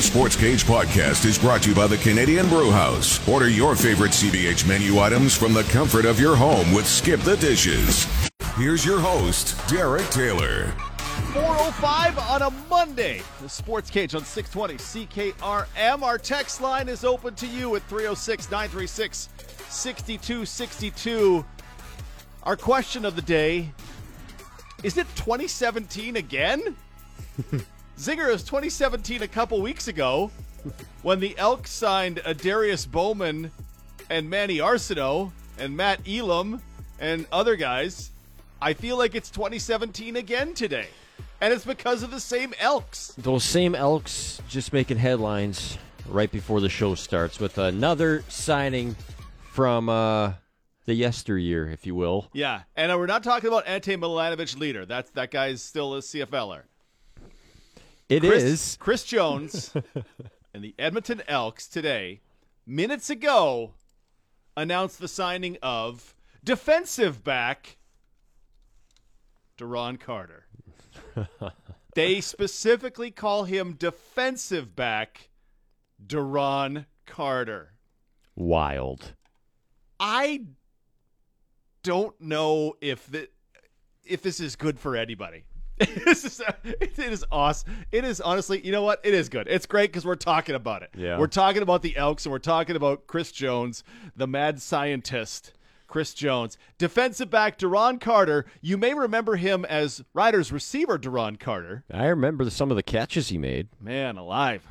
The Sports Cage podcast is brought to you by the Canadian Brew House. Order your favorite CBH menu items from the comfort of your home with Skip the Dishes. Here's your host, Derek Taylor. 405 on a Monday. The Sports Cage on 620 CKRM. Our text line is open to you at 306 936 6262. Our question of the day is it 2017 again? Zinger is 2017 a couple weeks ago when the Elks signed Adarius Bowman and Manny Arceneaux and Matt Elam and other guys. I feel like it's 2017 again today. And it's because of the same Elks. Those same Elks just making headlines right before the show starts with another signing from uh, the yesteryear, if you will. Yeah, and we're not talking about Ante Milanovic-Litre. That's that guy's still a CFLer. It Chris, is. Chris Jones and the Edmonton Elks today, minutes ago, announced the signing of defensive back Duron Carter. they specifically call him defensive back Duron Carter. wild. I don't know if the, if this is good for anybody. this is it is awesome. It is honestly, you know what? It is good. It's great because we're talking about it. Yeah. We're talking about the Elks and we're talking about Chris Jones, the mad scientist. Chris Jones, defensive back Duron Carter. You may remember him as Riders receiver Duron Carter. I remember some of the catches he made, Man alive.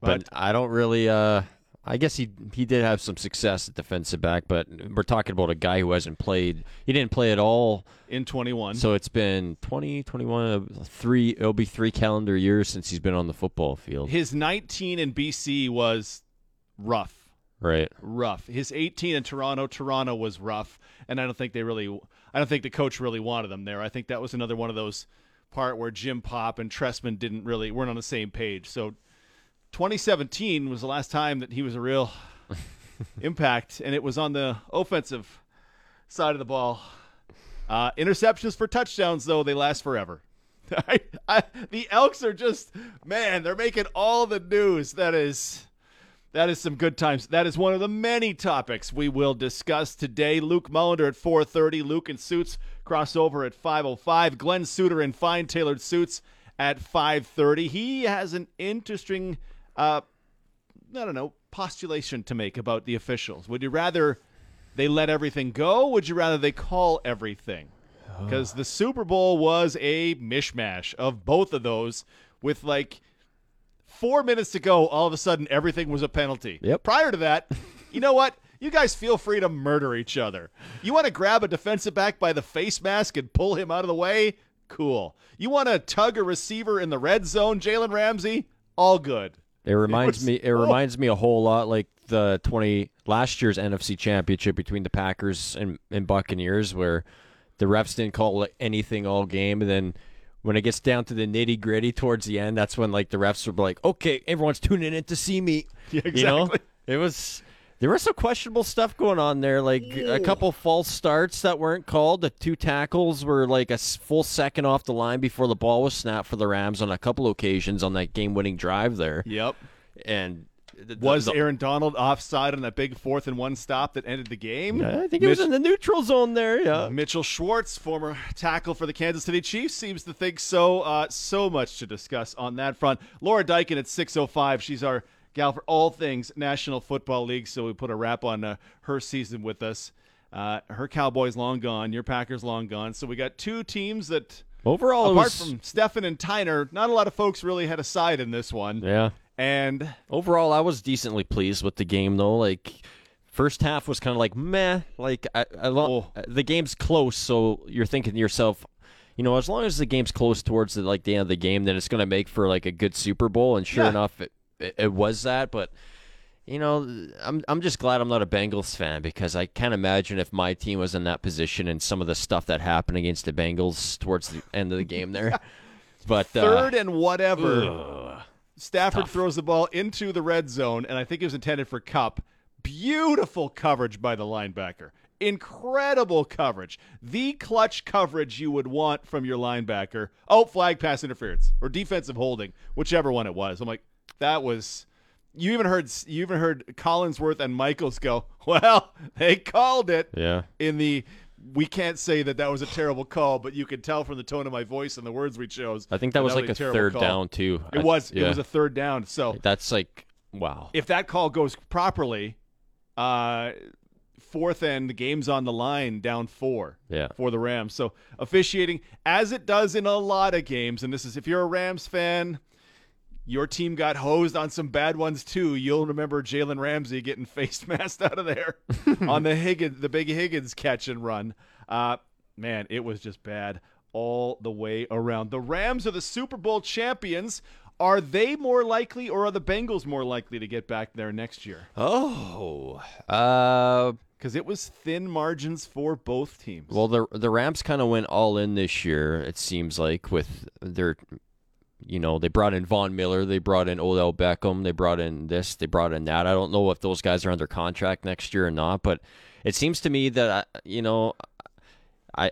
but, I don't really. Uh, I guess he he did have some success at defensive back, but we're talking about a guy who hasn't played. He didn't play at all, in 21. so it's been 20, 21, uh, three. It'll be three calendar years since he's been on the football field. his 19 in BC was rough. Right. rough. His 18 in Toronto, Toronto was rough, and I don't think they really, I don't think the coach really wanted them there. I think that was another one of those part where Jim Popp and Trestman didn't really weren't on the same page. So 2017 was the last time that he was a real impact, and it was on the offensive side of the ball. Uh, interceptions for touchdowns, though, they last forever. I, I, the Elks are just man, they're making all the news. That is. That is some good times. That is one of the many topics we will discuss today. Luke Mullender at 4:30. Luke in suits crossover at 5:05. Glen Suitor in fine tailored suits at 5:30. He has an interesting, uh, I don't know, postulation to make about the officials. Would you rather they let everything go? Would you rather they call everything? Because the Super Bowl was a mishmash of both of those, with like four minutes to go, all of a sudden everything was a penalty. Yep. Prior to that, you know what? You guys feel free to murder each other. You want to grab a defensive back by the face mask and pull him out of the way? Cool. You want to tug a receiver in the red zone, Jalen Ramsey? All good. It reminds was- me. It oh. reminds me a whole lot like the twenty last year's NFC Championship between the Packers and, and Buccaneers, where the refs didn't call anything all game, and then when it gets down to the nitty gritty towards the end, that's when like the refs were like, "Okay, everyone's tuning in to see me." Yeah, You know, exactly. it was. There was some questionable stuff going on there, like a couple false starts that weren't called. The two tackles were like a full second off the line before the ball was snapped for the Rams on a couple occasions on that game-winning drive there Yep. and the, Was the- Aaron Donald offside on that big fourth and one stop that ended the game? I think it was in the neutral zone there. Yeah, Mitchell Schwartz, former tackle for the Kansas City Chiefs, seems to think so. Uh, so much to discuss on that front. Laura Dyken at 6.05. She's our gal for all things National Football League, so we put a wrap on uh, her season with us. Uh, her Cowboys long gone, your Packers long gone. So we got two teams that, overall, apart was, from Stefan and Tyner, not a lot of folks really had a side in this one. yeah. And Overall, I was decently pleased with the game though. Like first half was kind of like meh. Like I, I lo- Oh. the game's close, so you're thinking to yourself. You know, as long as the game's close towards the, like the end of the game, then it's going to make for like a good Super Bowl. And sure Yeah. enough, it, it, it was that. But you know, I'm I'm just glad I'm not a Bengals fan because I can't imagine if my team was in that position and some of the stuff that happened against the Bengals towards the end of the game there. But uh, third and whatever. ugh. Stafford Tough. throws the ball into the red zone, and I think it was intended for Kupp. Beautiful coverage by the linebacker. Incredible coverage. The clutch coverage you would want from your linebacker. Oh, flag pass interference or defensive holding, whichever one it was. I'm like, that was. You even heard you even heard Collinsworth and Michaels go. Well, they called it. Yeah. In the, we can't say that that was a terrible call, but you could tell from the tone of my voice and the words we chose. I think that was like a terrible third call. down too. It I- was. yeah. It was a third down. So That's like wow. if that call goes properly, uh, fourth and the game's on the line, down four Yeah. for the Rams. So officiating, as it does in a lot of games, and this is if you're a Rams fan, your team got hosed on some bad ones too. You'll remember Jalen Ramsey getting face masked out of there on the Higgins, the big Higgins catch and run. Uh, man, it was just bad all the way around. The Rams are the Super Bowl champions. Are they more likely, or are the Bengals more likely to get back there next year? Oh. Uh Because it was thin margins for both teams. well the the Rams kind of went all in this year it seems like with their you know, they brought in Von Miller, they brought in Odell Beckham, they brought in this, they brought in that. I don't know if those guys are under contract next year or not, but it seems to me that I, you know, I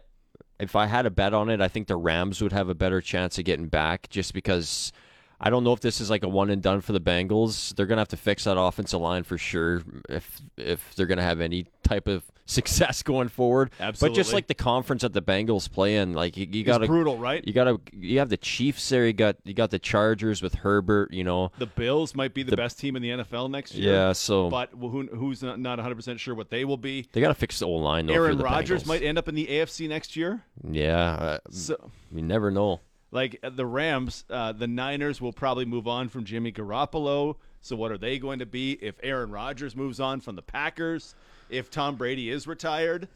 if I had a bet on it, I think the Rams would have a better chance of getting back just because I don't know if this is like a one and done for the Bengals. They're gonna have to fix that offensive line for sure if if they're gonna have any type of success going forward. Absolutely. But just like the conference that the Bengals play in, like you, you gotta brutal, right? you gotta you have the Chiefs there. You got you got the Chargers with Herbert. You know, The Bills might be the, best team in the NFL next year. yeah. So But who, who's not, not 100% sure what they will be. they gotta fix the old line. Though, Aaron Rodgers Bengals. might end up in the AFC next year. Yeah, uh, So, you never know. Like uh, the Rams, uh, the Niners will probably move on from Jimmy Garoppolo. So, what are they going to be if Aaron Rodgers moves on from the Packers? If Tom Brady is retired,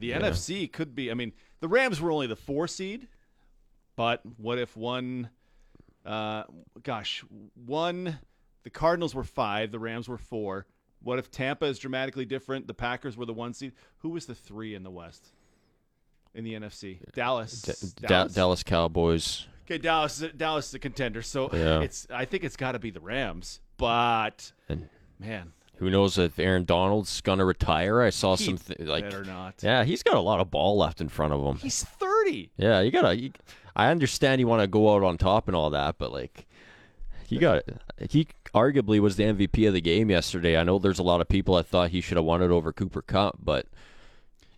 the NFC could be. I mean, the Rams were only the four seed, but what if one? Uh, gosh, one. The Cardinals were five. The Rams were four. What if Tampa is dramatically different? The Packers were the one seed. Who was the three in the West? In the NFC, Dallas. Da- Da- Dallas Cowboys. Okay, Dallas. Dallas is a contender, so Yeah. it's. I think it's got to be the Rams. But And man, who knows if Aaron Donald's gonna retire? I saw some th- like better not. yeah, he's got a lot of ball left in front of him. He's thirty. Yeah, you gotta. You, I understand you want to go out on top and all that, but like, he got. He arguably was the MVP of the game yesterday. I know there's a lot of people that thought he should have won it over Cooper Kupp, but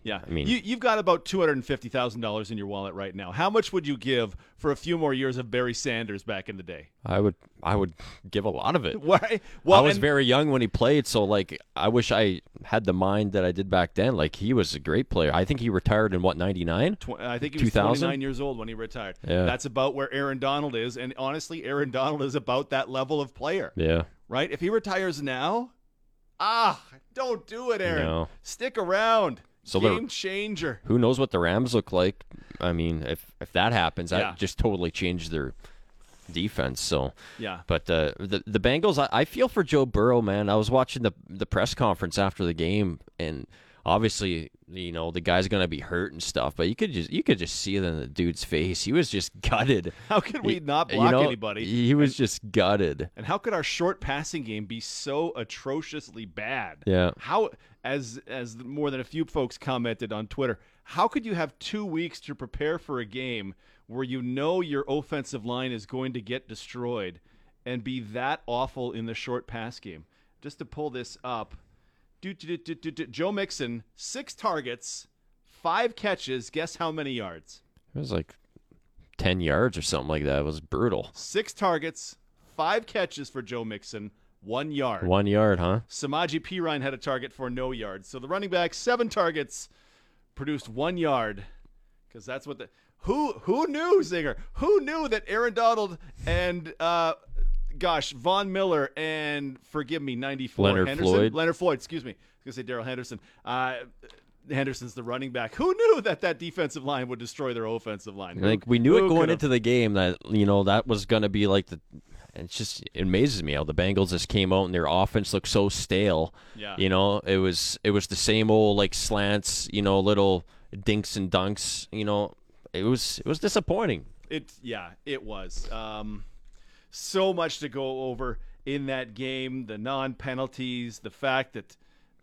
Yeah, I mean- you, you've got about two hundred and fifty thousand dollars in your wallet right now. How much would you give for a few more years of Barry Sanders back in the day? I would. I would give a lot of it. Why? Well, I was and- very young when he played, so like, I wish I had the mind that I did back then. Like, he was a great player. I think he retired in what ninety nine. Tw- I think he was 29 years old when he retired. Yeah. That's about where Aaron Donald is, and honestly, Aaron Donald is about that level of player, Yeah. right? If he retires now, ah, don't do it, Aaron. No. Stick around. So Game changer. Who knows what the Rams look like? I mean, if if that happens, that Yeah. just totally changed their defense. So. Yeah. But uh, the the Bengals, I, I feel for Joe Burrow, man. I was watching the the press conference after the game, and obviously, you know, the guy's gonna be hurt and stuff. But you could just you could just see it in the dude's face. He was just gutted. How could we not you block know, anybody? He was just gutted. And how could our short passing game be so atrociously bad? Yeah. How as as more than a few folks commented on Twitter, how could you have 2 weeks to prepare for a game where you know your offensive line is going to get destroyed and be that awful in the short pass game? Just to pull this up. Do, do, do, Joe Mixon, 6 targets, 5 catches, guess how many yards? It was like ten yards or something like that. It was brutal. 6 targets, 5 catches for Joe Mixon, 1 yard. One yard, huh? Samaje Perine had a target for no yards. So the running back, seven targets, produced one yard. Because that's what the who who knew Zinger? Who knew that Aaron Donald and uh, gosh Von Miller and forgive me ninety four Leonard Henderson Floyd. Leonard Floyd excuse me I was gonna say Darrell Henderson. Uh, Henderson's the running back. Who knew that that defensive line would destroy their offensive line? Like Who- we knew it going into the game that you know that was going to be like the. It's just it amazes me how the Bengals just came out and their offense looked so stale. Yeah. You know, it was it was the same old like slants. You know, little dinks and dunks. You know, it was it was disappointing. It yeah, it was. Um, so much to go over in that game. The non penalties, the fact that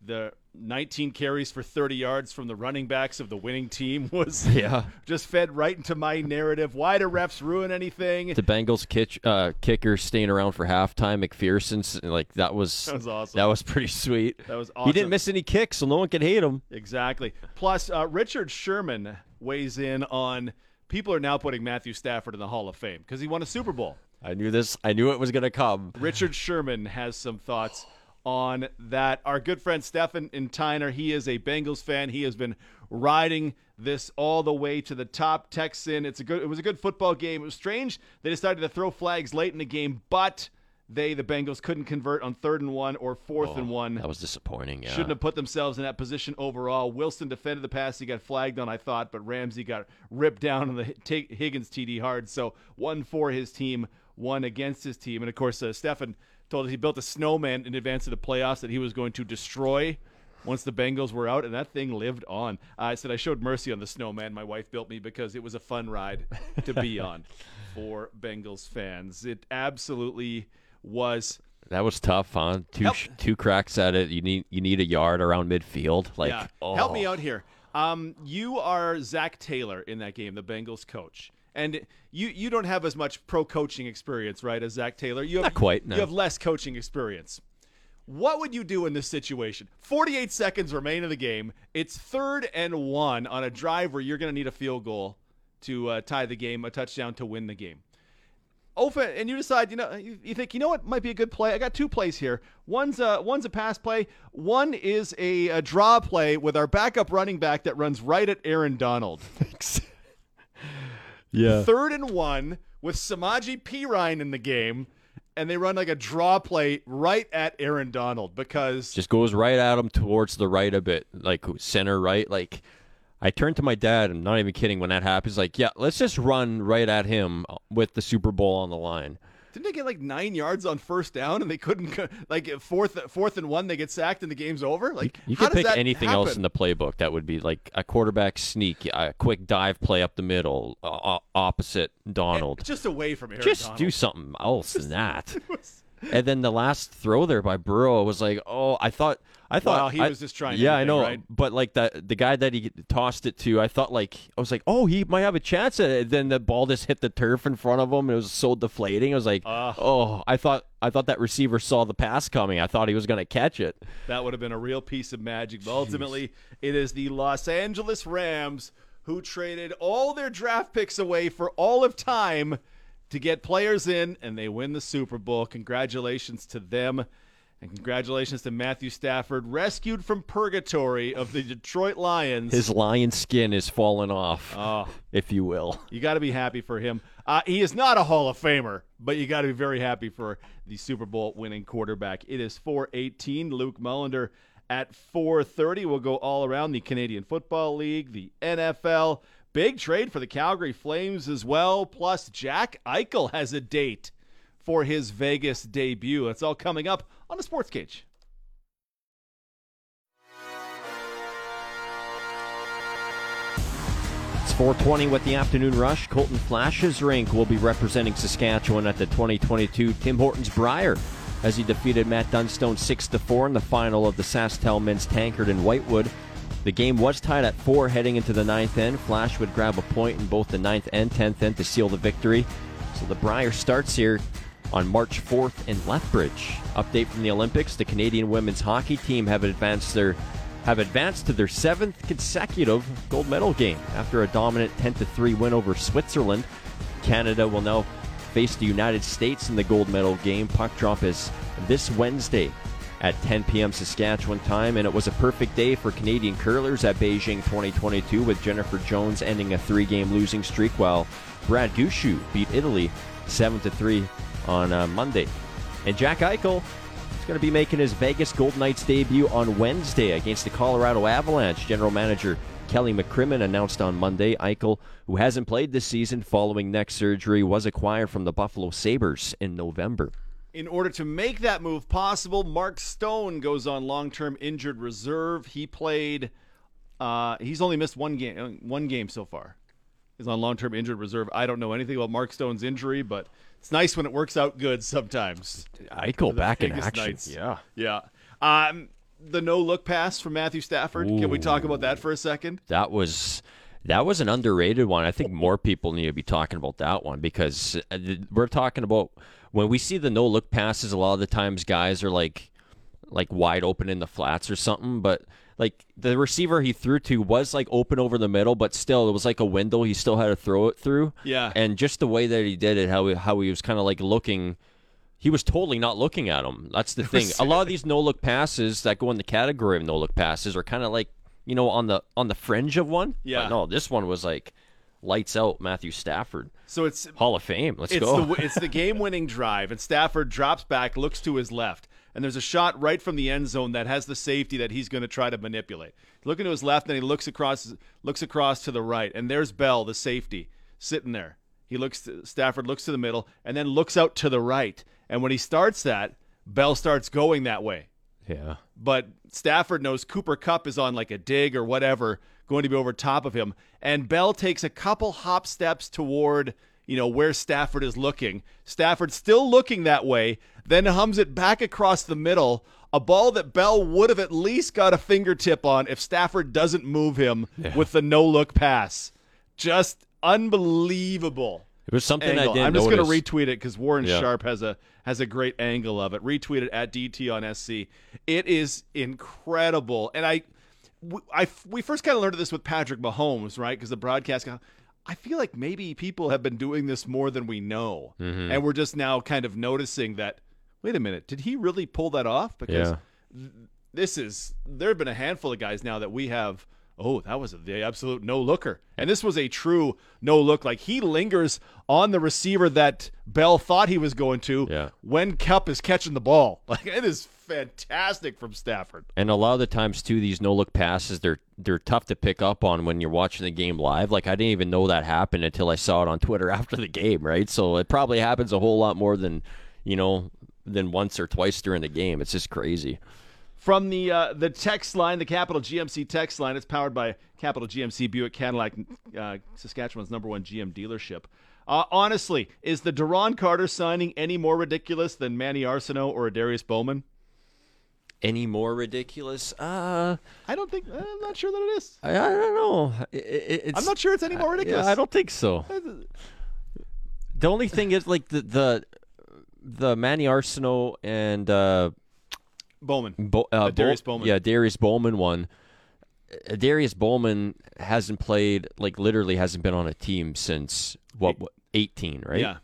the 19 carries for 30 yards from the running backs of the winning team was Yeah. just fed right into my narrative. Why do refs ruin anything? The Bengals kitch, uh, kicker staying around for halftime, McPherson's like that was That was awesome. That was pretty sweet. That was awesome. He didn't miss any kicks, so no one could hate him. Exactly. Plus, uh, Richard Sherman weighs in on people are now putting Matthew Stafford in the Hall of Fame because he won a Super Bowl. I knew this. I knew it was gonna come. Richard Sherman has some thoughts on that. Our good friend Stefan in Tyner, he is a Bengals fan. He has been riding this all the way to the top. Texan. It's a good. It was a good football game. It was strange they decided to throw flags late in the game, but they, the Bengals, couldn't convert on third and one or fourth and oh, one. That was disappointing. Yeah. Shouldn't have put themselves in that position overall. Wilson defended the pass. He got flagged on, I thought, but Ramsey got ripped down on the Higgins TD hard. So one for his team, one against his team. And of course, uh, Stefan told us he built a snowman in advance of the playoffs that he was going to destroy once the Bengals were out, and that thing lived on. I said I showed mercy on the snowman my wife built me because it was a fun ride to be on for Bengals fans. It absolutely was. That was tough, huh? Two Help- two cracks at it. You need you need a yard around midfield. Like, yeah. oh. Help me out here. Um, you are Zac Taylor in that game, the Bengals coach, and you you don't have as much pro coaching experience, right, as Zac Taylor. You have, Not quite, no. You have less coaching experience. What would you do in this situation? 48 seconds remain in the game. It's third and one on a drive where you're going to need a field goal to uh, tie the game, a touchdown to win the game. Open, and you decide, you know, you, you think, you know what might be a good play. I got two plays here. One's a one's a pass play. One is a, a draw play with our backup running back that runs right at Aaron Donald. Yeah. Third and one with Samaje Perine in the game, and they run like a draw play right at Aaron Donald because Just goes right at him towards the right a bit, like center right. Like, I turned to my dad. I'm not even kidding. When that happens, like, yeah, let's just run right at him with the Super Bowl on the line. Didn't they get like nine yards on first down and they couldn't like fourth fourth and one they get sacked and the game's over? Like You how could pick anything else in the playbook that would be like a quarterback sneak, a quick dive play up the middle, uh, opposite Donald. just away from Aaron Just Donald. do something else than that. and then the last throw there by Burrow was like, oh, I thought, I thought he I- was just trying Yeah, I know, right? but like that, the guy that he tossed it to, I thought like, I was like, oh, he might have a chance at it. Then the ball just hit the turf in front of him. It was so deflating. I was like, Ugh. oh, I thought, I thought that receiver saw the pass coming. I thought he was gonna catch it. That would have been a real piece of magic. But ultimately, it is the Los Angeles Rams who traded all their draft picks away for all of time to get players in, and they win the Super Bowl. Congratulations to them. And congratulations to Matthew Stafford, rescued from purgatory of the Detroit Lions. His lion skin is falling off, oh, if you will. you got to be happy for him. Uh, he is not a Hall of Famer, but you got to be very happy for the Super Bowl winning quarterback. It is 418. Luke Mullender at 430. We'll go all around the Canadian Football League, the NFL. Big trade for the Calgary Flames as well. Plus, Jack Eichel has a date for his Vegas debut. It's all coming up on the Sports Cage. It's 420 with the afternoon rush. Colton Flasch's Rink will be representing Saskatchewan at the 2022 Tim Hortons Brier as he defeated Matt Dunstone 6 4 in the final of the SaskTel Men's Tankard in Whitewood. The game was tied at 4 heading into the ninth end. Flasch would grab a point in both the ninth and 10th end to seal the victory. So the Brier starts here on March 4th in Lethbridge. Update from the Olympics: the Canadian women's hockey team have advanced their have advanced to their seventh consecutive gold medal game after a dominant 10 3 win over Switzerland. Canada will now face the United States in the gold medal game. Puck drop is this Wednesday at 10 p.m. Saskatchewan time, and it was a perfect day for Canadian curlers at Beijing 2022 with Jennifer Jones ending a three-game losing streak while Brad Gushue beat Italy 7 3 on uh, Monday. And Jack Eichel is going to be making his Vegas Golden Knights debut on Wednesday against the Colorado Avalanche. General manager Kelly McCrimmon announced on Monday Eichel, who hasn't played this season following neck surgery, was acquired from the Buffalo Sabres in November. In order to make that move possible, Mark Stone goes on long-term injured reserve. He played. Uh, he's only missed one game. One game so far. He's on long-term injured reserve. I don't know anything about Mark Stone's injury, but it's nice when it works out good sometimes. Eichel the back in action. Knights. Yeah. Yeah. Um, the no look pass from Matthew Stafford? Can we talk about that for a second? That was that was an underrated one. I think more people need to be talking about that one because uh, we're talking about when we see the no look passes. A lot of the times, guys are like like wide open in the flats or something, but like the receiver he threw to was like open over the middle, but still it was like a window. He still had to throw it through. Yeah. and just the way that he did it, how he, how he was kind of like looking. He was totally not looking at him. That's the thing. A lot of these no look passes that go in the category of no look passes are kind of like you know on the on the fringe of one. Yeah. But no, this one was like lights out. Matthew Stafford, So it's Hall of Fame. Let's it's go. the it's the game winning drive, and Stafford drops back, looks to his left, and there's a shot right from the end zone that has the safety that he's going to try to manipulate. Looking to his left, and he looks across looks across to the right, and there's Bell, the safety, sitting there. He looks to, Stafford looks to the middle, and then looks out to the right. And when he starts that, Bell starts going that way. yeah. but Stafford knows Cooper Kupp is on like a dig or whatever, going to be over top of him. And Bell takes a couple hop steps toward, you know, where Stafford is looking. Stafford still looking that way, then hums it back across the middle. A ball that Bell would have at least got a fingertip on if Stafford doesn't move him with the no look pass. Just unbelievable It was something I didn't. I'm just going to retweet it because Warren Yeah. Sharp has a has a great angle of it. Retweet it at DT on SC. It is incredible, and I, I we first kind of learned this with Patrick Mahomes, right? Because the broadcast. got- I feel like maybe people have been doing this more than we know, Mm-hmm. and we're just now kind of noticing that. Wait a minute, did he really pull that off? Because Yeah. this is there have been a handful of guys now that we have oh that was the absolute no looker and this was a true no look like he lingers on the receiver that bell thought he was going to Yeah. when Kupp is catching the ball like it is fantastic from stafford And a lot of the times too, these no look passes they're they're tough to pick up on when you're watching the game live. Like I didn't even know that happened until I saw it on Twitter after the game, right? So it probably happens a whole lot more than you know than once or twice during the game. It's just crazy. From the uh, the text line, the Capital GMC text line. It's powered by Capital GMC Buick Cadillac, uh, Saskatchewan's number one GM dealership. Uh, honestly, is the Duron Carter signing any more ridiculous than Manny Arceneaux or Darius Bowman? Any more ridiculous? Uh, I don't think. I'm not sure that it is. I, I don't know. It, I'm not sure it's any more ridiculous. Yeah, I don't think so. The only thing is like the the the Manny Arceneaux and uh, Bowman. Bo- uh, Darius Bo- Bowman. Yeah, Darius Bowman one. Uh, Darius Bowman hasn't played like literally hasn't been on a team since what, what 18, right? Yeah.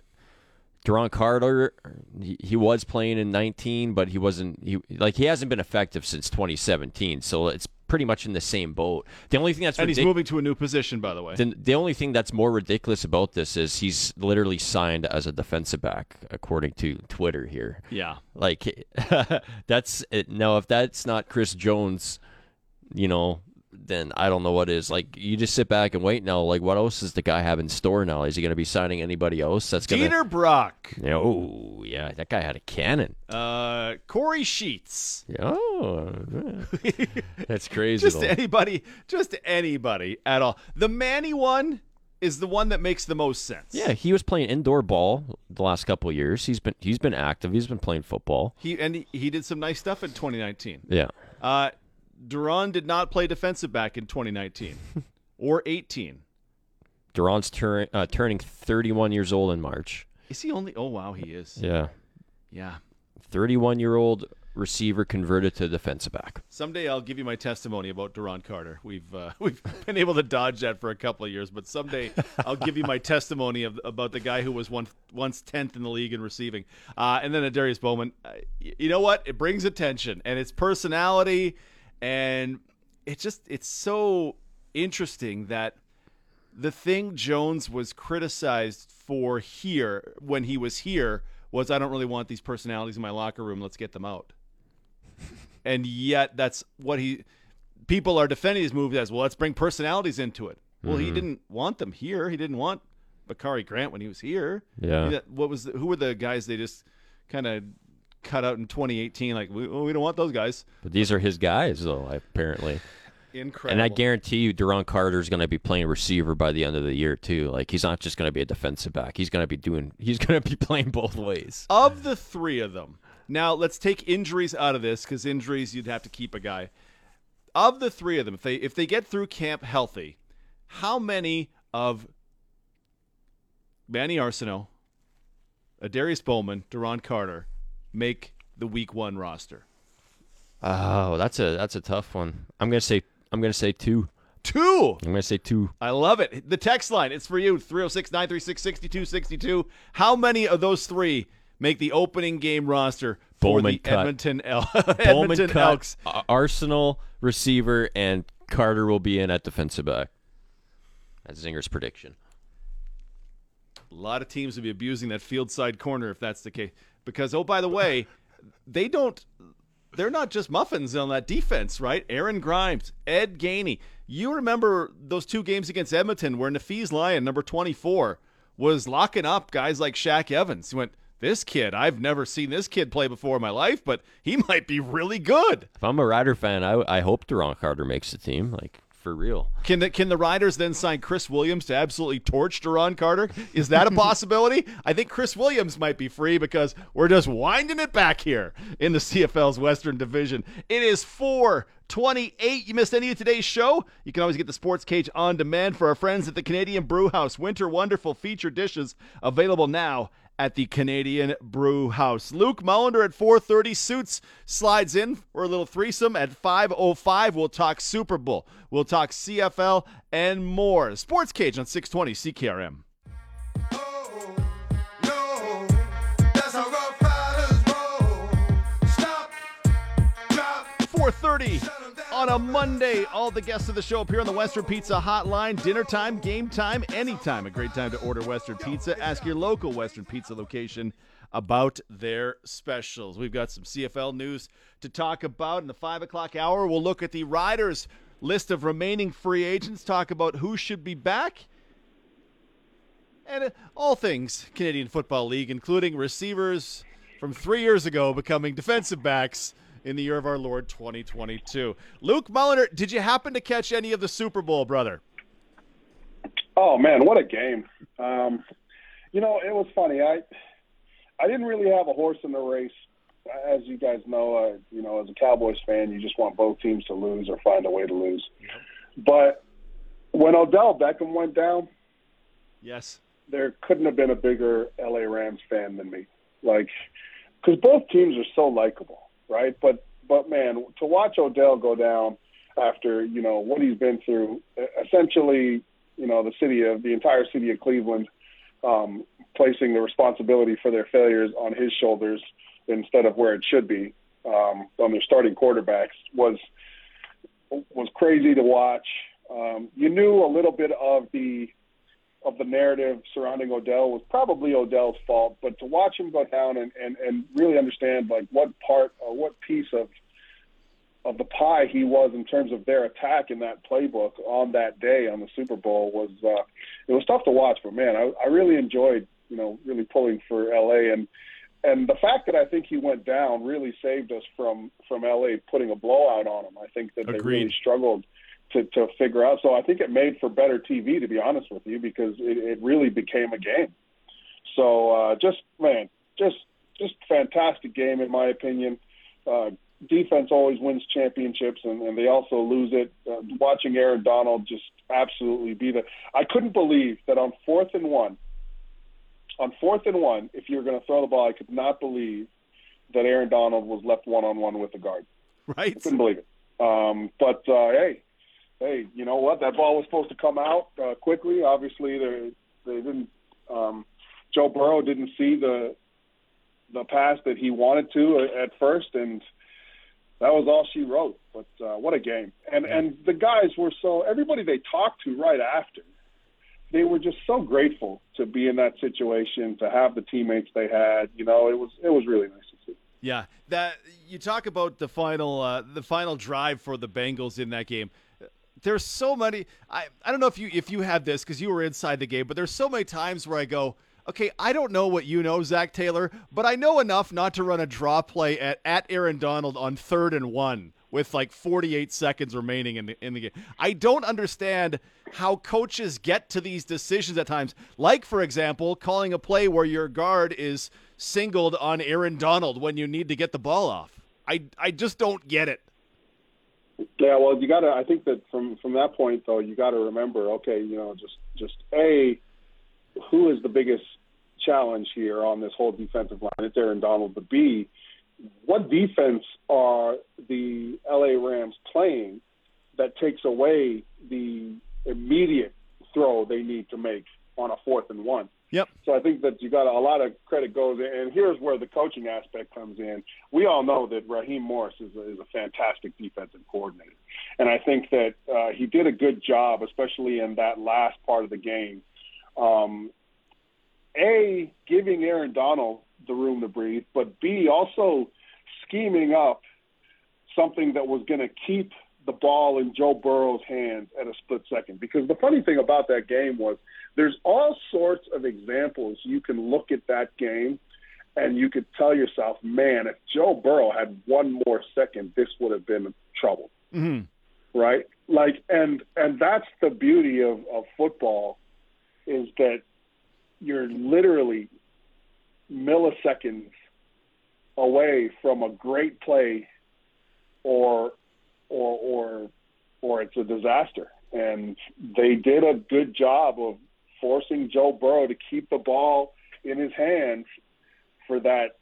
Duron Carter, he, he was playing in 19, but he wasn't. He like he hasn't been effective since 2017. So it's pretty much in the same boat. The only thing that's And he's moving to a new position, by the way. the, the only thing that's more ridiculous about this is he's literally signed as a defensive back, according to Twitter here. yeah. Like that's it. No, if that's not Chris Jones, you know, then I don't know what is. Like you just sit back and wait now. Like what else does the guy have in store now? Is he going to be signing anybody else? That's going to. Dieter Brock. Oh yeah, that guy had a cannon. Uh, Cory Sheets. Oh, that's crazy. Just though. anybody. Just anybody at all. The Manny one is the one that makes the most sense. Yeah, he was playing indoor ball the last couple of years. He's been he's been active. He's been playing football. He and he, he did some nice stuff in 2019. Yeah. Uh, Duron did not play defensive back in 2019 or 18. Duron's turn, uh, turning 31 years old in March. Is he only? Oh wow, he is. Yeah. Yeah. 31 year old receiver converted to defensive back. Someday I'll give you my testimony about Duron Carter. We've uh, we've been able to dodge that for a couple of years, but someday I'll give you my testimony of, about the guy who was one, once tenth in the league in receiving. Uh, and then a Darius Bowman. Uh, you know what? It brings attention and its personality, and it just it's so interesting that the thing Jones was criticized for here when he was here was I don't really want these personalities in my locker room. Let's get them out. and yet that's what he people are defending his move as well. Let's bring personalities into it. Well, he mm-hmm. didn't want them here. He didn't want Bakari Grant when he was here. Yeah. What was the, who were the guys they just kind of cut out in 2018? Like we, we don't want those guys. But these are his guys, though, apparently. Incredible. And I guarantee you, Duron Carter's going to be playing receiver by the end of the year, too. Like, he's not just going to be a defensive back. He's going to be doing, he's going to be playing both ways. of the three of them, Now let's take injuries out of this because injuries you'd have to keep a guy. Of the three of them, if they if they get through camp healthy, how many of Manny Arceneaux, Adarius Bowman, Duron Carter make the Week One roster? Oh, that's a that's a tough one. I'm gonna say I'm gonna say two. Two. I'm gonna say two. I love it. The text line, it's for you 306 936 6262. How many of those three make the opening game roster for Bowman the cut. Edmonton, El- Bowman Edmonton cut, Elks? Arceneaux receiver, and Carter will be in at defensive back. That's Zinger's prediction. A lot of teams will be abusing that field side corner if that's the case. Because, oh, by the way, they don't. They're not just muffins on that defense, right? Aaron Grimes, Ed Gainey. You remember those two games against Edmonton where Nafees Lyon, number 24, was locking up guys like Shaq Evans. He went, This kid, I've never seen this kid play before in my life, but he might be really good. If I'm a Rider fan, I, I hope Duron Carter makes the team. Like for real. Can the can the Riders then sign Chris Williams to absolutely torch Duron Carter? Is that a possibility? I think Chris Williams might be free because we're just winding it back here in the CFL's Western Division. It is 428. You missed any of today's show? You can always get the Sports Cage on demand for our friends at the Canadian Brew House. Winter Wonderful feature dishes available now at the Canadian Brew House. Luke Mullender at 4:30 suits slides in for a little threesome at 5:05. We'll talk Super Bowl. We'll talk CFL and more. Sports Cage on 620 CKRM. 4:30 on a Monday. All the guests of the show appear on the Western Pizza Hotline. Dinner time, game time, anytime. A great time to order Western Pizza. Ask your local Western Pizza location about their specials. We've got some CFL news to talk about in the five o'clock hour. We'll look at the Riders list of remaining free agents. Talk about who should be back and uh, all things Canadian Football League, including receivers from three years ago becoming defensive backs in the year of our Lord 2022. Luke Mulliner, did you happen to catch any of the Super Bowl, brother? Oh man, what a game! Um, you know, it was funny. I I didn't really have a horse in the race, as you guys know. Uh, you know, as a Cowboys fan, you just want both teams to lose or find a way to lose. But when Odell Beckham went down, Yes. there couldn't have been a bigger LA Rams fan than me. Like, because both teams are so likable, right? But but man, to watch Odell go down after you know what he's been through, essentially, you know, the city of the entire city of Cleveland um, placing the responsibility for their failures on his shoulders instead of where it should be um, on their starting quarterbacks was was crazy to watch. Um, you knew a little bit of the of the narrative surrounding Odell was probably Odell's fault, but to watch him go down and, and, and really understand like what part or what piece of of the pie he was in terms of their attack in that playbook on that day on the Super Bowl was uh, it was tough to watch, but man, I, I really enjoyed you know really pulling for LA and and the fact that I think he went down really saved us from from LA putting a blowout on him. I think that they really struggled to to figure out. So I think it made for better TV, to be honest with you, because it, it really became a game. So uh, just man, just just fantastic game in my opinion. Uh, defense always wins championships, and, and they also lose it. Uh, watching Aaron Donald just absolutely be the. I couldn't believe that on fourth and one. On fourth and one, if you're going to throw the ball, I could not believe that Aaron Donald was left one on one with the guard. Right? I couldn't believe it. Um, but uh, hey, hey, you know what? That ball was supposed to come out uh, quickly. Obviously, they they didn't. Um, Joe Burrow didn't see the the pass that he wanted to at first, and that was all she wrote. But uh, what a game! And and the guys were so everybody they talked to right after. They were just so grateful to be in that situation, to have the teammates they had. You know, it was it was really nice to see. Yeah, that you talk about the final uh, the final drive for the Bengals in that game. There's so many. I I don't know if you if you had this because you were inside the game, but there's so many times where I go, okay, I don't know what you know, Zac Taylor, but I know enough not to run a draw play at at Aaron Donald on third and one with like 48 seconds remaining in the in the game. I don't understand how coaches get to these decisions at times. Like, for example, calling a play where your guard is singled on Aaron Donald when you need to get the ball off. I, I just don't get it. Yeah, well, you got to. I think that from from that point though, you got to remember. Okay, you know, just just a who is the biggest challenge here on this whole defensive line? It's Aaron Donald. But B, what defense are the LA Rams playing that takes away the immediate throw they need to make on a fourth and one? Yep. So I think that you got a lot of credit goes in, and here's where the coaching aspect comes in. We all know that Raheem Morris is a, is a fantastic defensive coordinator, and I think that uh, he did a good job, especially in that last part of the game. Um, a giving Aaron Donald the room to breathe, but B also scheming up something that was going to keep the ball in Joe Burrow's hands at a split second. Because the funny thing about that game was there's all sorts of examples you can look at that game and you could tell yourself, man, if Joe Burrow had one more second, this would have been trouble. Mm-hmm. Right? Like and and that's the beauty of, of football is that you're literally milliseconds away from a great play or or or or it's a disaster. And they did a good job of forcing Joe Burrow to keep the ball in his hands for that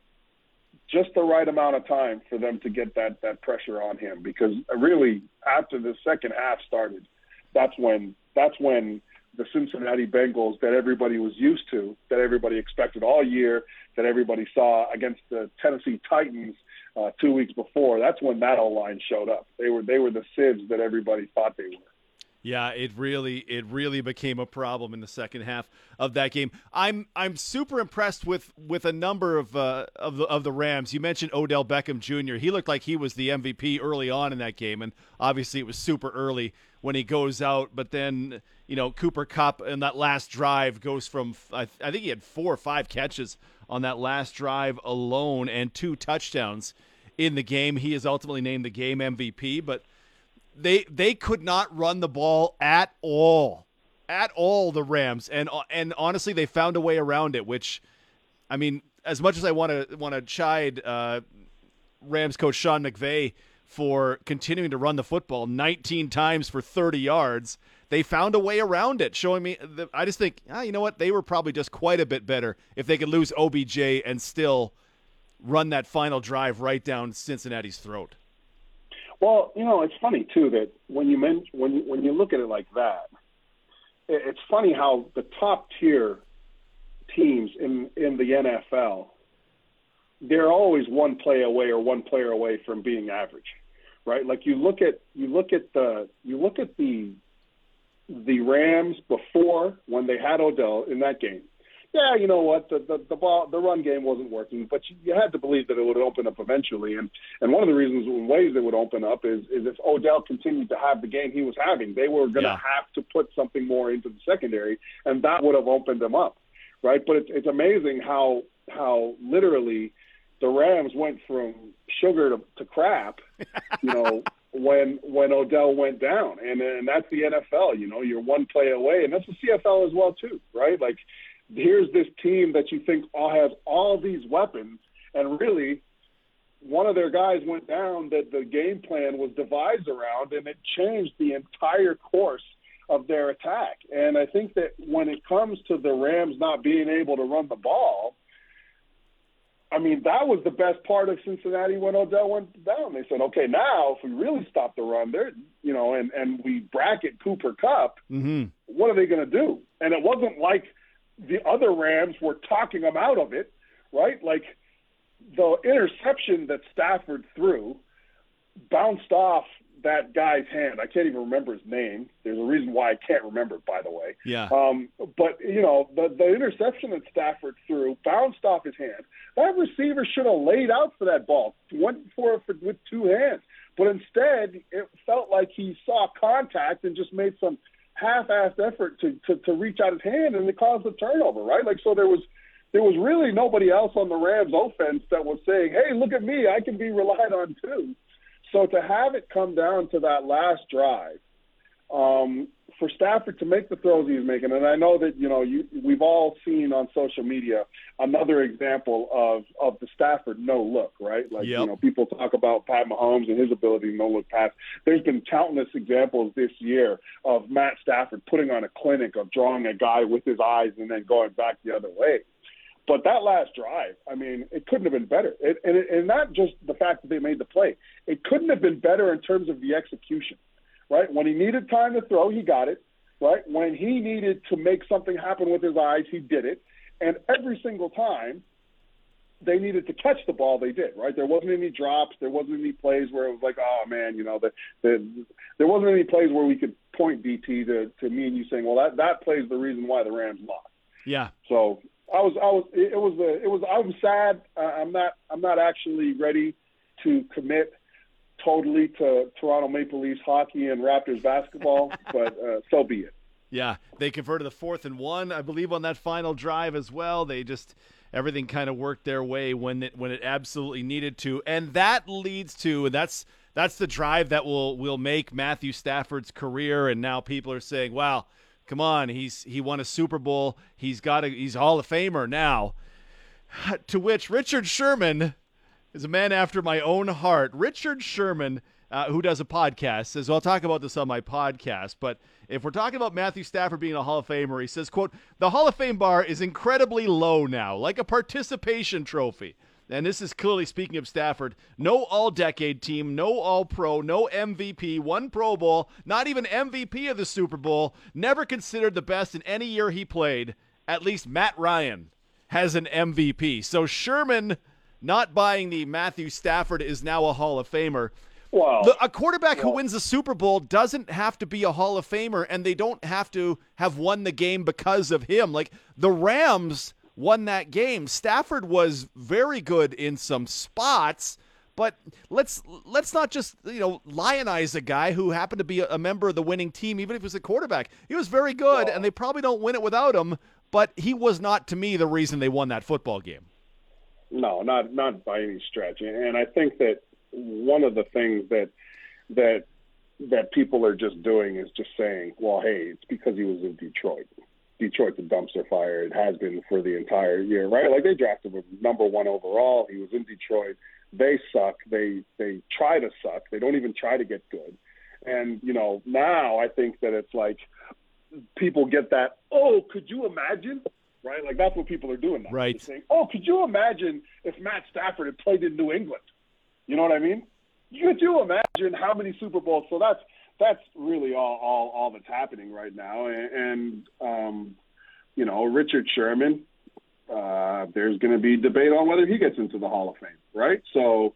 just the right amount of time for them to get that that pressure on him because really after the second half started that's when that's when the Cincinnati Bengals that everybody was used to that everybody expected all year that everybody saw against the Tennessee Titans uh, two weeks before that's when that O line showed up they were they were the sieves that everybody thought they were Yeah, it really it really became a problem in the second half of that game. I'm I'm super impressed with with a number of uh, of the of the Rams. You mentioned Odell Beckham Jr. He looked like he was the MVP early on in that game, and obviously it was super early when he goes out. But then you know Cooper Kupp in that last drive goes from I, I think he had four or five catches on that last drive alone and two touchdowns in the game. He is ultimately named the game MVP, but they they could not run the ball at all, at all. The Rams and and honestly, they found a way around it. Which, I mean, as much as I want to want to chide uh, Rams coach Sean McVay for continuing to run the football 19 times for 30 yards, they found a way around it. Showing me, that, I just think, ah, you know what, they were probably just quite a bit better if they could lose OBJ and still run that final drive right down Cincinnati's throat. Well, you know, it's funny too that when you men- when you, when you look at it like that, it's funny how the top tier teams in in the NFL they're always one play away or one player away from being average, right? Like you look at you look at the you look at the the Rams before when they had Odell in that game. Yeah, you know what? The the, the ball the run game wasn't working, but you, you had to believe that it would open up eventually. And and one of the reasons ways it would open up is is if Odell continued to have the game he was having, they were going to Yeah. have to put something more into the secondary, and that would have opened them up, right? But it's it's amazing how how literally the Rams went from sugar to, to crap, you know, when when Odell went down, and and that's the NFL. You know, you're one play away, and that's the CFL as well too, right? Like, here's this team that you think all has all these weapons, and really, one of their guys went down that the game plan was devised around, and it changed the entire course of their attack. And I think that when it comes to the Rams not being able to run the ball, I mean, that was the best part of Cincinnati when Odell went down. They said, okay, now if we really stop the run, there, you know, and and we bracket Cooper Kupp, Mm-hmm. what are they going to do? And it wasn't like the other Rams were talking them out of it, right? Like the interception that Stafford threw bounced off that guy's hand. I can't even remember his name. There's a reason why I can't remember it, by the way. Yeah. Um, but you know, the the interception that Stafford threw bounced off his hand. That receiver should have laid out for that ball, went for it for, with two hands. But instead, it felt like he saw contact and just made some half-assed effort to, to to reach out his hand, and it caused a turnover. Right? Like so, there was there was really nobody else on the Rams offense that was saying, "Hey, look at me, I can be relied on too." So to have it come down to that last drive, um, for Stafford to make the throws he's making, and I know that you know you we've all seen on social media another example of of the Stafford no look, right? Like Yep. you know people talk about Pat Mahomes and his ability to no look pass. There's been countless examples this year of Matt Stafford putting on a clinic of drawing a guy with his eyes and then going back the other way. But that last drive, I mean, it couldn't have been better. It, and, it, and not just the fact that they made the play, it couldn't have been better in terms of the execution, right? When he needed time to throw, he got it, right? When he needed to make something happen with his eyes, he did it. And every single time they needed to catch the ball, they did, right? There wasn't any drops. There wasn't any plays where it was like, oh, man, you know, the, the, there wasn't any plays where we could point DT to, to me and you saying, well, that, that plays the reason why the Rams lost. Yeah. So I was, I was, it was the, it was, I'm sad. I'm not, I'm not actually ready to commit totally to Toronto Maple Leafs hockey and Raptors basketball, but uh, so be it. Yeah, they converted the fourth and one, I believe, on that final drive as well. They just everything kind of worked their way when it when it absolutely needed to, and that leads to and that's that's the drive that will will make Matthew Stafford's career. And now people are saying, "Wow, come on, he's he won a Super Bowl. He's got a he's a Hall of Famer now." To which Richard Sherman is a man after my own heart. Richard Sherman, uh, who does a podcast, says, well, I'll talk about this on my podcast, but if we're talking about Matthew Stafford being a Hall of Famer, he says, quote, the Hall of Fame bar is incredibly low now, like a participation trophy. And this is clearly speaking of Stafford. No all decade team, no all pro, no MVP, one Pro Bowl, not even MVP of the Super Bowl, never considered the best in any year he played. At least Matt Ryan has an MVP. So Sherman not buying the Matthew Stafford is now a Hall of Famer. Well, The- a quarterback who wins the Super Bowl doesn't have to be a Hall of Famer, and they don't have to have won the game because of him. Like the Rams won that game. Stafford was very good in some spots, but let's let's not just you know lionize a guy who happened to be a, a member of the winning team, even if he was a quarterback. He was very good, and they probably don't win it without him. But he was not, to me, the reason they won that football game. No, not not by any stretch. And I think that one of the things that that that people are just doing is just saying, well, hey, it's because he was in Detroit. Detroit's a dumpster fire. It has been for the entire year, right? Like they drafted him number one overall. He was in Detroit. They suck. They they try to suck. They don't even try to get good. And you know now I think that it's like people get that. Oh, could you imagine? Right? Like that's what people are doing now. Right. They're saying, oh, could you imagine if Matt Stafford had played in New England? You know what I mean? Could you imagine how many Super Bowls? So that's that's really all all, all that's happening right now. And, and um, you know, Richard Sherman. Uh, there's going to be debate on whether he gets into the Hall of Fame, right? So,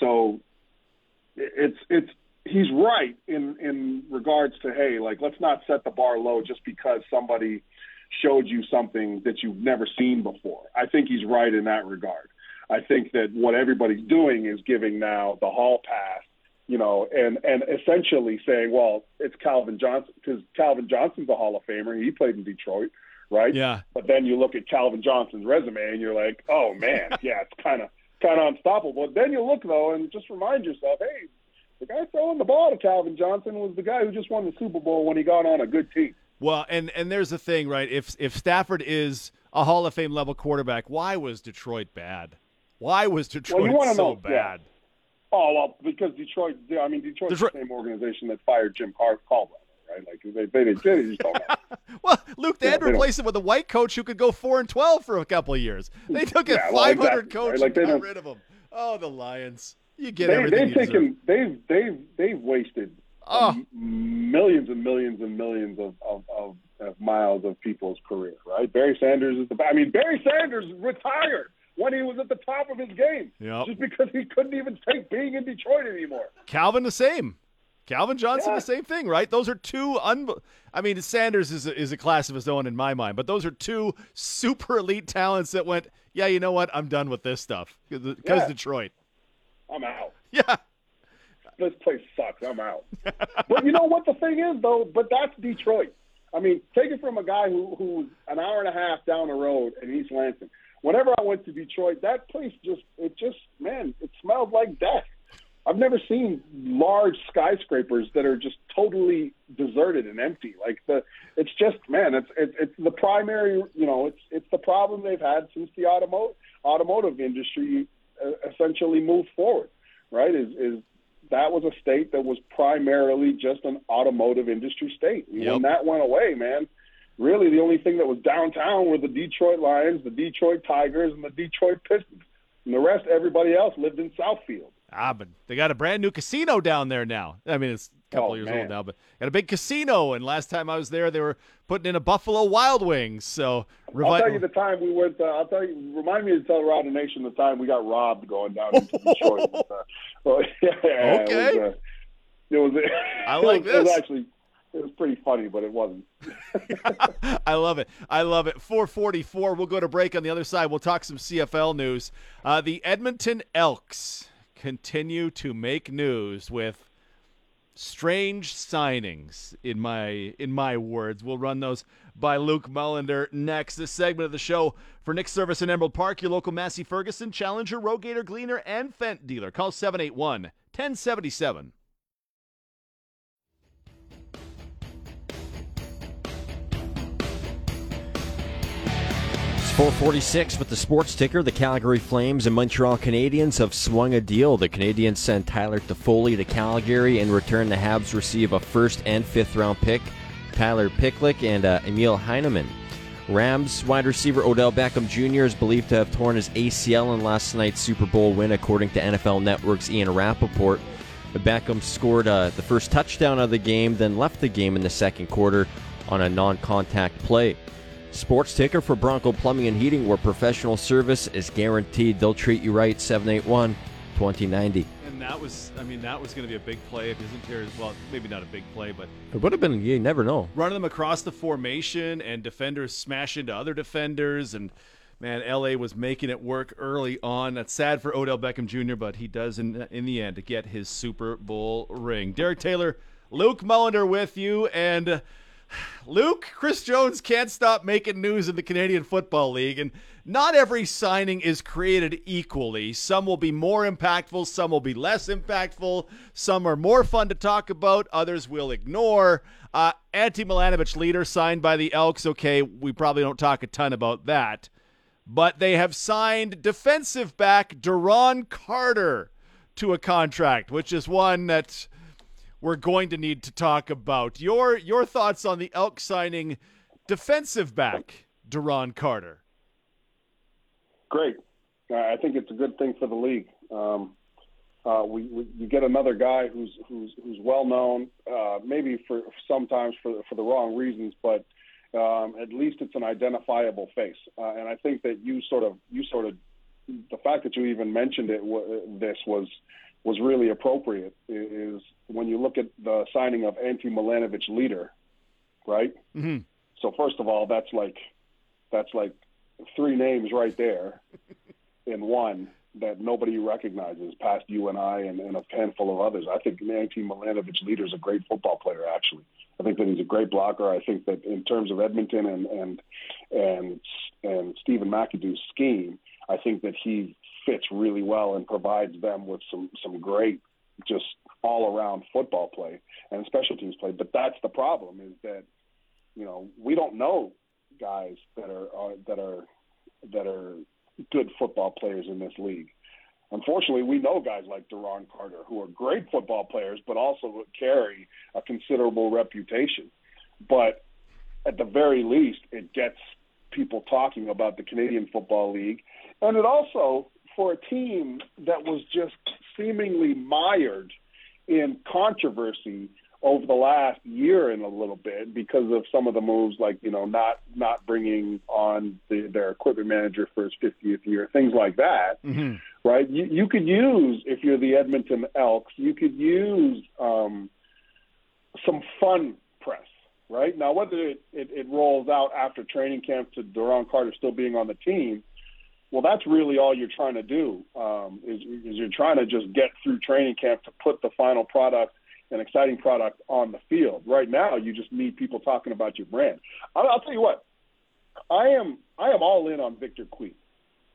so it's it's he's right in in regards to hey, like let's not set the bar low just because somebody showed you something that you've never seen before. I think he's right in that regard. I think that what everybody's doing is giving now the hall pass, you know, and and essentially saying, well, it's Calvin Johnson because Calvin Johnson's a Hall of Famer. He played in Detroit, right? Yeah. But then you look at Calvin Johnson's resume and you're like, oh man, yeah, it's kind of kind of unstoppable. But then you look though and just remind yourself, hey, the guy throwing the ball to Calvin Johnson was the guy who just won the Super Bowl when he got on a good team. Well, and and there's the thing, right? If if Stafford is a Hall of Fame level quarterback, why was Detroit bad? Why was Detroit you so know- yeah. bad? Oh well, because Detroit. I mean, Detroit's Detroit- the same organization that fired Jim Car- Caldwell, right? Like they they, they, they just don't. Well, Luke, they Yeah, had to replace it with a white coach who could go four and twelve for a couple of years. They took a Yeah, well, 500 exactly, coach right? Like, they got rid of him. Oh, the Lions! You get they, everything. They've taken they've they've they've wasted Oh. millions and millions and millions of, of, of, of miles of people's career, right? Barry Sanders is the. I mean, Barry Sanders retired when he was at the top of his game, Yep. just because he couldn't even take being in Detroit anymore. Calvin the same. Calvin Johnson Yeah. the same thing, right? Those are two un. I mean, Sanders is a, is a class of his own in my mind, but those are two super elite talents that went. Yeah, you know what? I'm done with this stuff because Yeah. Detroit. I'm out. Yeah, this place sucks. I'm out. but you know what the thing is though? But that's Detroit. I mean, take it from a guy who who's an hour and a half down the road in East Lansing. Whenever I went to Detroit, that place just it just man, it smelled like death. I've never seen large skyscrapers that are just totally deserted and empty. Like the, it's just man, it's it's, it's the primary. You know, it's it's the problem they've had since the automotive automotive industry uh, essentially moved forward. Right? Is is that was a state that was primarily just an automotive industry state. And Yep. When that went away, man, really the only thing that was downtown were the Detroit Lions, the Detroit Tigers, and the Detroit Pistons. And the rest, everybody else lived in Southfield. Ah, but they got a brand new casino down there now. I mean, it's a couple Oh, years man. old now, but got a big casino. And last time I was there, they were putting in a Buffalo Wild Wings. So I'll tell you the time we went. Uh, I'll tell you. Remind me to tell Rod Nation the time we got robbed going down into Detroit. uh, well, yeah, Okay. It was. Uh, it was I it like was, It was this. actually. It was pretty funny, but it wasn't. I love it. I love it. 444. We'll go to break on the other side. We'll talk some CFL news. Uh, the Edmonton Elks continue to make news with strange signings in my in my words. We'll run those by Luke Mullender next. This segment of the show for Nick Service in Emerald Park, your local Massey Ferguson, Challenger, Rogator, Gleaner, and Fendt dealer. Call 781 1077. 446 with the sports ticker. The Calgary Flames and Montreal Canadiens have swung a deal. The Canadiens sent Tyler Toffoli to Calgary. In return, the Habs receive a first and fifth round pick, Tyler Pitlick and uh, Emil Heineman. Rams wide receiver Odell Beckham Jr. is believed to have torn his ACL in last night's Super Bowl win, according to NFL Network's Ian Rapoport. Beckham scored uh, the first touchdown of the game, then left the game in the second quarter on a non contact play. Sports ticker for Bronco Plumbing and Heating, where professional service is guaranteed. They'll treat you right. 781 2090. And that was, I mean, that was going to be a big play if isn't there? Well, maybe not a big play, but It would have been, you never know. running them across the formation and defenders smash into other defenders and man la was making it work early on that's sad for odell beckham jr but he does in, in the end to get his super bowl ring derek taylor luke mullender with you and uh, luke chris jones can't stop making news in the canadian football league and not every signing is created equally. Some will be more impactful, some will be less impactful, some are more fun to talk about, others will ignore. Uh, Ante Milanovic-Litre signed by the Elks. Okay, we probably don't talk a ton about that. But they have signed defensive back Duron Carter to a contract, which is one that we're going to need to talk about. Your your thoughts on the Elk signing defensive back Duron Carter? Great. Uh, I think it's a good thing for the league. Um, uh, we, we you get another guy who's who's who's well known, uh, maybe for sometimes for for the wrong reasons, but um, at least it's an identifiable face. Uh, and I think that you sort of you sort of the fact that you even mentioned it w- this was was really appropriate. Is when you look at the signing of Ante Milanovic-Litre, right? Mhm. So first of all, that's like that's like three names right there in one that nobody recognizes past you and I and, and a handful of others. I think Ante Milanovic-Litre is a great football player. Actually, I think that he's a great blocker. I think that in terms of Edmonton and and and and Stephen McAdoo's scheme, I think that he fits really well and provides them with some some great just all around football play and special teams play. But that's the problem is that you know we don't know guys that are, are that are that are good football players in this league. Unfortunately, we know guys like Duron Carter who are great football players, but also carry a considerable reputation. But at the very least, it gets people talking about the Canadian Football League, and it also for a team that was just seemingly mired in controversy over the last year and a little bit because of some of the moves like you know not not bringing on the, their equipment manager for his 50th year things like that right? You you could use if you're the Edmonton Elks you could use um some fun press right? Now whether it, it, it rolls out after training camp to Duron Carter still being on the team well, that's really all you're trying to do. Um, is, is you're trying to just get through training camp to put the final product, an exciting product, on the field. Right now, you just need people talking about your brand. I'll, I'll tell you what, I am I am all in on Victor Q,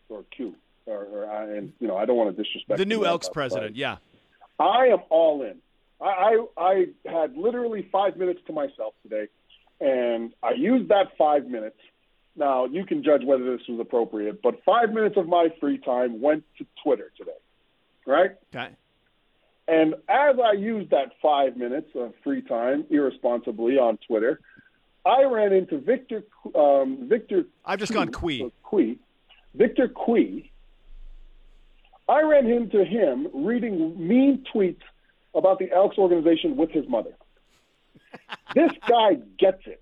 or Q, or, or I, and you know I don't want to disrespect The new Elks president, yeah. I am all in. I, I I had literally five minutes to myself today, and I used that five minutes. Now you can judge whether this was appropriate, but five minutes of my free time went to Twitter today, right? Okay. And as I used that five minutes of free time irresponsibly on Twitter, I ran into Victor um, Victor. I've just gone Quee. Quee. Victor Cui. I ran into him reading mean tweets about the Elks organization with his mother. this guy gets it.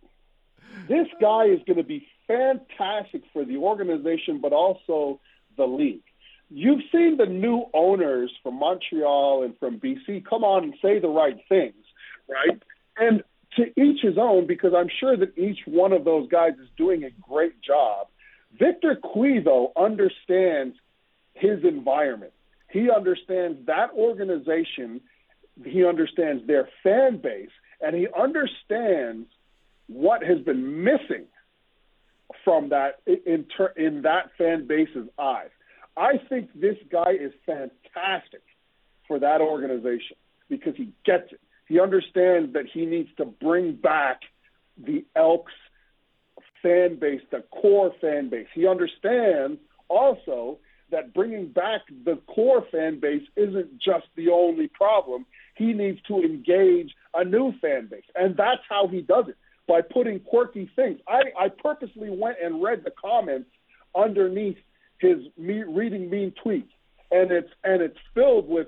This guy is going to be fantastic for the organization, but also the league. You've seen the new owners from Montreal and from BC come on and say the right things, right? And to each his own, because I'm sure that each one of those guys is doing a great job. Victor though, understands his environment. He understands that organization. He understands their fan base, and he understands what has been missing from that in in that fan base's eyes. I think this guy is fantastic for that organization because he gets it. He understands that he needs to bring back the Elks fan base, the core fan base. He understands also that bringing back the core fan base isn't just the only problem. He needs to engage a new fan base. And that's how he does it by putting quirky things. I, I purposely went and read the comments underneath his me, reading mean tweets. And it's and it's filled with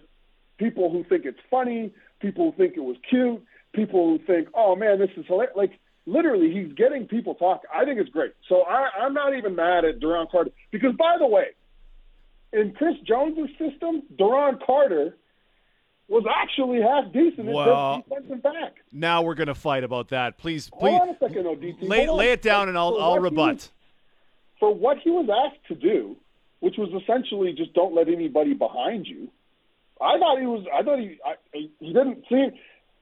people who think it's funny, people who think it was cute, people who think, oh man, this is hilarious. Like literally, he's getting people talking. I think it's great. So I, I'm not even mad at Duron Carter because, by the way, in Chris Jones's system, Duron Carter was actually half decent Well- defensive back. Now we're going to fight about that. Please, please Hold on a second, though, DT. lay, lay it down and I'll, I'll rebut. was- for what he was asked to do, which was essentially just don't let anybody behind you. I thought he was. I thought he. I, he didn't seem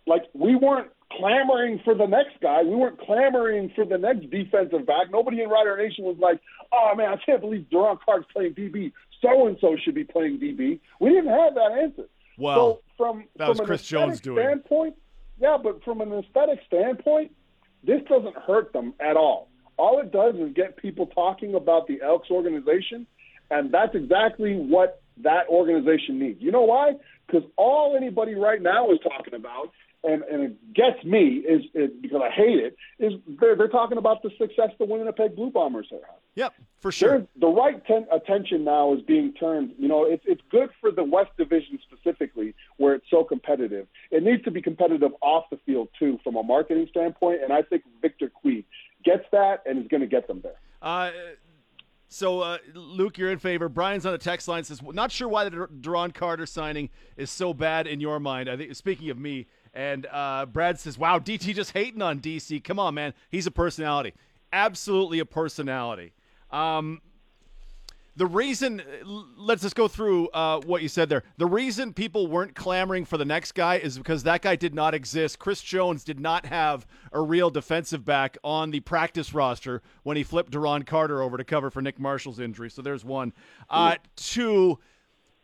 like we weren't clamoring for the next guy. We weren't clamoring for the next defensive back. Nobody in Rider Nation was like, "Oh man, I can't believe Duron Carter's playing DB. So and so should be playing DB." We didn't have that answer. Well, so from that from was an Chris Jones doing standpoint, yeah, but from an aesthetic standpoint, this doesn't hurt them at all. All it does is get people talking about the Elks organization, and that's exactly what that organization needs. You know why? Because all anybody right now is talking about, and, and it gets me, is, is because I hate it, is they're, they're talking about the success the Winnipeg Blue Bombers have. Yep, for sure. There's, the right ten, attention now is being turned. You know, it's it's good for the West Division specifically, where it's so competitive. It needs to be competitive off the field too, from a marketing standpoint. And I think Victor Cui gets that and is going to get them there. Uh, so, uh, Luke, you're in favor. Brian's on the text line says, "Not sure why the Duron Carter signing is so bad in your mind." I think speaking of me, and uh, Brad says, "Wow, DT just hating on DC. Come on, man. He's a personality. Absolutely a personality." Um, the reason, let's just go through uh, what you said there. The reason people weren't clamoring for the next guy is because that guy did not exist. Chris Jones did not have a real defensive back on the practice roster when he flipped Duron Carter over to cover for Nick Marshall's injury. So there's one. Uh, two,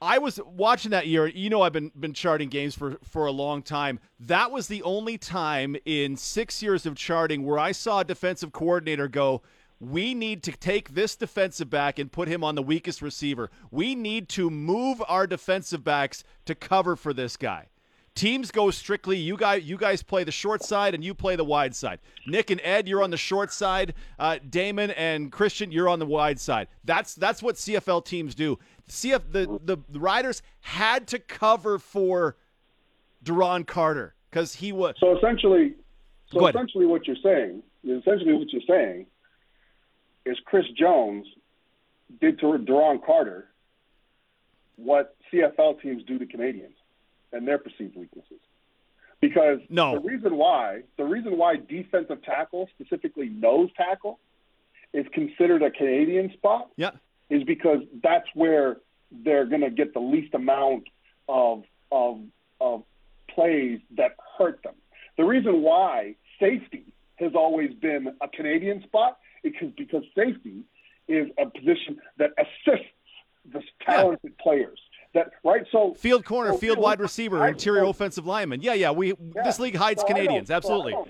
I was watching that year. You know, I've been been charting games for for a long time. That was the only time in six years of charting where I saw a defensive coordinator go. We need to take this defensive back and put him on the weakest receiver. We need to move our defensive backs to cover for this guy. Teams go strictly. You guys, you guys play the short side, and you play the wide side. Nick and Ed, you're on the short side. Uh, Damon and Christian, you're on the wide side. That's that's what CFL teams do. CF the the, the Riders had to cover for Duron Carter because he was. So essentially, so essentially, what you're saying, is essentially, what you're saying, is Chris Jones did to Duron Carter what CFL teams do to Canadians and their perceived weaknesses. Because No. the reason why the reason why defensive tackle, specifically nose tackle, is considered a Canadian spot Yeah, is because that's where they're going to get the least amount of, of, of plays that hurt them. The reason why safety has always been a Canadian spot because, because safety is a position that assists the talented players. that right. So Field corner, so, field wide receiver, I- interior so- offensive lineman. Yeah, yeah. We yeah, this league hides so Canadians. Absolutely. don't-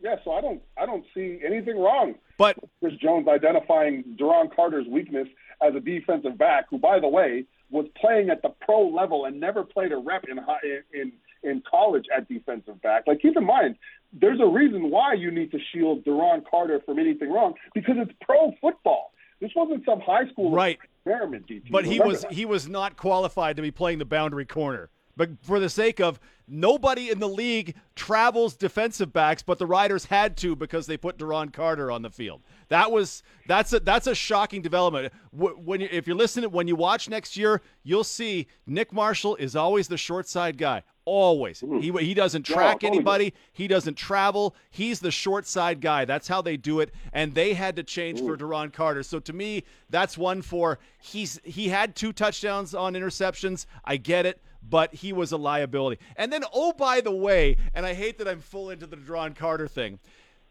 yeah, so I don't I don't see anything wrong. But Chris Jones identifying Duron Carter's weakness as a defensive back, who, by the way, was playing at the pro level and never played a rep in hi- in in college at defensive back. Like, keep in mind, there's a reason why you need to shield Duron Carter from anything wrong because it's pro football. This wasn't some high school Right. experiment. DT. but he was that. he was not qualified to be playing the boundary corner. But for the sake of nobody in the league travels defensive backs, but the Riders had to because they put Duron Carter on the field. That was that's a that's a shocking development. When you, if you're listening, when you watch next year, you'll see Nick Marshall is always the short side guy. Always, mm. he he doesn't track totally. anybody. He doesn't travel. He's the short side guy. That's how they do it. And they had to change for mm. Duron Carter. So to me, that's one for he's he had two touchdowns on interceptions. I get it, but he was a liability. And then oh by the way, and I hate that I'm full into the Duron Carter thing.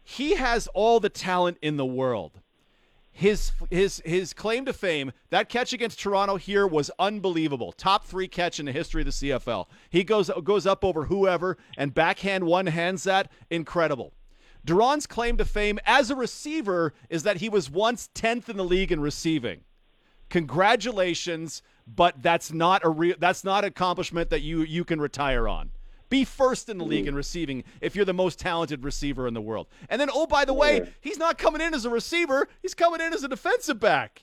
He has all the talent in the world his his his claim to fame that catch against Toronto here was unbelievable. Top three catch in the history of the CFL. He goes goes up over whoever and backhand one hands that incredible. Duron's claim to fame as a receiver is that he was once 10th in the league in receiving. Congratulations, but that's not a real that's not an accomplishment that you you can retire on. Be first in the league in receiving if you're the most talented receiver in the world. And then, oh, by the way, he's not coming in as a receiver. He's coming in as a defensive back.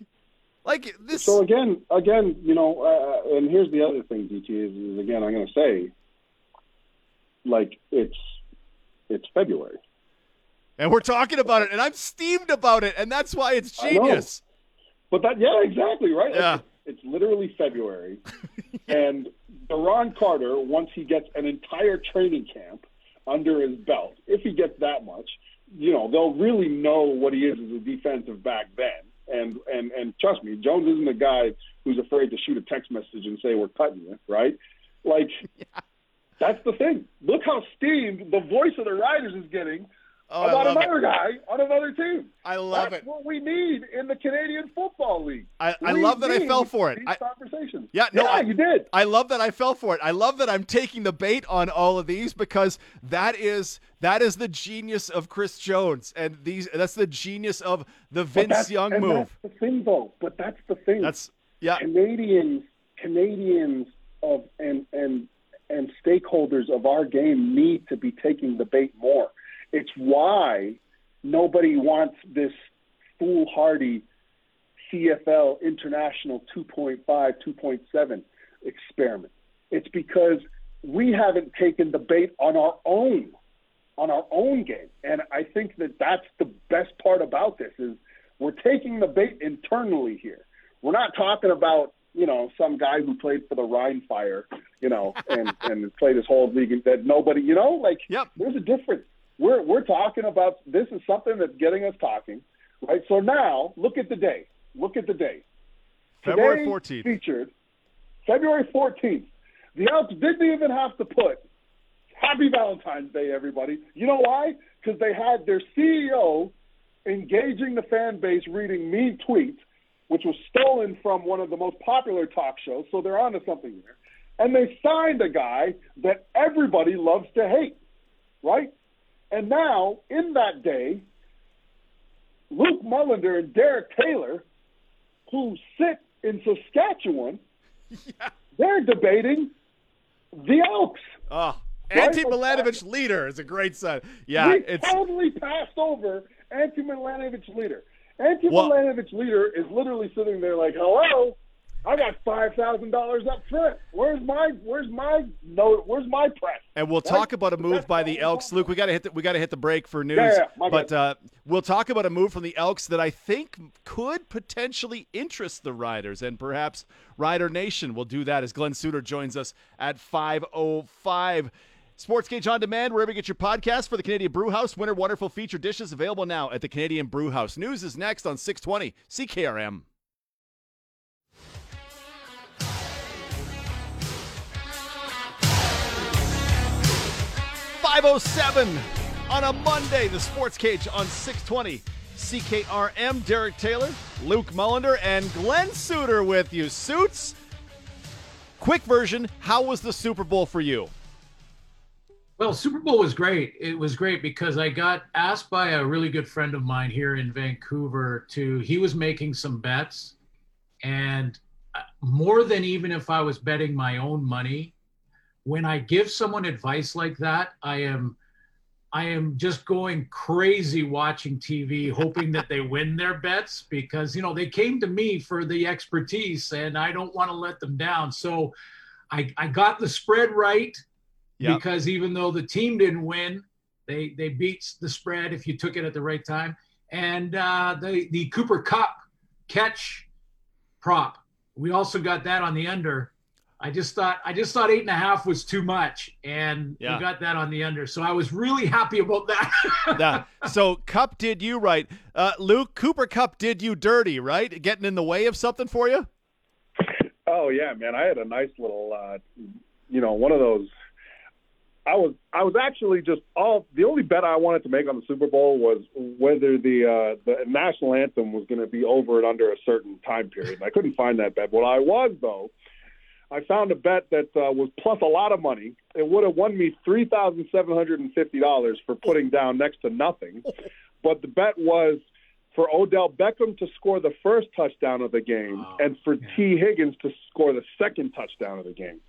Like this. So again, again, you know, uh, and here's the other thing, DT is, is again, I'm going to say, like it's it's February. and we're talking about it, and I'm steamed about it, and that's why it's genius. But that, yeah, exactly, right? Yeah. It's, it's literally February. And Duron Carter, once he gets an entire training camp under his belt, if he gets that much, you know, they'll really know what he is as a defensive back then. And, and, and trust me, Jones isn't a guy who's afraid to shoot a text message and say, we're cutting you, right? Like, that's the thing. Look how steamed the voice of the Riders is getting Oh, I about love it. another guy on another team. I love That's it. what we need in the Canadian Football League. I- I love that I fell for it. These I- conversations. Yeah, no, yeah, I- you did. I love that I fell for it. I love that I'm taking the bait on all of these because that is that is the genius of Chris Jones, and these that's the genius of the Vince Young move. That's the thing, though. But that's the thing. That's yeah. Canadians, Canadians of and and and stakeholders of our game need to be taking the bait more. It's why nobody wants this foolhardy CFL International 2.5, 2.7 experiment. It's because we haven't taken the bait on our own, on our own game. And I think that that's the best part about this is we're taking the bait internally here. We're not talking about you know some guy who played for the Rhein Fire, you know, and and played his whole league and that nobody, you know, like Yep. there's a difference. We're we're talking about this is something that's getting us talking, right? So now look at the day. Look at the day. February 14th. featured February 14th. The Elks didn't even have to put Happy Valentine's Day, everybody. You know why? Because they had their CEO engaging the fan base reading mean tweets, which was stolen from one of the most popular talk shows. So they're onto something there. And they signed a guy that everybody loves to hate, right? And now, in that day, Luke Mullender and Derek Taylor, who sit in Saskatchewan, they're debating the Elks. Oh, Right? Anti Milanovich leader is a great son. Yeah, we it's totally passed over Anti Milanovic leader. Ante Well- Milanovic-Litre is literally sitting there like, "Hello, I got five thousand dollars up front. Where's my Where's my no? Where's my press?" And we'll talk about a move by the Elks. Luke, we got to hit the, we got to hit the break for news. Yeah, yeah, but uh, we'll talk about a move from the Elks that I think could potentially interest the Riders, and perhaps Rider Nation We'll do that as Glen Suitor joins us at 5:05. Sports Cage on demand, wherever you get your podcast for the Canadian Brew House. Winter Wonderful feature dishes available now at the Canadian Brew House. News is next on 620 CKRM. 507 on a Monday. The Sports Cage on 620 CKRM. Derek Taylor, Luke Mullender, and Glen Suitor with you. Suits. quick version, how was the Super Bowl for you? Well, Super Bowl was great. It was great because I got asked by a really good friend of mine here in Vancouver to, he was making some bets. And uh, more than even if I was betting my own money, when I give someone advice like that, I am. I am just going crazy watching TV, hoping that they win their bets because you know they came to me for the expertise, and I don't want to let them down. So, I I got the spread right Yep. because even though the team didn't win, they they beat the spread if you took it at the right time. And uh, the the Cooper Kupp catch prop, we also got that on the under. I just thought I just thought eight and a half was too much, and Yeah. we got that on the under. So I was really happy about that. Yeah. so Kupp did you right. Uh, Luke, Cooper Kupp did you dirty, right? Getting in the way of something for you? Oh yeah, man. I had a nice little, uh, you know, one of those. I was I was actually just all the only bet I wanted to make on the Super Bowl was whether the uh, the national anthem was going to be over and under a certain time period. I couldn't find that bet. What I was though, I found a bet that uh, was plus a lot of money. It would have won me three thousand seven hundred and fifty dollars for putting down next to nothing. But the bet was for Odell Beckham to score the first touchdown of the game and for Tee Higgins to score the second touchdown of the game.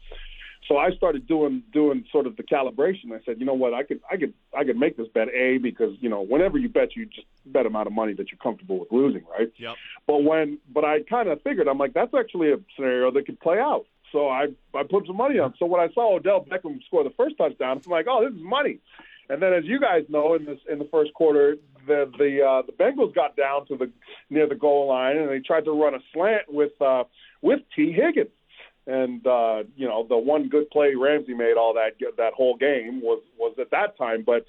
So I started doing doing sort of the calibration. I said, you know what, I could I could I could make this bet A because you know whenever you bet, you just bet amount of money that you're comfortable with losing, right? Yep. But when but I kind of figured I'm like that's actually a scenario that could play out. So I I put some money on. So when I saw Odell Beckham score the first touchdown, I'm like, oh, this is money. And then, as you guys know, in this in the first quarter, the the uh, the Bengals got down to the near the goal line, and they tried to run a slant with uh, with Tee Higgins. And uh, you know, the one good play Ramsey made all that that whole game was was at that time. But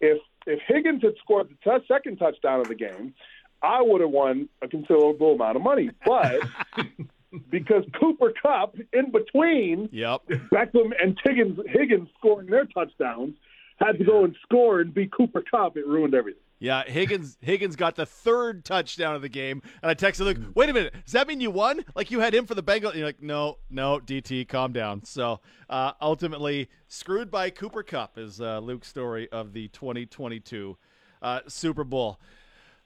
if if Higgins had scored the t- second touchdown of the game, I would have won a considerable amount of money. But because Cooper Kupp in between Yep. Beckham and Higgins Higgins scoring their touchdowns had to go and score and beat Cooper Kupp, it ruined everything. Yeah, Higgins Higgins got the third touchdown of the game, and I texted Luke, "Wait a minute, does that mean you won? Like you had him for the Bengals?" And you're like, "No, no, DT, calm down." So uh, ultimately, screwed by Cooper Kupp is uh, Luke's story of the 2022 uh, Super Bowl.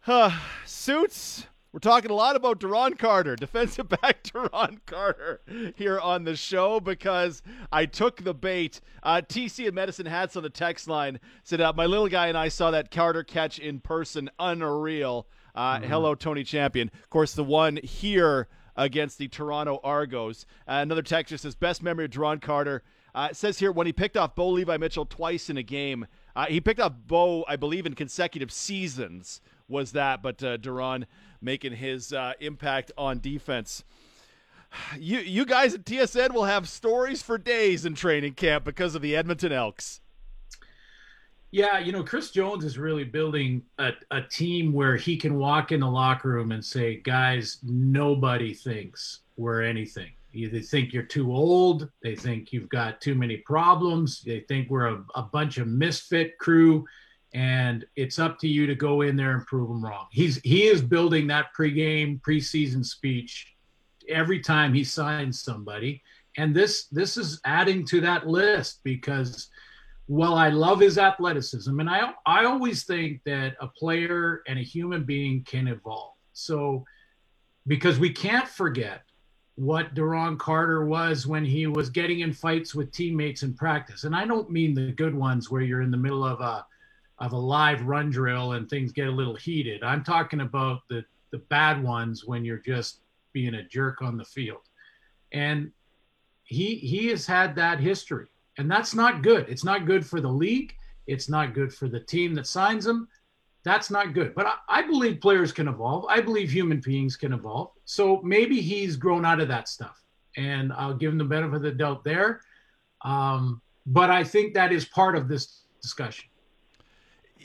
Uh, suits. We're talking a lot about Duron Carter, defensive back Duron Carter, here on the show because I took the bait. Uh, TC and Medicine Hats on the text line said, uh, My little guy and I saw that Carter catch in person. Unreal. Uh, Hello, Tony Champion. Of course, the one here against the Toronto Argos. Uh, another texter says, Best memory of Duron Carter. Uh, it says here when he picked off Bo Levi Mitchell twice in a game. Uh, he picked off Bo, I believe, in consecutive seasons was that, but uh, Duron making his uh, impact on defense. You you guys at TSN will have stories for days in training camp because of the Edmonton Elks. Yeah, you know, Chris Jones is really building a, a team where he can walk in the locker room and say, guys, nobody thinks we're anything. They think you're too old. They think you've got too many problems. They think we're a, a bunch of misfit crew. And it's up to you to go in there and prove them wrong. He's he is building that pregame, preseason speech every time he signs somebody. And this this is adding to that list because well, I love his athleticism, and I I always think that a player and a human being can evolve. So, because we can't forget what Duron Carter was when he was getting in fights with teammates in practice, and I don't mean the good ones where you're in the middle of a of a live run drill and things get a little heated. I'm talking about the the bad ones when you're just being a jerk on the field, and he he has had that history and that's not good. It's not good for the league. It's not good for the team that signs him. That's not good. But I, I believe players can evolve. I believe human beings can evolve. So maybe he's grown out of that stuff, and I'll give him the benefit of the doubt there. Um, but I think that is part of this discussion.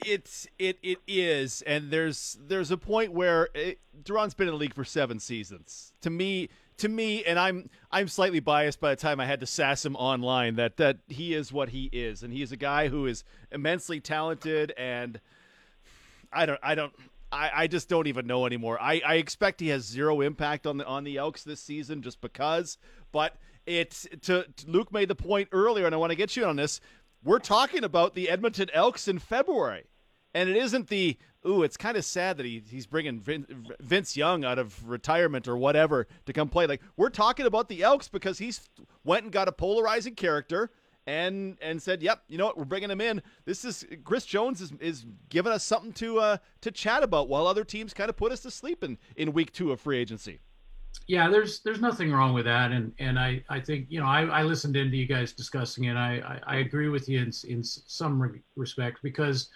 It's it it is, and there's there's a point where it, Duron's been in the league for seven seasons. To me, to me, and I'm I'm slightly biased by the time I had to sass him online that that he is what he is, and he is a guy who is immensely talented, and I don't I don't. I, I just don't even know anymore. I, I expect he has zero impact on the on the Elks this season just because, but it's to, to Luke made the point earlier, and I want to get you on this. We're talking about the Edmonton Elks in February, and it isn't the ooh. It's kind of sad that he, he's bringing Vin, Vince Young out of retirement or whatever to come play. Like we're talking about the Elks because he's went and got a polarizing character and and said, "Yep, you know what? We're bringing him in. This is Chris Jones is is giving us something to uh, to chat about while other teams kind of put us to sleep in in week two of free agency." Yeah, there's there's nothing wrong with that, and and I I think you know I, I listened into you guys discussing it. I I, I agree with you in in some re- respect because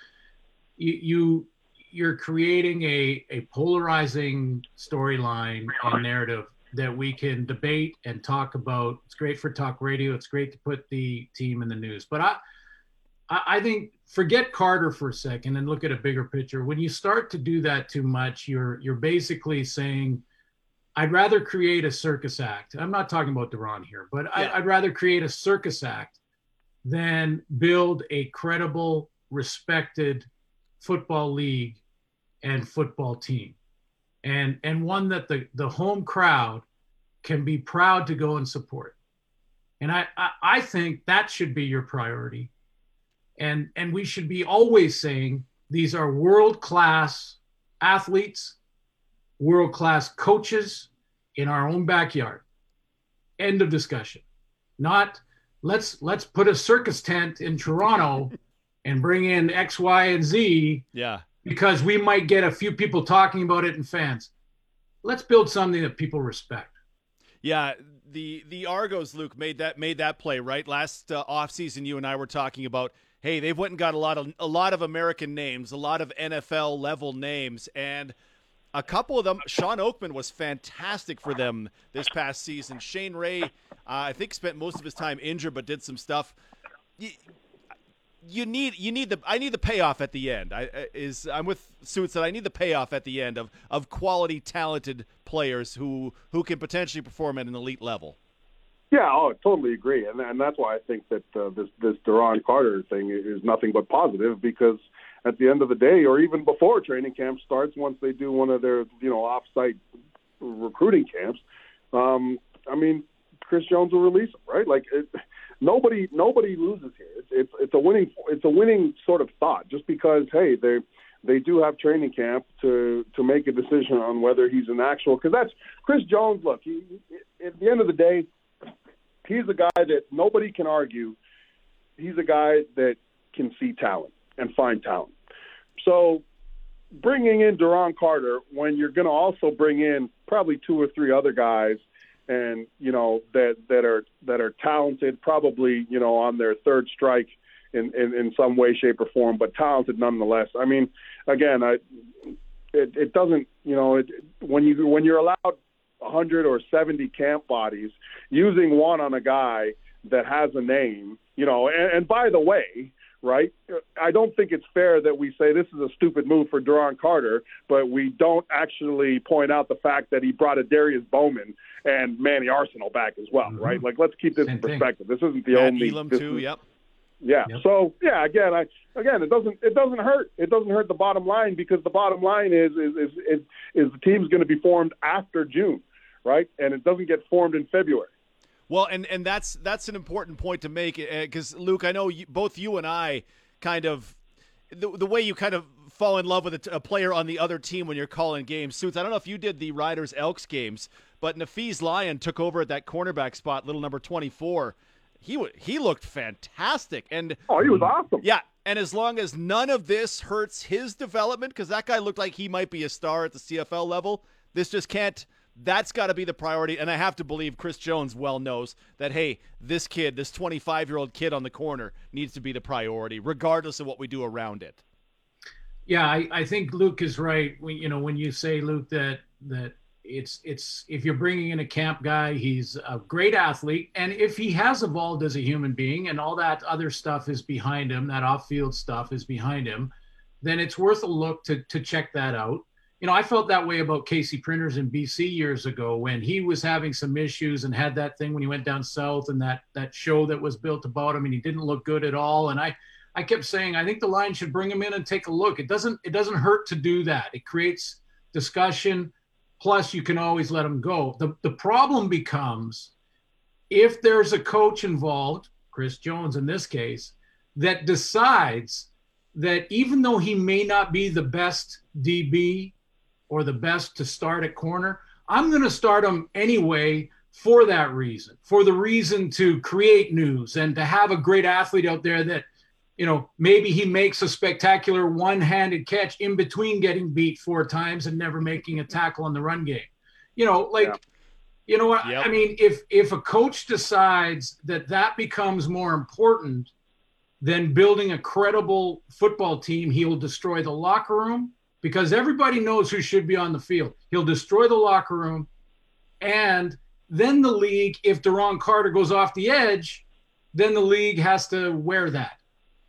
you you you're creating a a polarizing storyline and narrative that we can debate and talk about. It's great for talk radio. It's great to put the team in the news. But I, I think forget Carter for a second and look at a bigger picture. When you start to do that too much, you're you're basically saying, I'd rather create a circus act. I'm not talking about Duron here, but I, I'd rather create a circus act than build a credible, respected football league and football team. And and one that the the home crowd can be proud to go and support. And I, I i think that should be your priority. And and we should be always saying these are world class athletes world class coaches in our own backyard end of discussion not let's let's put a circus tent in toronto and bring in x y and z Yeah, because we might get a few people talking about it and fans. Let's build something that people respect. Yeah, the the Argos, Luke made that made that play right last uh, offseason. You and I were talking about. Hey, they've went and got a lot of a lot of American names, a lot of NFL level names, and a couple of them. Shawn Oakman was fantastic for them this past season. Shane Ray, uh, I think, spent most of his time injured, but did some stuff. You, you need you need the I need the payoff at the end. I is I'm with Suits that I need the payoff at the end of of quality, talented players who who can potentially perform at an elite level. Yeah, oh, I totally agree, and and that's why I think that uh, this this Duron Carter thing is nothing but positive because at the end of the day, or even before training camp starts, once they do one of their you know off-site recruiting camps, um, I mean, Chris Jones will release him, right? Like it, nobody nobody loses here. It's, it's it's a winning it's a winning sort of thought just because hey they they do have training camp to to make a decision on whether he's an actual because that's Chris Jones. Look, he, at the end of the day, he's a guy that nobody can argue. He's a guy that can see talent and find talent. So bringing in Duron Carter when you're going to also bring in probably two or three other guys and you know that that are that are talented probably you know on their third strike in in, in some way shape or form but talented nonetheless i mean again i it, it doesn't you know it, when you when you're allowed 100 or 70 camp bodies using one on a guy that has a name you know and, and by the way right? I don't think it's fair that we say this is a stupid move for Duron Carter, but we don't actually point out the fact that he brought a Darius Bowman and Manny Arceneaux back as well, right? Mm-hmm. Like, let's keep this Same in thing. perspective. This isn't the Matt only. Elam too. is- Yep. Yeah. Yep. So yeah, again, I again, it doesn't it doesn't hurt. It doesn't hurt the bottom line because the bottom line is is is is, is the team's going to be formed after June, right? And it doesn't get formed in February. Well, and and that's that's an important point to make eh, because Luke, I know you, both you and I kind of the, the way you kind of fall in love with a, t- a player on the other team when you're calling games. Suits, I don't know if you did the Riders Elks games, but Nafees Lyon took over at that cornerback spot, little number 24. He w- he looked fantastic, and Oh, he was awesome. yeah, and as long as none of this hurts his development, because that guy looked like he might be a star at the CFL level, this just can't. That's got to be the priority. And I have to believe Chris Jones well knows that, hey, this kid, this 25 year old kid on the corner, needs to be the priority, regardless of what we do around it. Yeah, I, I think Luke is right. When you know when you say Luke that that it's it's if you're bringing in a camp guy, he's a great athlete, and if he has evolved as a human being, and all that other stuff is behind him, that off-field stuff is behind him, then it's worth a look to to check that out. You know, I felt that way about Casey Printers in BC years ago when he was having some issues and had that thing when he went down south and that that show that was built about him and he didn't look good at all. And I I kept saying I think the line should bring him in and take a look. It doesn't it doesn't hurt to do that. It creates discussion. Plus, you can always let him go. The the problem becomes if there's a coach involved, Chris Jones in this case, that decides that even though he may not be the best DB or the best to start at corner, I'm going to start him anyway for that reason, for the reason to create news and to have a great athlete out there that, you know, maybe he makes a spectacular one handed catch in between getting beat four times and never making a tackle in the run game. You know, like, Yeah. you know what? Yep. I mean, if if a coach decides that that becomes more important than building a credible football team, he will destroy the locker room because everybody knows who should be on the field. He'll destroy the locker room, and then the league, if Duron Carter goes off the edge, then the league has to wear that.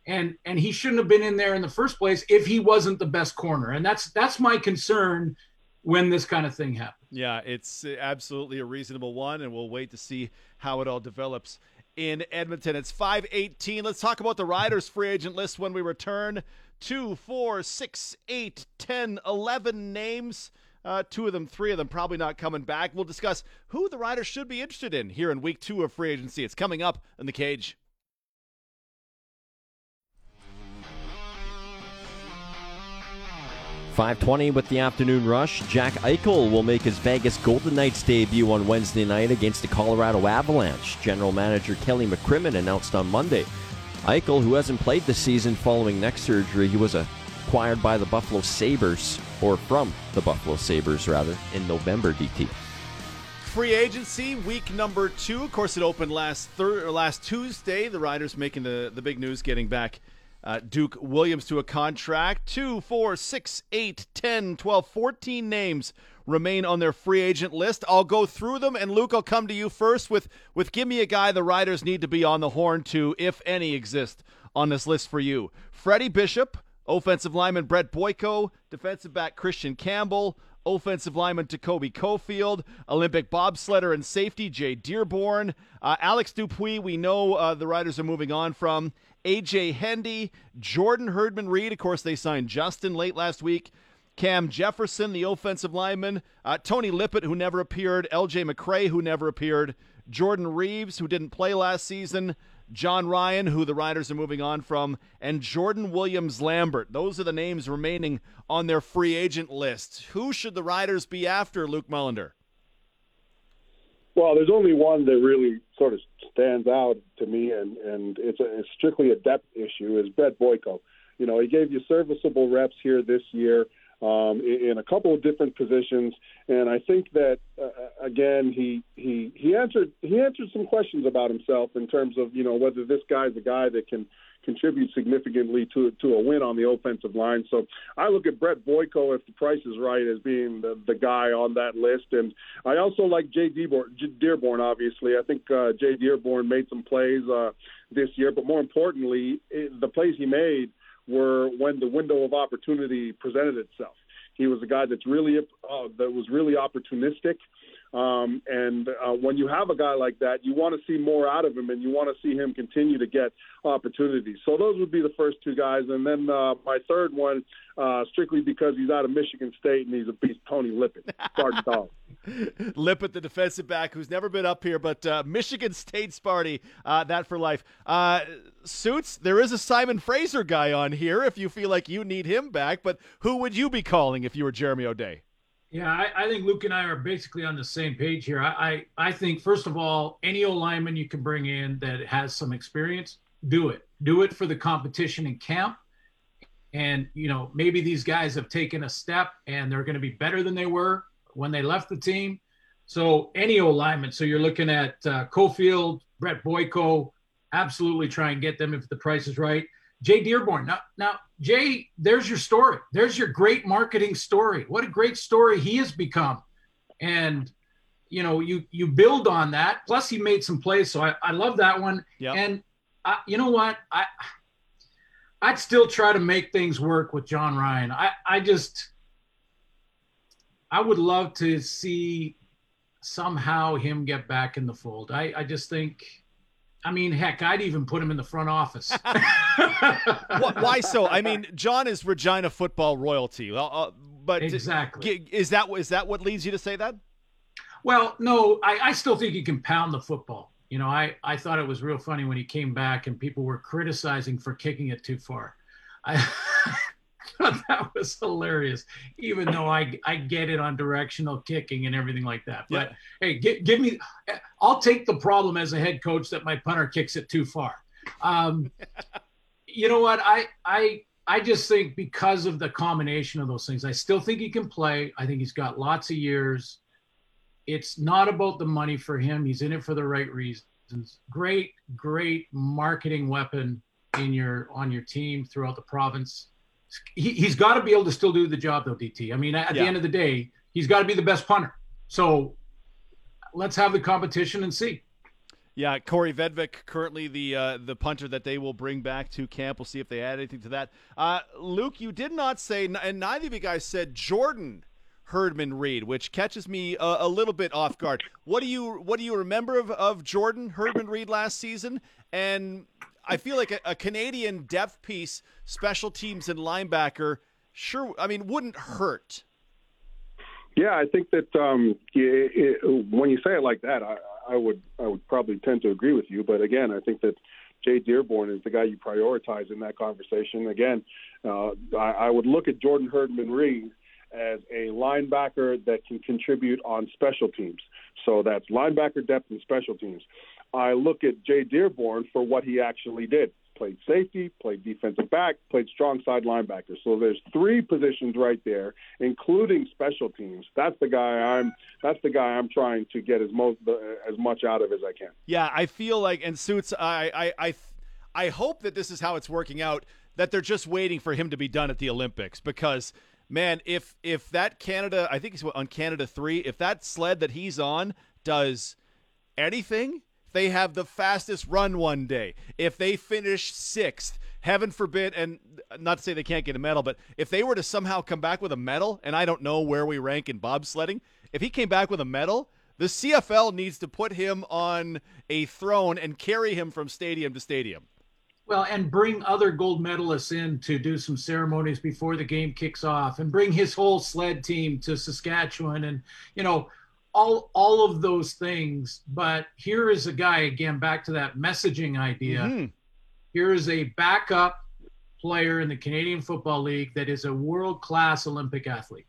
And and he shouldn't have been in there in the first place if he wasn't the best corner. And that's that's my concern when this kind of thing happens. Yeah, it's absolutely a reasonable one, and we'll wait to see how it all develops in Edmonton. It's 518. Let's talk about the Riders free agent list when we return. Two, four, six, eight, ten, eleven names. Uh, two of them, three of them probably not coming back. We'll discuss who the Riders should be interested in here in week two of free agency. It's coming up in the cage. Five twenty with the afternoon rush. Jack Eichel will make his Vegas Golden Knights debut on Wednesday night against the Colorado Avalanche. General Manager Kelly McCrimmon announced on Monday. Eichel, who hasn't played this season following neck surgery, he was acquired by the Buffalo Sabres, or from the Buffalo Sabres rather, in November. DT. Free agency week number two. Of course, it opened last thir- last Tuesday. The Riders making the the big news, getting back uh, Duke Williams to a contract. Two, four, six, eight, 10, 12, 14 names remain on their free agent list. I'll go through them, and Luke, I'll come to you first with with give me a guy the Riders need to be on the horn to, if any exist on this list for you. Freddie Bishop, offensive lineman Brett Boyko, defensive back Christian Campbell, offensive lineman Jacoby Cofield, Olympic bobsledder and safety Jay Dearborn, uh, Alex Dupuis. We know uh, the Riders are moving on from AJ Hendy, Jordan Herdman Reed. Of course, they signed Justin late last week. Cam Jefferson, the offensive lineman, uh, Tony Lippett, who never appeared, LJ McCray, who never appeared, Jordan Reeves, who didn't play last season, John Ryan, who the Riders are moving on from, and Jordan Williams Lambert. Those are the names remaining on their free agent list. Who should the Riders be after, Luke Mullender? Well, there's only one that really sort of stands out to me, and and it's, a, it's strictly a depth issue. Is Brett Boyko? You know, he gave you serviceable reps here this year um, in, a couple of different positions, and I think that uh, again he he he answered he answered some questions about himself in terms of you know whether this guy's a guy that can contribute significantly to to a win on the offensive line. So I look at Brett Boyko, if the price is right, as being the, the guy on that list. And I also like Jay Dearborn, Dearborn obviously. I think uh, Jay Dearborn made some plays uh, this year, but more importantly, it, the plays he made were when the window of opportunity presented itself. He was a guy that's really uh, that was really opportunistic. Um, and uh, when you have a guy like that, you want to see more out of him, and you want to see him continue to get opportunities. So those would be the first two guys, and then uh, my third one, uh, strictly because he's out of Michigan State and he's a beast, Tony Lippett, starting tall. Lippett, the defensive back, who's never been up here, but uh, Michigan State Sparty, uh, that for life. Uh, Suits, there is a Simon Fraser guy on here if you feel like you need him back, but who would you be calling if you were Jeremy O'Day? Yeah, I, I think Luke and I are basically on the same page here. I, I, I think, first of all, any O lineman you can bring in that has some experience, do it. Do it for the competition in camp. And, you know, maybe these guys have taken a step and they're going to be better than they were when they left the team. So, any O lineman. So, you're looking at uh, Cofield, Brett Boyko, absolutely try and get them if the price is right. Jay Dearborn. Now, now, Jay, there's your story. There's your great marketing story. What a great story he has become. And you know, you you build on that. Plus, he made some plays, so I, I love that one. Yep. And I, you know what? I I'd still try to make things work with John Ryan. I I just I would love to see somehow him get back in the fold. I I just think. I mean, heck, I'd even put him in the front office. Why so? I mean, John is Regina football royalty. Well, uh, but Exactly. is that is that what leads you to say that? Well, no, I, I still think he can pound the football You know, I, I thought it was real funny when he came back and people were criticizing for kicking it too far. I thought that was hilarious, even though I I get it on directional kicking and everything like that. But Yeah. hey, gi- give me, I'll take the problem as a head coach that my punter kicks it too far. Um, you know what? I I I just think because of the combination of those things, I still think he can play. I think he's got lots of years. It's not about the money for him. He's in it for the right reasons. Great, great marketing weapon in your on your team throughout the province. He, he's got to be able to still do the job though, DT. I mean, at Yeah. the end of the day, he's got to be the best punter. So let's have the competition and see. Yeah, Corey Vedvik, currently the uh, the punter that they will bring back to camp. We'll see if they add anything to that. Uh, Luke, you did not say, and neither of you guys said Jordan Herdman Reed, which catches me a, a little bit off guard. What do you what do you remember of, of Jordan Herdman Reed last season? And I feel like a, a Canadian depth piece, special teams and linebacker, sure. I mean, wouldn't hurt. Yeah, I think that um, it, it, when you say it like that, I, I would I would probably tend to agree with you. But again, I think that Jay Dearborn is the guy you prioritize in that conversation. Again, uh, I, I would look at Jordan Herdman Reed as a linebacker that can contribute on special teams. So that's linebacker depth and special teams. I look at Jay Dearborn for what he actually did. Played safety, played defensive back, played strong side linebacker. So there's three positions right there, including special teams. That's the guy I'm. That's the guy I'm trying to get as most as much out of as I can. Yeah, I feel like, and suits. I, I, I, I hope that this is how it's working out. That they're just waiting for him to be done at the Olympics because, man, if if that Canada, I think he's on Canada three. If that sled that he's on does anything, they have the fastest run one day. If they finish sixth, heaven forbid, and not to say they can't get a medal, but if they were to somehow come back with a medal, and I don't know where we rank in bobsledding, if he came back with a medal, the CFL needs to put him on a throne and carry him from stadium to stadium. Well, and bring other gold medalists in to do some ceremonies before the game kicks off, and bring his whole sled team to Saskatchewan, and you know, all all of those things. But here is a guy again, back to that messaging idea. Mhm. Here is a backup player in the Canadian Football League that is a world class Olympic athlete.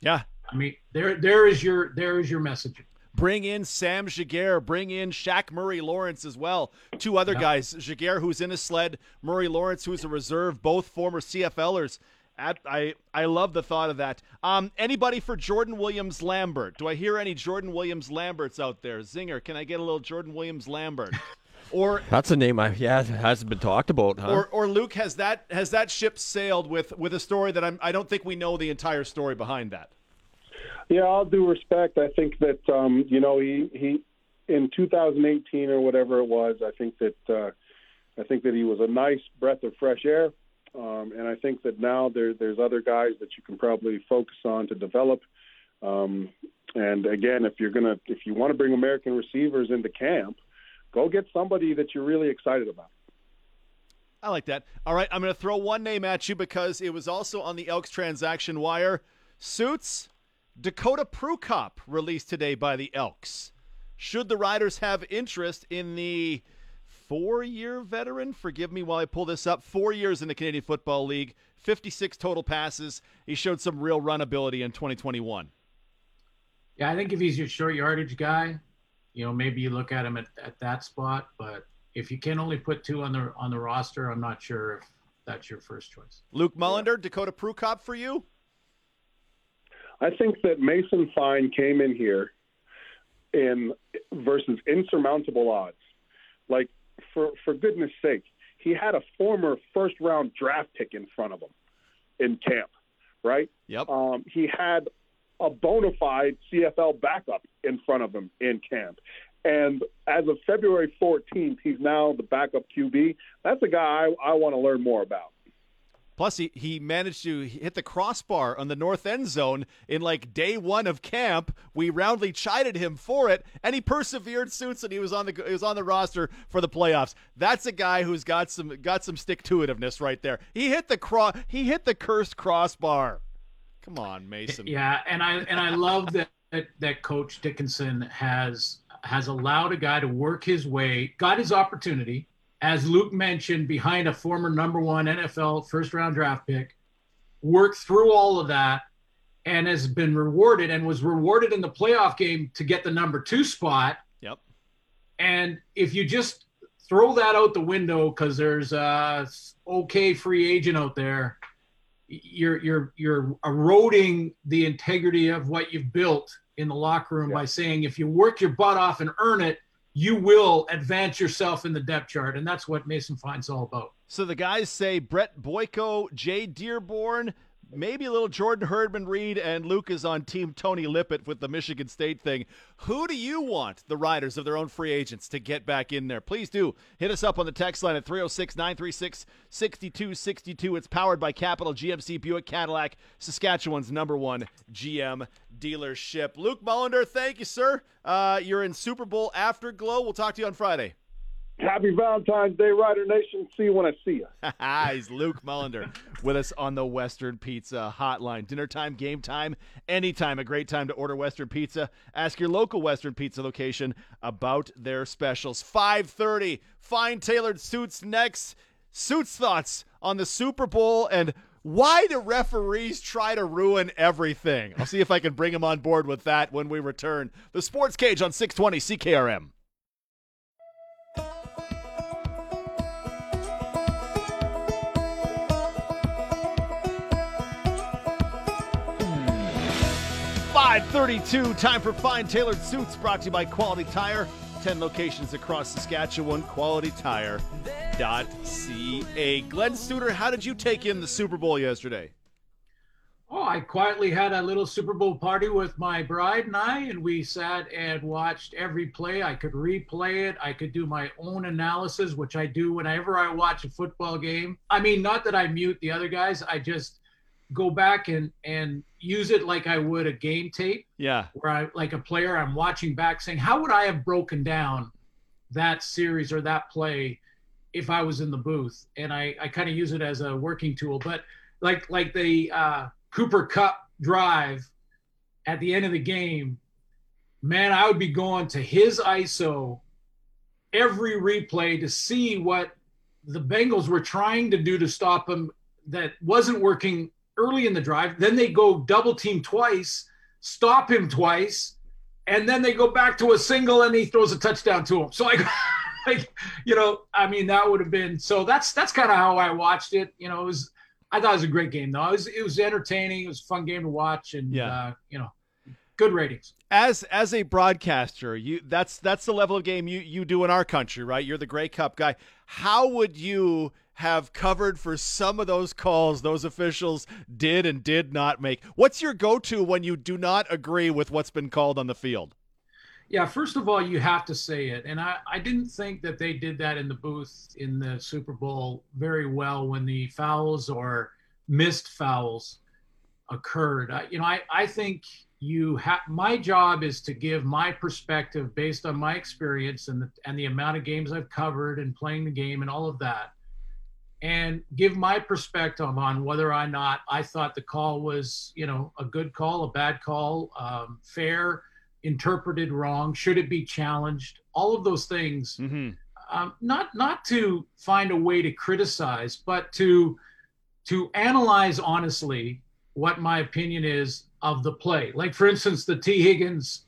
Yeah. I mean, there there is your there is your messaging. Bring in Sam Giguère. Bring in Shaq Murray Lawrence as well. Two other Yeah. guys. Jaguar, who's in a sled. Murray Lawrence, who's a reserve. Both former CFLers. At, I I love the thought of that. Um, anybody for Jordan Williams Lambert? Do I hear any Jordan Williams Lamberts out there? Zinger, can I get a little Jordan Williams Lambert? Or That's a name I yeah hasn't been talked about, huh? or or Luke has that has that ship sailed with with a story that I'm I don't think we know the entire story behind that. Yeah, all due respect, I think that um, you know he he in 2018 or whatever it was. I think that uh, I think that he was a nice breath of fresh air, um, and I think that now there there's other guys that you can probably focus on to develop. Um, and again, if you're gonna if you want to bring American receivers into camp, go get somebody that you're really excited about. I like that. All right, I'm going to throw one name at you because it was also on the Elks transaction wire. Suits Dakota Prukop released today by the Elks. Should the Riders have interest in the four-year veteran? Forgive me while I pull this up. Four years in the Canadian Football League, 56 total passes. He showed some real run ability in 2021. Yeah, I think if he's your short yardage guy, you know, maybe you look at him at, at that spot. But if you can only put two on the on the roster, I'm not sure if that's your first choice. Luke Mullender, Dakota Prukop for you? I think that Mason Fine came in here in versus insurmountable odds. Like for for goodness sake, he had a former first round draft pick in front of him in camp, right? Yep. Um, he had a bona fide CFL backup in front of him in camp. And as of February 14th, he's now the backup QB. That's a guy I, I want to learn more about. Plus, he, he managed to hit the crossbar on the north end zone in like day one of camp. We roundly chided him for it, and he persevered. Suits, and he was on the he was on the roster for the playoffs. That's a guy who's got some got some stick to itiveness right there. He hit the cro- he hit the cursed crossbar. Come on, Mason. Yeah, and I and I love that, that Coach Dickenson has has allowed a guy to work his way, got his opportunity, as Luke mentioned, behind a former number one NFL first round draft pick, worked through all of that, and has been rewarded and was rewarded in the playoff game to get the number two spot. Yep. And if you just throw that out the window because there's a okay free agent out there, you're you're you're eroding the integrity of what you've built in the locker room Yeah. by saying if you work your butt off and earn it, you will advance yourself in the depth chart, and that's what Mason Fine's all about. So the guys say Brett Boyko, Jay Dearborn, maybe a little Jordan Herdman Reed, and Luke is on team Tony Lippett with the Michigan State thing. Who do you want the riders of their own free agents to get back in there? Please do hit us up on the text line at 306 936 6262. It's powered by Capital GMC Buick Cadillac, Saskatchewan's number one GM dealership. Luke Mullender, thank you, sir. Uh, you're in Super Bowl Afterglow. We'll talk to you on Friday. Happy Valentine's Day, Rider Nation. See you when I see you. He's Luke Mullender with us on the Western Pizza Hotline. Dinner time, game time, anytime. A great time to order Western Pizza. Ask your local Western Pizza location about their specials. 5:30. Fine tailored suits next. Suits thoughts on the Super Bowl and why do referees try to ruin everything? I'll see if I can bring him on board with that when we return. The Sports Cage on 620 CKRM. Five thirty-two. Time for fine tailored suits. Brought to you by Quality Tire. Ten locations across Saskatchewan. QualityTire.ca. Glen Suitor, how did you take in the Super Bowl yesterday? Oh, I quietly had a little Super Bowl party with my bride and I, and we sat and watched every play. I could replay it. I could do my own analysis, which I do whenever I watch a football game. I mean, not that I mute the other guys. I just go back and and use it like I would a game tape, Yeah. where I like a player I'm watching back, saying, "How would I have broken down that series or that play if I was in the booth?" And I I kind of use it as a working tool, but like like the uh, Cooper Kupp drive at the end of the game, man, I would be going to his ISO every replay to see what the Bengals were trying to do to stop him that wasn't working early in the drive. Then they go double team twice, stop him twice, and then they go back to a single and he throws a touchdown to him. So like, like you know, I mean, that would have been so. That's that's kind of how I watched it. You know, it was. I thought it was a great game though. It was it was entertaining. It was a fun game to watch, and Yeah. uh, you know, good ratings. As as a broadcaster, you that's that's the level of game you you do in our country, right? You're the Grey Cup guy. How would you have covered for some of those calls those officials did and did not make? What's your go-to when you do not agree with what's been called on the field? Yeah, first of all, you have to say it. And I, I didn't think that they did that in the booth in the Super Bowl very well when the fouls or missed fouls occurred. I, you know, I, I think you have my job is to give my perspective based on my experience and the, and the amount of games I've covered and playing the game and all of that. And give my perspective on whether or not I thought the call was, you know, a good call, a bad call, um, fair, interpreted wrong should it be challenged all of those things Mm-hmm. um, not not to find a way to criticize but to to analyze honestly what my opinion is of the play like for instance the Tee Higgins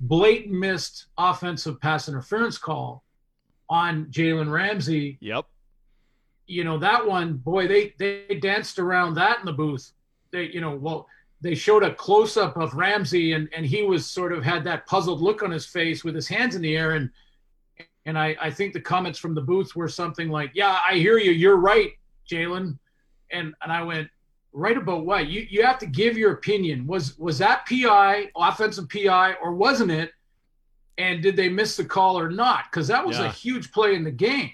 blatant missed offensive pass interference call on jalen ramsey Yep. You know that one boy they they danced around that in the booth. They you know well they showed a close up of Ramsey and and he was sort of had that puzzled look on his face with his hands in the air. And and I I think the comments from the booth were something like yeah I hear you. You're right Jalen. And and I went right about what? You you have to give your opinion. Was was that PI offensive PI or wasn't it? And did they miss the call or not? Because that was Yeah. a huge play in the game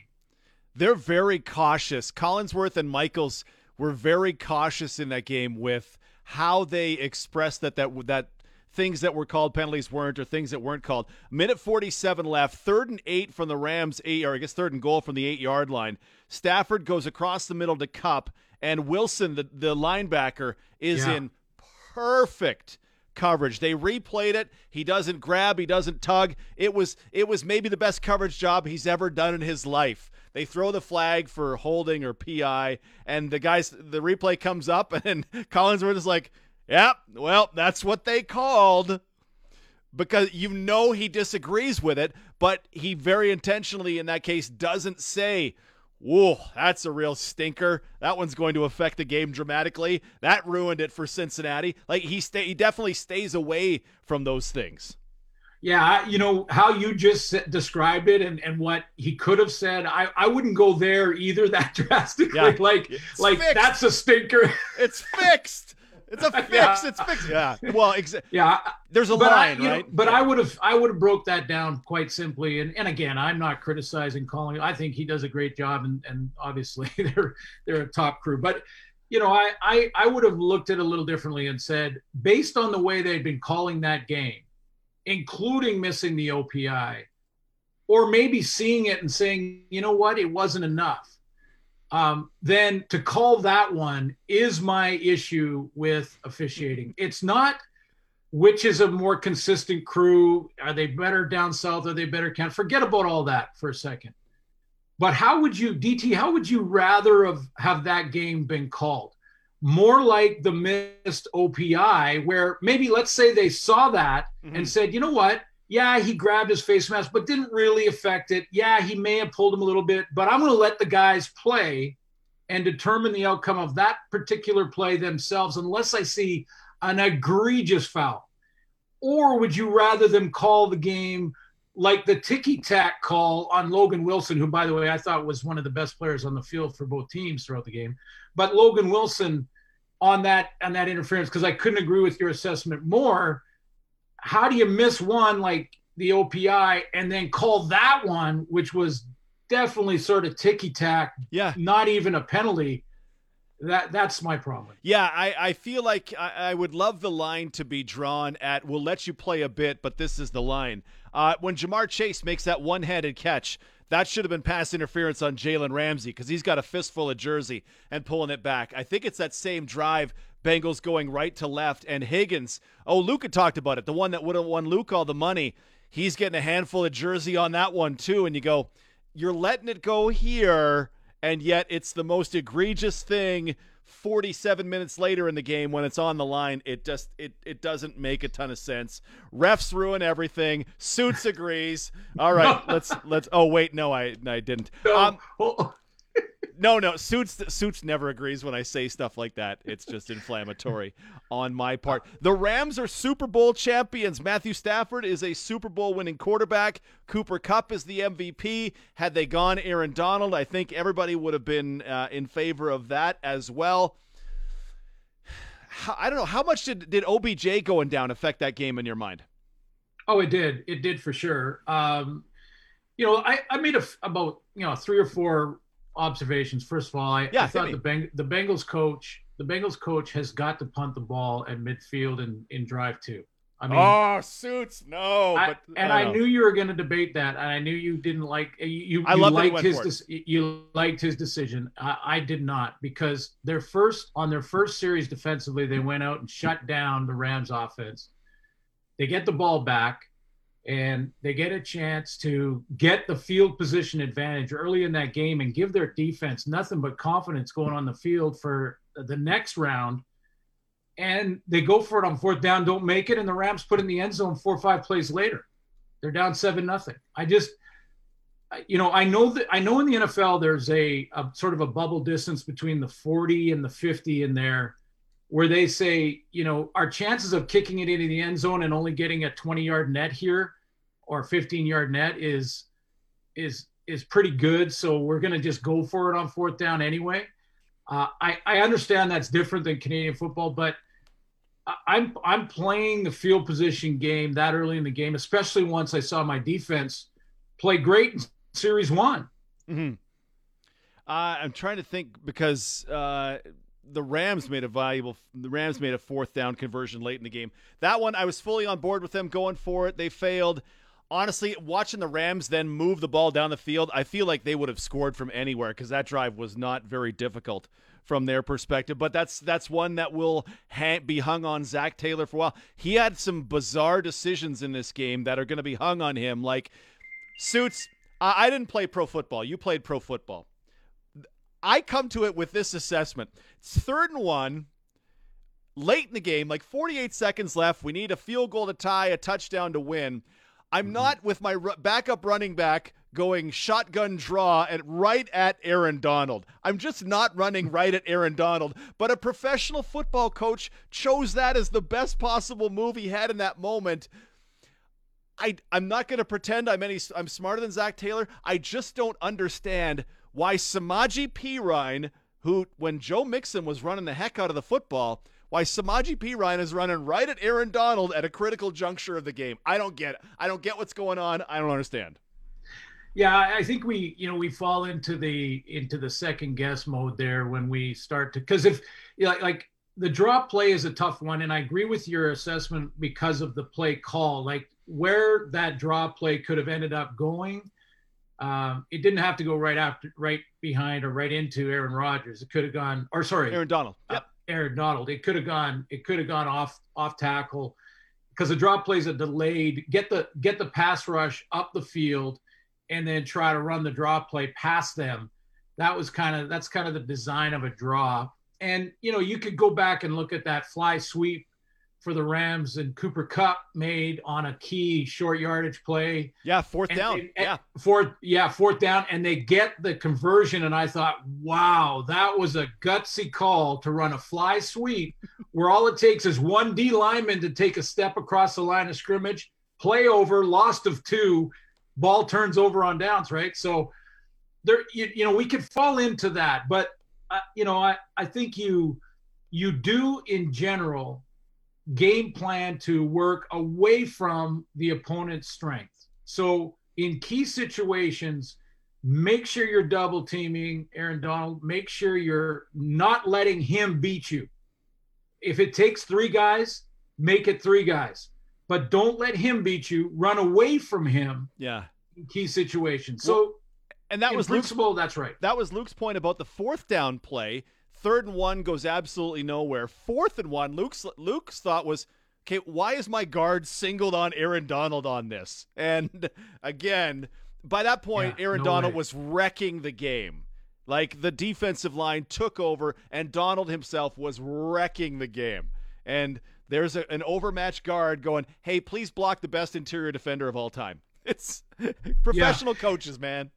They're very cautious. Collinsworth and Michaels were very cautious in that game with how they expressed that that that things that were called penalties weren't or things that weren't called. Minute 47 left, third and 8 from the Rams 8 or I guess third and goal from the 8-yard line. Stafford goes across the middle to Kupp and Wilson the the linebacker is Yeah. in perfect coverage. They replayed it. He doesn't grab, he doesn't tug. It was it was maybe the best coverage job he's ever done in his life. They throw the flag for holding or PI, and the guys the replay comes up, and Collinsworth is like, "Yep, well, that's what they called." Because you know he disagrees with it, but he very intentionally in that case doesn't say, Whoa, that's a real stinker. That one's going to affect the game dramatically. That ruined it for Cincinnati. Like he stay, he definitely stays away from those things. Yeah, you know how you just described it, and, and what he could have said. I, I wouldn't go there either that drastically. Yeah. Like It's like fixed. that's a stinker. It's fixed. It's a fix. Yeah. It's fixed. Yeah. Well, exa- yeah, there's a but I, line, know, right? but Yeah. I would have I would have broke that down quite simply. And and again, I'm not criticizing calling. I think he does a great job, and and obviously they're they're a top crew. But you know, I I I would have looked at it a little differently and said, based on the way they'd been calling that game, including missing the OPI, or maybe seeing it and saying, you know what, it wasn't enough. Um, then to call that one is my issue with officiating. It's not which is a more consistent crew. Are they better down south? Are they better? Can forget about all that for a second. But how would you, DT? How would you rather have have that game been called? More like the missed OPI, where maybe let's say they saw that and mm-hmm. said, you know what? Yeah, he grabbed his face mask, but didn't really affect it. Yeah, he may have pulled him a little bit, but I'm going to let the guys play and determine the outcome of that particular play themselves, unless I see an egregious foul? Or would you rather them call the game like the ticky tack call on Logan Wilson, who, by the way, I thought was one of the best players on the field for both teams throughout the game? But Logan Wilson on that on that interference, because I couldn't agree with your assessment more. How do you miss one like the OPI and then call that one, which was definitely sort of ticky tack, yeah. not even a penalty? That that's my problem. Yeah, I, I feel like I, I would love the line to be drawn at we'll let you play a bit, but this is the line. Uh, when Ja'Marr Chase makes that one handed catch, that should have been pass interference on Jalen Ramsey because he's got a fistful of jersey and pulling it back. I think it's that same drive, Bengals going right to left, and Higgins. Oh, Luca talked about it. The one that would have won Luke all the money. He's getting a handful of jersey on that one, too. And you go, you're letting it go here and yet it's the most egregious thing 47 minutes later in the game when it's on the line it just it it doesn't make a ton of sense. Refs ruin everything. Suits agrees. All right let's let's oh wait no i i didn't. Um no no suits suits never agrees when i say stuff like that. It's just inflammatory on my part. The rams are super bowl champions. Matthew stafford is a super bowl winning quarterback. Cooper cup is the mvp had they gone aaron donald i think everybody would have been uh, in favor of that as well. How- i don't know how much did, did obj going down affect that game in your mind? Oh, it did. It did for sure. Um, you know, I, I made a, about you know three or four observations. First of all, I, Yeah, I thought the Beng- the Bengals coach the Bengals coach has got to punt the ball at midfield and in drive two. I mean, oh suits no I, but and I I, knew you were going to debate that, and I knew you didn't like you. You, I love liked his dec- you liked his decision. I, I did not because their first on their first series defensively, they went out and shut down the Rams offense. They get the ball back, and they get a chance to get the field position advantage early in that game and give their defense nothing but confidence going on the field for the next round and they go for it on fourth down, don't make it, and the Rams put in the end zone four or five plays later. They're down seven nothing. I just, you know, I know that I know in the NFL there's a, a sort of a bubble distance between the 40 and the 50 in there, where they say, you know, our chances of kicking it into the end zone and only getting a 20 yard net here or 15 yard net is is is pretty good. So we're going to just go for it on fourth down anyway. Uh, I, I understand that's different than Canadian football, but I'm I'm playing the field position game that early in the game, especially once I saw my defense play great in series one. hmm Uh, I'm trying to think because uh, the Rams made a valuable. The Rams made a fourth down conversion late in the game. That one, I was fully on board with them going for it. They failed. honestly, watching the Rams then move the ball down the field, I feel like they would have scored from anywhere because that drive was not very difficult from their perspective. But that's that's one that will ha- be hung on Zac Taylor for a while. He had some bizarre decisions in this game that are going to be hung on him. Like suits, I, I didn't play pro football. You played pro football. I come to it with this assessment. It's third and one late in the game, like 48 seconds left. We need a field goal to tie, a touchdown to win. I'm mm-hmm. not with my backup running back going shotgun draw and right at Aaron Donald. I'm just not running right at Aaron Donald. But a professional football coach chose that as the best possible move he had in that moment. I I'm not going to pretend I'm any I'm smarter than Zac Taylor. I just don't understand why Samaje Perine, who when Joe Mixon was running the heck out of the football, why Samaje Perine is running right at Aaron Donald at a critical juncture of the game. I don't get it. I don't get what's going on. I don't understand. Yeah, I think we, you know, we fall into the into the second guess mode there when we start to because if like like the drop play is a tough one, and I agree with your assessment because of the play call, like where that drop play could have ended up going. Um, it didn't have to go right after, right behind, or right into Aaron Rodgers. It could have gone, or sorry, Aaron Donald. uh, Yep. Aaron Donald. It could have gone. It could have gone off off tackle because the drop plays a delayed. Get the get the pass rush up the field, and then try to run the draw play past them. That was kind of that's kind of the design of a draw. And you know you could go back and look at that fly sweep for the Rams and Cooper Kupp made on a key short yardage play Yeah, fourth and down. they- yeah. fourth yeah fourth down and they get the conversion and i thought wow that was a gutsy call to run a fly sweep where all it takes is one d lineman to take a step across the line of scrimmage play over lost of two ball turns over on downs right so there you, you know we could fall into that but uh, you know i i think you you do in general game plan to work away from the opponent's strength. So in key situations, make sure you're double teaming Aaron Donald. Make sure you're not letting him beat you. If it takes three guys, make it three guys. But don't let him beat you. Run away from him Yeah. in key situations. So And that was Luke's that's right. that was Luke's point about the fourth down play. Third and one goes absolutely nowhere. Fourth and one, Luke's Luke's thought was, okay, why is my guard singled on Aaron Donald on this? And again, by that point, Yeah, Aaron no Donald way. was wrecking the game. Like the defensive line took over, and Donald himself was wrecking the game. And there's a, an overmatched guard going, "Hey, please block the best interior defender of all time." It's professional coaches, man.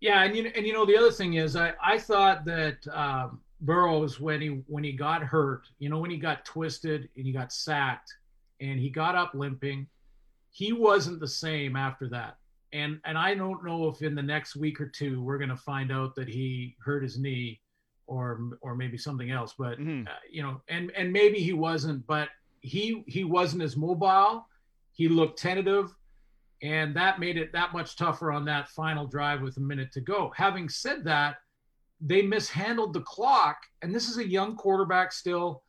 Yeah, and you and you know the other thing is I I thought that um, Burrows when he when he got hurt, you know when he got twisted and he got sacked and he got up limping, he wasn't the same after that. And and I don't know if in the next week or two we're going to find out that he hurt his knee or or maybe something else, but Mhm. uh, you know and and maybe he wasn't, but he he wasn't as mobile. He looked tentative and that made it that much tougher on that final drive with a minute to go. Having said that, they mishandled the clock, and this is a young quarterback still,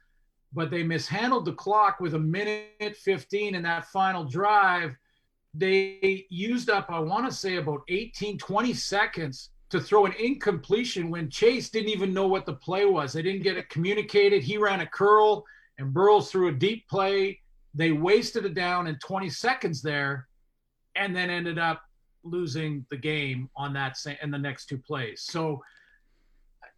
but they mishandled the clock with a minute 15 in that final drive. They used up, I want to say, about 18, 20 seconds to throw an incompletion when Chase didn't even know what the play was. They didn't get it communicated. He ran a curl, and Burrows threw a deep play. They wasted it down in 20 seconds there and then ended up losing the game on that sa- in the next two plays. So,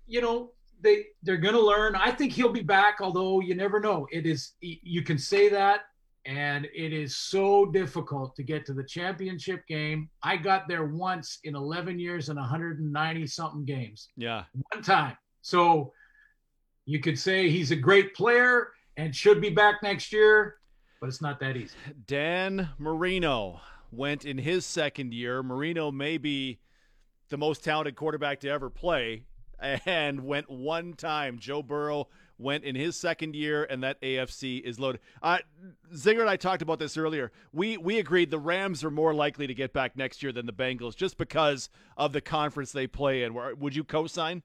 you know, they they're going to learn. I think he'll be back, although you never know. It is you can say that, and it is so difficult to get to the championship game. I got there once in 11 years and 190 something games Yeah. one time. So you could say he's a great player and should be back next year, but it's not that easy. Dan Marino went in his second year. Marino may be the most talented quarterback to ever play and went one time. Joe Burrow went in his second year, and that AFC is loaded. Uh, Zinger and I talked about this earlier. We we agreed the Rams are more likely to get back next year than the Bengals just because of the conference they play in. Would you co-sign?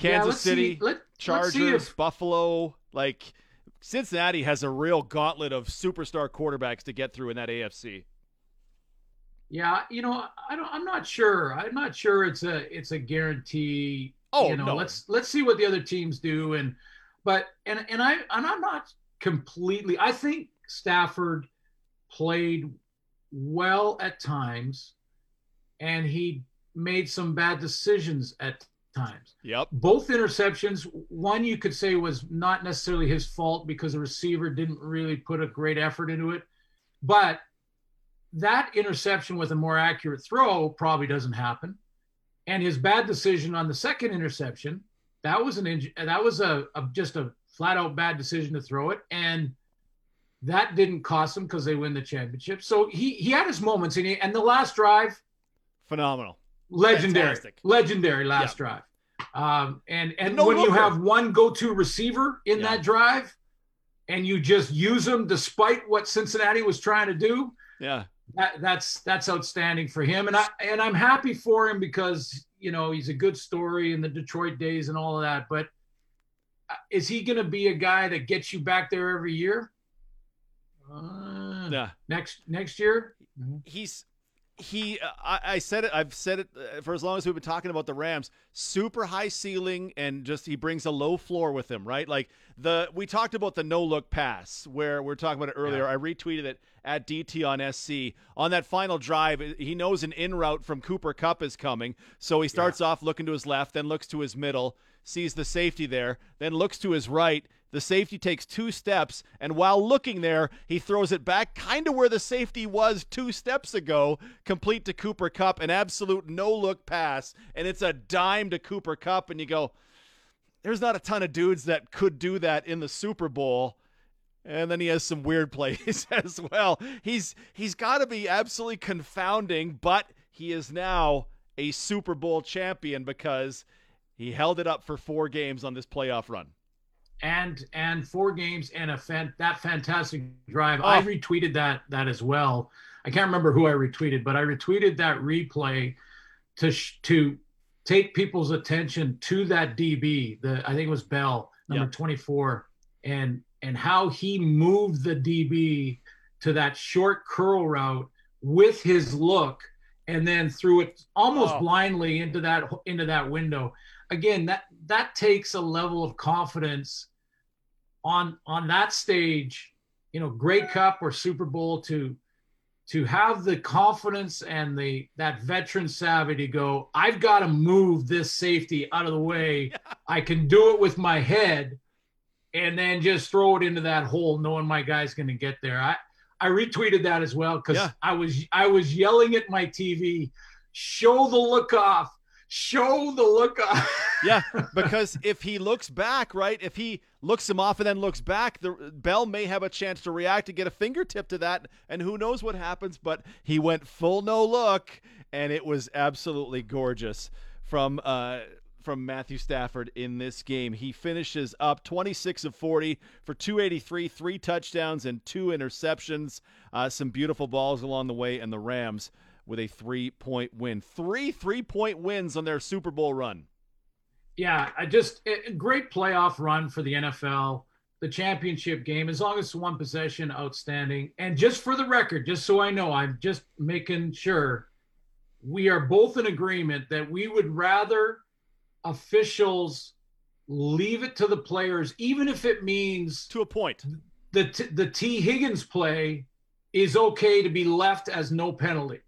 Yeah, Kansas see- City, let- let's Chargers, see if- Buffalo, like Cincinnati has a real gauntlet of superstar quarterbacks to get through in that AFC. Yeah, you know, I don't. I'm not sure. I'm not sure it's a it's a guarantee. Oh, you know, no. let's let's see what the other teams do, and but and and I and I'm not completely. I think Stafford played well at times, and he made some bad decisions at times. Yep. Both interceptions, one you could say was not necessarily his fault because the receiver didn't really put a great effort into it, but that interception with a more accurate throw probably doesn't happen. And his bad decision on the second interception, that was an inj- that was a, a just a flat out bad decision to throw it, and that didn't cost him because they win the championship. So he he had his moments, and he, and the last drive, Phenomenal. legendary, Fantastic. legendary last Yeah. drive. Um, and and no when you have one go-to receiver in Yeah. that drive, and you just use them despite what Cincinnati was trying to do, Yeah. That, that's that's outstanding for him, and I and I'm happy for him because you know he's a good story in the Detroit days and all of that. But uh, is he going to be a guy that gets you back there every year? Uh, Yeah. Next next year, he's he uh, I, I said it i've said it uh, for as long as we've been talking about the rams super high ceiling and just he brings a low floor with him right? Like the we talked about the no look pass where we are talking about it earlier. Yeah. i retweeted it at dt on sc on that final drive he knows an in route from Cooper Kupp is coming. So he starts off looking to his left then looks to his middle sees the safety there then looks to his right the safety takes two steps, and while looking there, he throws it back kind of where the safety was two steps ago, complete to Cooper Kupp, an absolute no look pass, and it's a dime to Cooper Kupp. And you go, there's not a ton of dudes that could do that in the Super Bowl. And then he has some weird plays as well. He's he's got to be absolutely confounding, but he is now a Super Bowl champion because he held it up for four games on this playoff run. And and four games and a fan, that fantastic drive. I Oh. retweeted that that as well. I can't remember who I retweeted, but I retweeted that replay to sh- to take people's attention to that DB. The I think it was Bell, number Yeah. 24, and and how he moved the DB to that short curl route with his look and then threw it almost Oh. blindly into that into that window again that that takes a level of confidence on on that stage you know Grey Cup or super bowl to to have the confidence and the that veteran savvy to go i've got to move this safety out of the way. I can do it with my head and then just throw it into that hole knowing my guy's going to get there. I i retweeted that as well because Yeah. i was i was yelling at my tv show the look off show the look off Yeah, because if he looks back, right, if he looks him off and then looks back, the Bell may have a chance to react to get a fingertip to that, and who knows what happens. But he went full no look, and it was absolutely gorgeous from uh, from Matthew Stafford in this game. He finishes up 26 of 40 for 283, three touchdowns and two interceptions. Uh, some beautiful balls along the way, and the Rams with a three point win. Three three point wins on their Super Bowl run. yeah, I just a great playoff run for the NFL. The championship game, as long as one possession, outstanding. And just for the record, just so I know, I'm just making sure we are both in agreement that we would rather officials leave it to the players, even if it means to a point. the T, the Tee Higgins play is okay to be left as no penalty,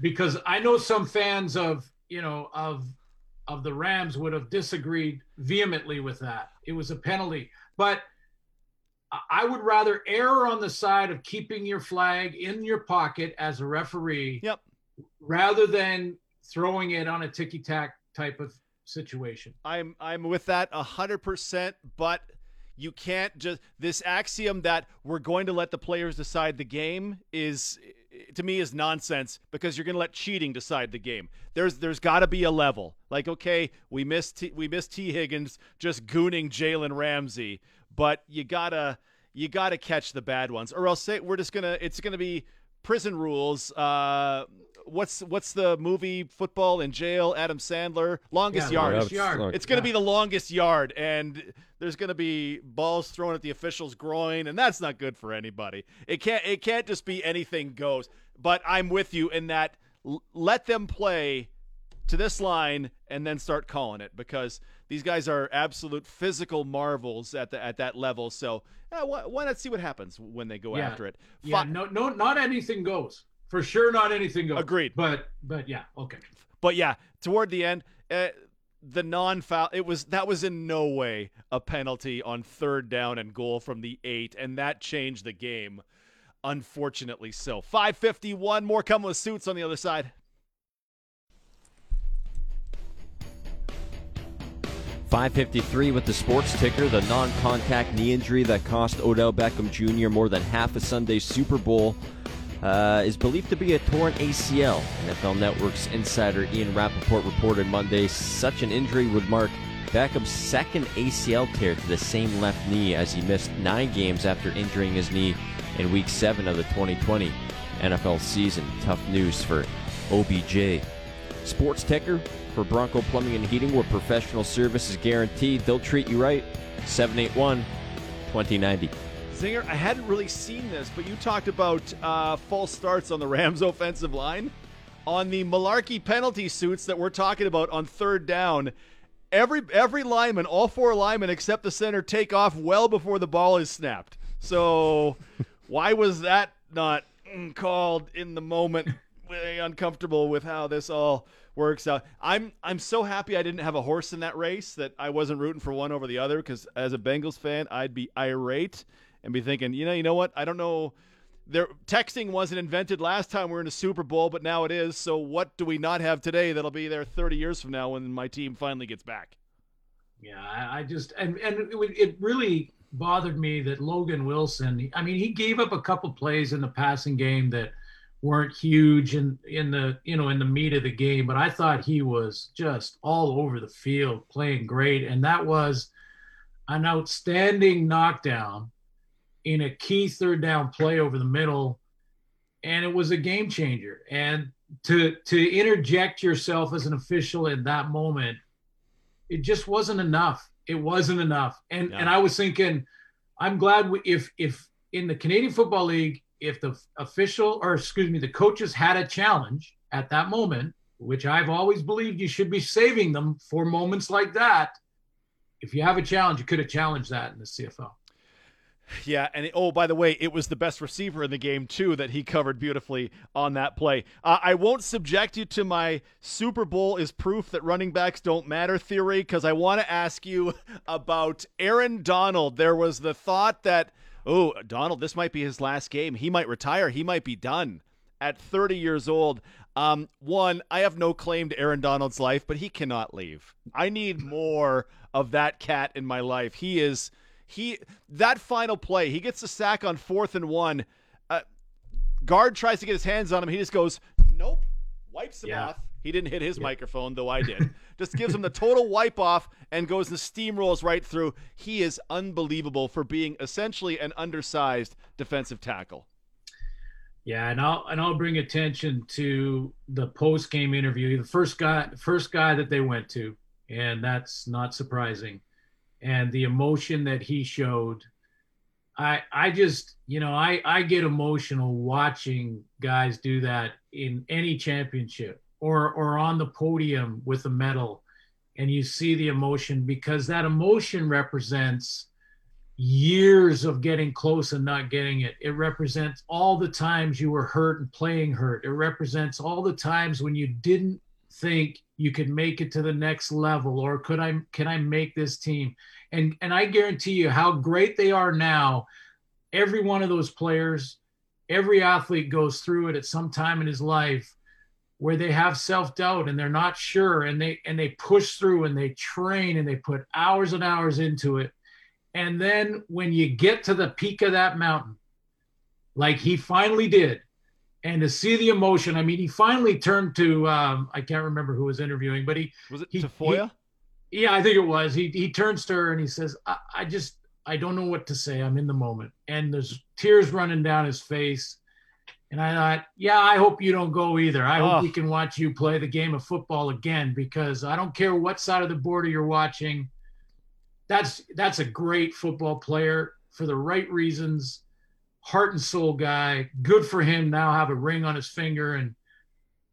because I know some fans of you know of of the Rams would have disagreed vehemently with that. It was a penalty, but I- would rather err on the side of keeping your flag in your pocket as a referee Yep. rather than throwing it on a ticky tack type of situation. I'm I'm with that a hundred percent, but you can't just this axiom that we're going to let the players decide the game is to me is nonsense because you're going to let cheating decide the game. There's there's got to be a level. Like okay, we missed T, we missed Tee Higgins just gooning Jalen Ramsey, but you gotta you gotta catch the bad ones, or else say, we're just gonna it's gonna be prison rules. Uh, what's what's the movie Football in Jail? Adam Sandler, longest Yeah, yard. longest yard. Look, It's going to Yeah. be the longest yard, and there's going to be balls thrown at the official's groin, and that's not good for anybody. It can't. It can't just be anything goes. But I'm with you in that. L- let them play to this line and then start calling it because these guys are absolute physical marvels at the at that level. So uh, why, why not see what happens when they go Yeah. after it? Yeah, no, no, not anything goes. For sure, not anything goes. Agreed. But, but yeah, okay. But yeah, toward the end, uh, the non-foul it was that was in no way a penalty on third down and goal from the eight, and that changed the game. Unfortunately, so 551 more coming with suits on the other side. 553 with the sports ticker, the non contact knee injury that cost Odell Beckham Jr. more than half a Sunday Super Bowl uh, is believed to be a torn ACL. NFL Network's insider Ian Rapoport reported Monday such an injury would mark Beckham's second ACL tear to the same left knee as he missed nine games after injuring his knee in Week 7 of the 2020 NFL season. Tough news for OBJ. Sports Ticker for Bronco Plumbing and Heating, where professional service is guaranteed. They'll treat you right. 781 2090. Zinger, I hadn't really seen this, but you talked about uh, false starts on the Rams' offensive line. On the malarkey penalty suits that we're talking about on third down, every every lineman, all four linemen except the center, take off well before the ball is snapped. So, why was that not called in the moment? Uncomfortable with how this all works out. I'm I'm so happy I didn't have a horse in that race that I wasn't rooting for one over the other because as a Bengals fan, I'd be irate and be thinking, you know, you know what? I don't know. There, texting wasn't invented last time we were in a Super Bowl, but now it is. So what do we not have today that'll be there 30 years from now when my team finally gets back? Yeah, I, just and and it, it really bothered me that Logan Wilson. I mean, he gave up a couple plays in the passing game that weren't huge in in the you know in the meat of the game, but I thought he was just all over the field playing great, and that was an outstanding knockdown in a key third down play over the middle, and it was a game changer. And to to interject yourself as an official in that moment it just wasn't enough. It wasn't enough. And Yeah. and I was thinking, I'm glad we, if if in the Canadian Football League, if the official or excuse me, the coaches had a challenge at that moment, which I've always believed you should be saving them for moments like that. If you have a challenge, you could have challenged that in the CFL. Yeah, and it, oh, by the way, it was the best receiver in the game too that he covered beautifully on that play. Uh, I won't subject you to my Super Bowl is proof that running backs don't matter theory because I want to ask you about Aaron Donald. There was the thought that oh, Donald, this might be his last game. He might retire. He might be done at 30 years old. Um, one, I have no claim to Aaron Donald's life, but he cannot leave. I need more of that cat in my life. He is he that final play. He gets the sack on fourth and one. Uh, guard tries to get his hands on him. He just goes, nope, wipes him Yeah. off. He didn't hit his microphone, though I did. just gives him the total wipe off and goes and steamrolls right through. He is unbelievable for being essentially an undersized defensive tackle. Yeah, and I'll and I'll bring attention to the post game interview. The first guy, first guy that they went to, and that's not surprising. And the emotion that he showed, I I just you know I I get emotional watching guys do that in any championship or or on the podium with a medal, and you see the emotion because that emotion represents years of getting close and not getting it. It represents all the times you were hurt and playing hurt. It represents all the times when you didn't think you could make it to the next level or could I can I make this team? And and I guarantee you how great they are now. Every one of those players, every athlete goes through it at some time in his life where they have self-doubt and they're not sure and they and they push through and they train and they put hours and hours into it and then when you get to the peak of that mountain, like he finally did, and to see the emotion, I mean, he finally turned to um, I can't remember who was interviewing, but he, Was it He- Tafoya? yeah, I think it was. He he turns to her and he says, I, I just I don't know what to say. I'm in the moment, and there's tears running down his face, And I thought, yeah, I hope you don't go either. I Oh. hope we can watch you play the game of football again because I don't care what side of the border you're watching. That's that's a great football player for the right reasons. Heart and soul guy. Good for him now have a ring on his finger and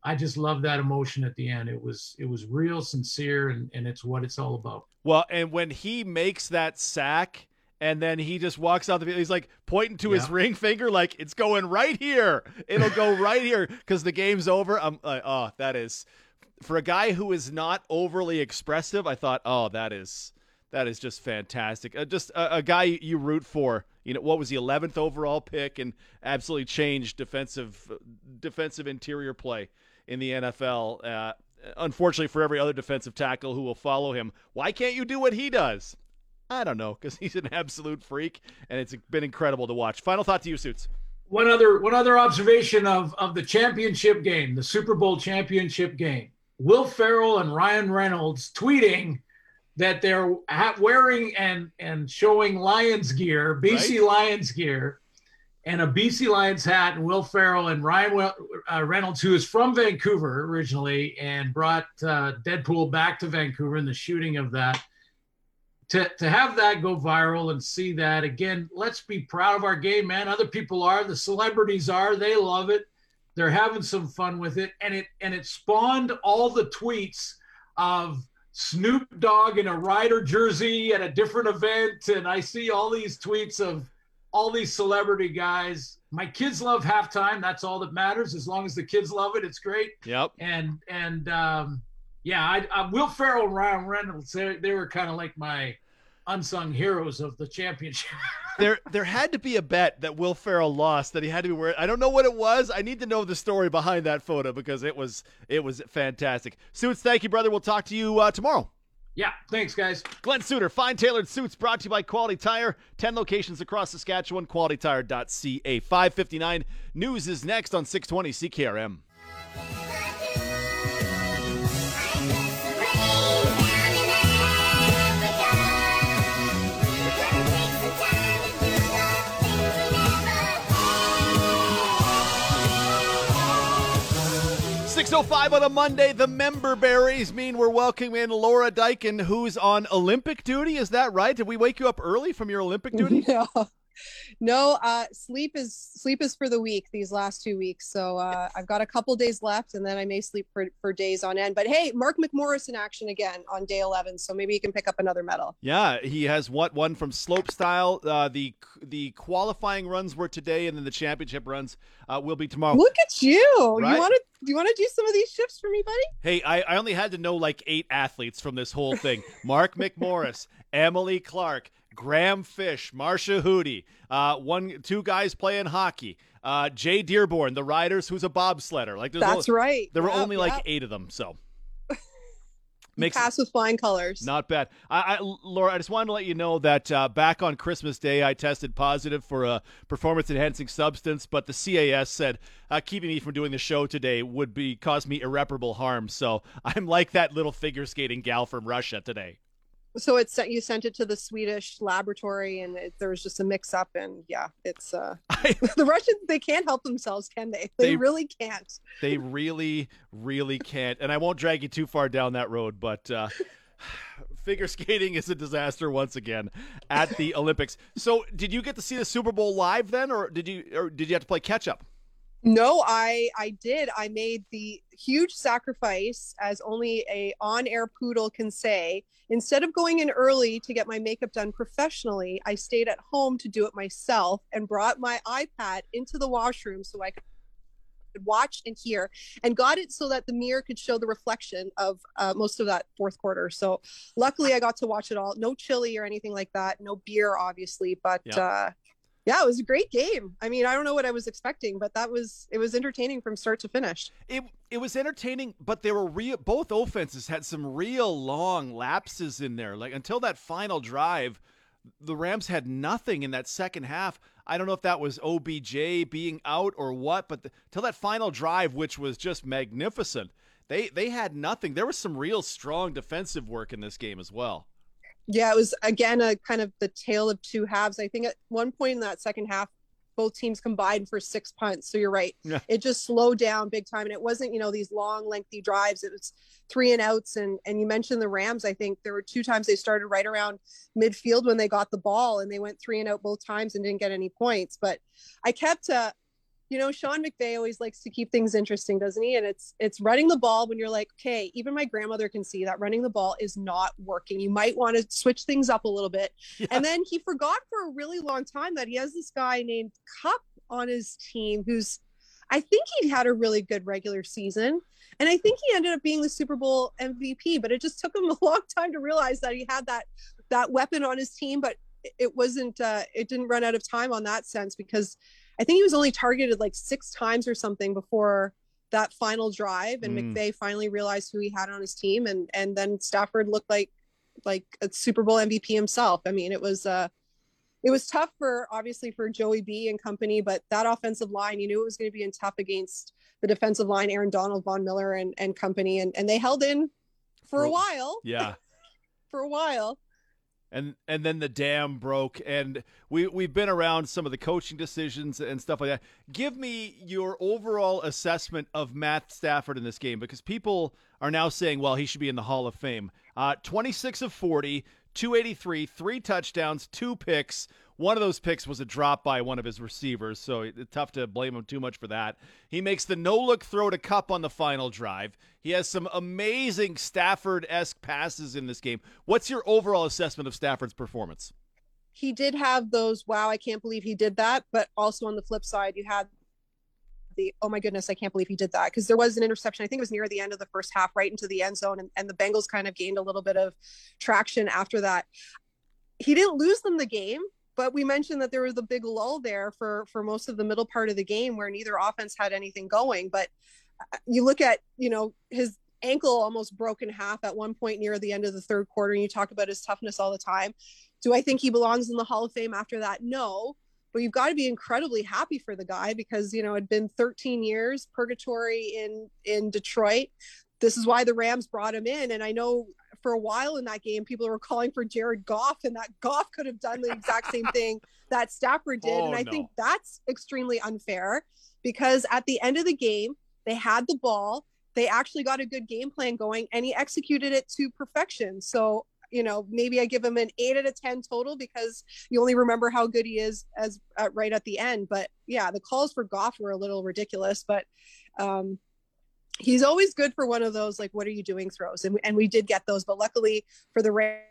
I just love that emotion at the end. It was it was real, sincere, and, and it's what it's all about. Well, and when he makes that sack and then he just walks out the field, he's like pointing to his ring finger, like it's going right here. It'll go right here because the game's over. I'm like, oh, that is for a guy who is not overly expressive. I thought, oh, that is that is just fantastic. Uh, just a, a guy you root for. You know, what was the 11th overall pick and absolutely changed defensive defensive interior play in the NFL. Uh, unfortunately for every other defensive tackle who will follow him, why can't you do what he does? I don't know because he's an absolute freak, and it's been incredible to watch. Final thought to you, suits. One other one other observation of of the championship game, the Super Bowl championship game. Will Ferrell and Ryan Reynolds tweeting that they're wearing and and showing Lions gear, BC Lions gear, and a BC Lions hat, and Will Ferrell and Ryan uh, Reynolds, who is from Vancouver originally and brought uh, Deadpool back to Vancouver in the shooting of that. To, to have that go viral and see that again, let's be proud of our game, man. Other people are, the celebrities are, they love it. They're having some fun with it, and it and it spawned all the tweets of Snoop Dogg in a rider jersey at a different event, and I see all these tweets of all these celebrity guys. My kids love halftime. That's all that matters. As long as the kids love it, it's great. Yep. And and um, yeah, I, I Will Ferrell and Ryan Reynolds. They, they were kind of like my unsung heroes of the championship. there there had to be a bet that Will Ferrell lost that he had to be wearing. I don't know what it was. I need to know the story behind that photo because it was it was fantastic. Suits, thank you, brother. We'll talk to you uh, tomorrow. yeah, thanks, guys. Glen Suitor, fine tailored suits brought to you by Quality Tire. 10 locations across Saskatchewan, qualitytire.ca. 559 news is next on 620 CKRM. Six oh five on a Monday. The member berries mean we're welcoming in Laura Diakun, who's on Olympic duty. Is that right? Did we wake you up early from your Olympic duty? no no uh sleep is sleep is for the week these last two weeks. So uh i've got a couple days left and then i may sleep for, for days on end. But hey mark mcmorris in action again on day 11 so maybe he can pick up another medal. Yeah, he has what one from slope style. Uh, the the qualifying runs were today, and then the championship runs uh, will be tomorrow. look at you. Right? you want to do you want to do some of these shifts for me buddy? Hey, I, I only had to know like eight athletes from this whole thing: Mark McMorris, Emily Clark, Graeme Fish, Marsha Hudey, uh, one two guys playing hockey, uh, Jay Dearborn, the riders, who's a bobsledder. Like there's that's only, right There were Yep, only like eight of them, so makes pass with flying colors Not bad. I, I, Laura, I just wanted to let you know that uh, back on Christmas Day, I tested positive for a performance enhancing substance, but the CAS said uh, keeping me from doing the show today would be cause me irreparable harm. So I'm like that little figure skating gal from Russia today. So it's sent you sent it to the swedish laboratory and it, there was just a mix up and yeah it's uh I, the russians they can't help themselves can they they, They- really can't they really, really can't. And I won't drag you too far down that road, but. Uh, Figure skating is a disaster once again at the Olympics. So, did you get to see the Super Bowl live then, or did you, or did you have to play catch up? No, I I did. I made the huge sacrifice as only a on-air poodle can say. Instead of going in early to get my makeup done professionally, I stayed at home to do it myself and brought my iPad into the washroom so I could watch and hear and got it so that the mirror could show the reflection of uh, most of that fourth quarter. So luckily I got to watch it all. No chili or anything like that. No beer, obviously, but Yeah. uh, yeah, it was a great game. I mean, I don't know what I was expecting, but that was it was entertaining from start to finish. It it was entertaining, but there were real both offenses had some real long lapses in there. Like until that final drive, the Rams had nothing in that second half. I don't know if that was OBJ being out or what, but the, till that final drive, which was just magnificent, they they had nothing. There was some real strong defensive work in this game as well. Yeah, it was again a kind of the tale of two halves. I think at one point in that second half, both teams combined for six punts. So you're right. Yeah. It just slowed down big time. And it wasn't, you know, these long, lengthy drives. It was three and outs. And and you mentioned the Rams. I think there were two times they started right around midfield when they got the ball and they went three and out both times and didn't get any points. But I kept uh you know, Sean McVay always likes to keep things interesting, doesn't he? And it's it's running the ball when you're like, okay, even my grandmother can see that running the ball is not working. You might want to switch things up a little bit. And then he forgot for a really long time that he has this guy named Kupp on his team who's I think he had a really good regular season. And I think he ended up being the Super Bowl MVP, but it just took him a long time to realize that he had that that weapon on his team, but it wasn't uh it didn't run out of time on that sense because I think he was only targeted like six times or something before that final drive, and Mm. McVay finally realized who he had on his team, and and then Stafford looked like like a Super Bowl MVP himself. I mean, it was uh it was tough for obviously for Joey B and company, but that offensive line, you knew it was going to be in tough against the defensive line, Aaron Donald, Von Miller, and and company, and and they held in for a while, Yeah. for a while. And and then the dam broke and we we've been around some of the coaching decisions and stuff like that. Give me your overall assessment of matt stafford in this game because people are now saying well he should be in the hall of fame. Uh, 26 of 40 283 three touchdowns two picks one of those picks was a drop by one of his receivers, so it's tough to blame him too much for that. He makes the no look throw to Kupp on the final drive. He has some amazing Stafford esque passes in this game. What's your overall assessment of Stafford's performance? he did have those wow i can't believe he did that but also on the flip side you had the oh my goodness i can't believe he did that because there was an interception i think it was near the end of the first half right into the end zone and, and the bengals kind of gained a little bit of traction after that he didn't lose them the game but we mentioned that there was a big lull there for for most of the middle part of the game where neither offense had anything going but uh, you look at you know his ankle almost broke in half at one point near the end of the third quarter and you talk about his toughness all the time do I think he belongs in the Hall of Fame after that? No. But you've got to be incredibly happy for the guy because you know it'd been 13 years purgatory in in Detroit. This is why the Rams brought him in, and I know for a while in that game people were calling for Jared Goff, and that Goff could have done the exact same thing that Stafford did, Oh, and I no. think that's extremely unfair because at the end of the game they had the ball, they actually got a good game plan going, and he executed it to perfection. So you know maybe i give him an 8 out of 10 total because you only remember how good he is as uh, right at the end but yeah the calls for goff were a little ridiculous but um he's always good for one of those like what are you doing throws and, and we did get those but luckily for the rams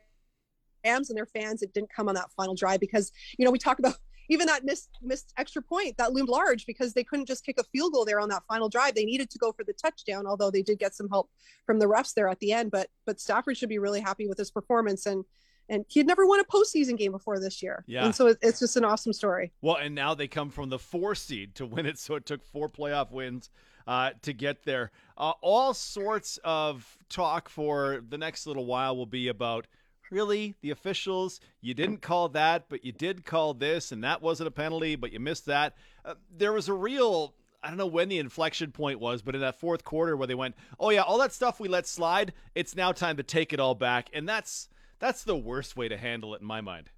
and their fans it didn't come on that final drive because you know we talk about even that missed missed extra point that loomed large because they couldn't just kick a field goal there on that final drive. They needed to go for the touchdown, although they did get some help from the refs there at the end. But but Stafford should be really happy with his performance and and he had never won a postseason game before this year. Yeah. And so it, it's just an awesome story. Well, and now they come from the four seed to win it, so it took four playoff wins uh, to get there. Uh, all sorts of talk for the next little while will be about really the officials. You didn't call that, but you did call this, and that wasn't a penalty, but you missed that. Uh, there was a real. I don't know when the inflection point was, but in that fourth quarter where they went, "Oh yeah, all that stuff we let slide, it's now time to take it all back." And that's that's the worst way to handle it in my mind.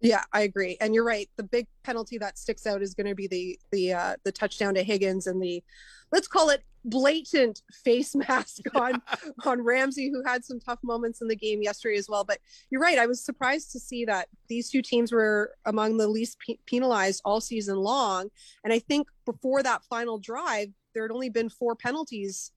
Yeah, I agree. And you're right. The big penalty that sticks out is going to be the the uh, the touchdown to Higgins and the let's call it blatant face mask on on Ramsey, who had some tough moments in the game yesterday as well. But you're right. I was surprised to see that these two teams were among the least pe- penalized all season long. And I think before that final drive, there had only been four penalties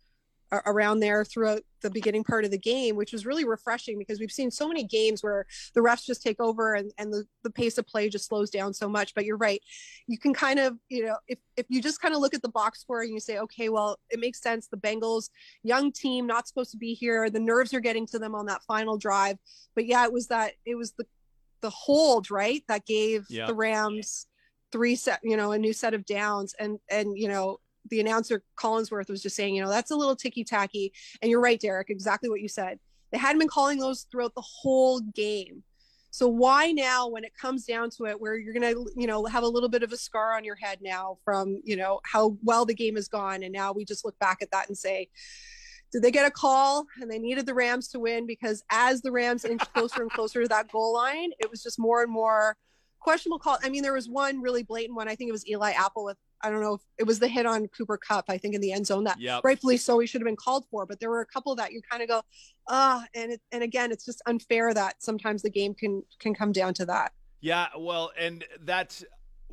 around there throughout the beginning part of the game, which was really refreshing because we've seen so many games where the refs just take over and, and the, the pace of play just slows down so much. But you're right. You can kind of, you know, if, if you just kind of look at the box score and you say, okay, well, it makes sense. The Bengals, young team, not supposed to be here. The nerves are getting to them on that final drive. But yeah, it was that, it was the, the hold, right? That gave Yeah. the Rams three set, you know, a new set of downs. And, and, you know, the announcer Collinsworth was just saying, you know, that's a little ticky tacky. And you're right, Derek, exactly what you said. They hadn't been calling those throughout the whole game. So why now, when it comes down to it, where you're gonna, you know, have a little bit of a scar on your head now from, you know, how well the game has gone, and now we just look back at that and say, did they get a call and they needed the Rams to win? Because as the Rams inched closer and closer to that goal line, it was just more and more questionable call. I mean, there was one really blatant one. I think it was Eli Apple with I don't know if it was the hit on Cooper Kupp. I think in the end zone that Yep. rightfully so he should have been called for. But there were a couple that you kind of go, ah, and it, and again, it's just unfair that sometimes the game can can come down to that. Yeah, well, and that's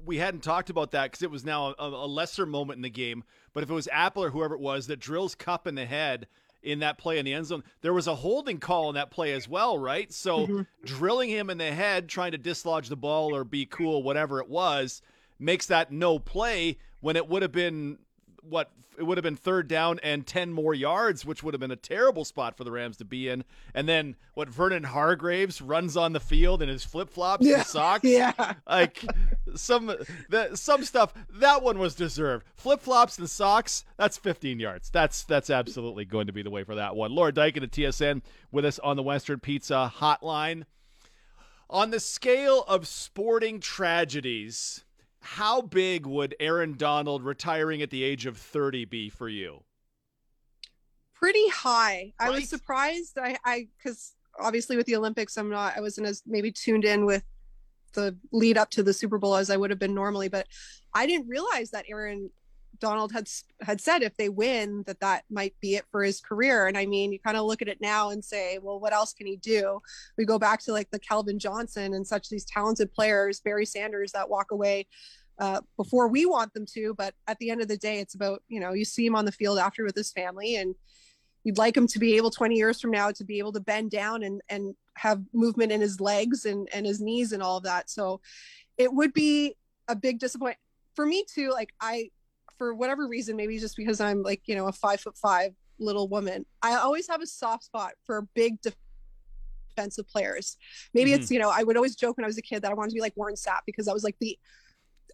we hadn't talked about that because it was now a, a lesser moment in the game. But if it was Apple or whoever it was that drills Kupp in the head in that play in the end zone, there was a holding call in that play as well, right? So Mm-hmm. drilling him in the head, trying to dislodge the ball or be cool, whatever it was, makes that no play when it would have been what it would have been third down and 10 more yards which would have been a terrible spot for the Rams to be in. And then what Vernon Hargreaves runs on the field in his flip-flops Yeah. and socks? Yeah. like some the, some stuff that one was deserved. Flip-flops and socks that's 15 yards. That's that's absolutely going to be the way for that one. Laura Dyke at TSN with us on the Western Pizza hotline. On the scale of sporting tragedies how big would Aaron Donald retiring at the age of 30 be for you pretty high. I was surprised. I, I, because obviously with the Olympics, I'm not, I wasn't as maybe tuned in with the lead up to the Super Bowl as I would have been normally, but I didn't realize that Aaron Donald had had said if they win that that might be it for his career. And I mean, you kind of look at it now and say, well, what else can he do? We go back to like the Calvin Johnson and such these talented players, Barry Sanders that walk away uh, before we want them to. But at the end of the day, it's about you know you see him on the field after with his family and you'd like him to be able 20 years from now to be able to bend down and and have movement in his legs and and his knees and all of that so it would be a big disappointment for me too like i for whatever reason maybe just because i'm like you know a five foot five little woman i always have a soft spot for big defensive players. Maybe it's mm-hmm. you know i would always joke when i was a kid that i wanted to be like warren sapp because i was like the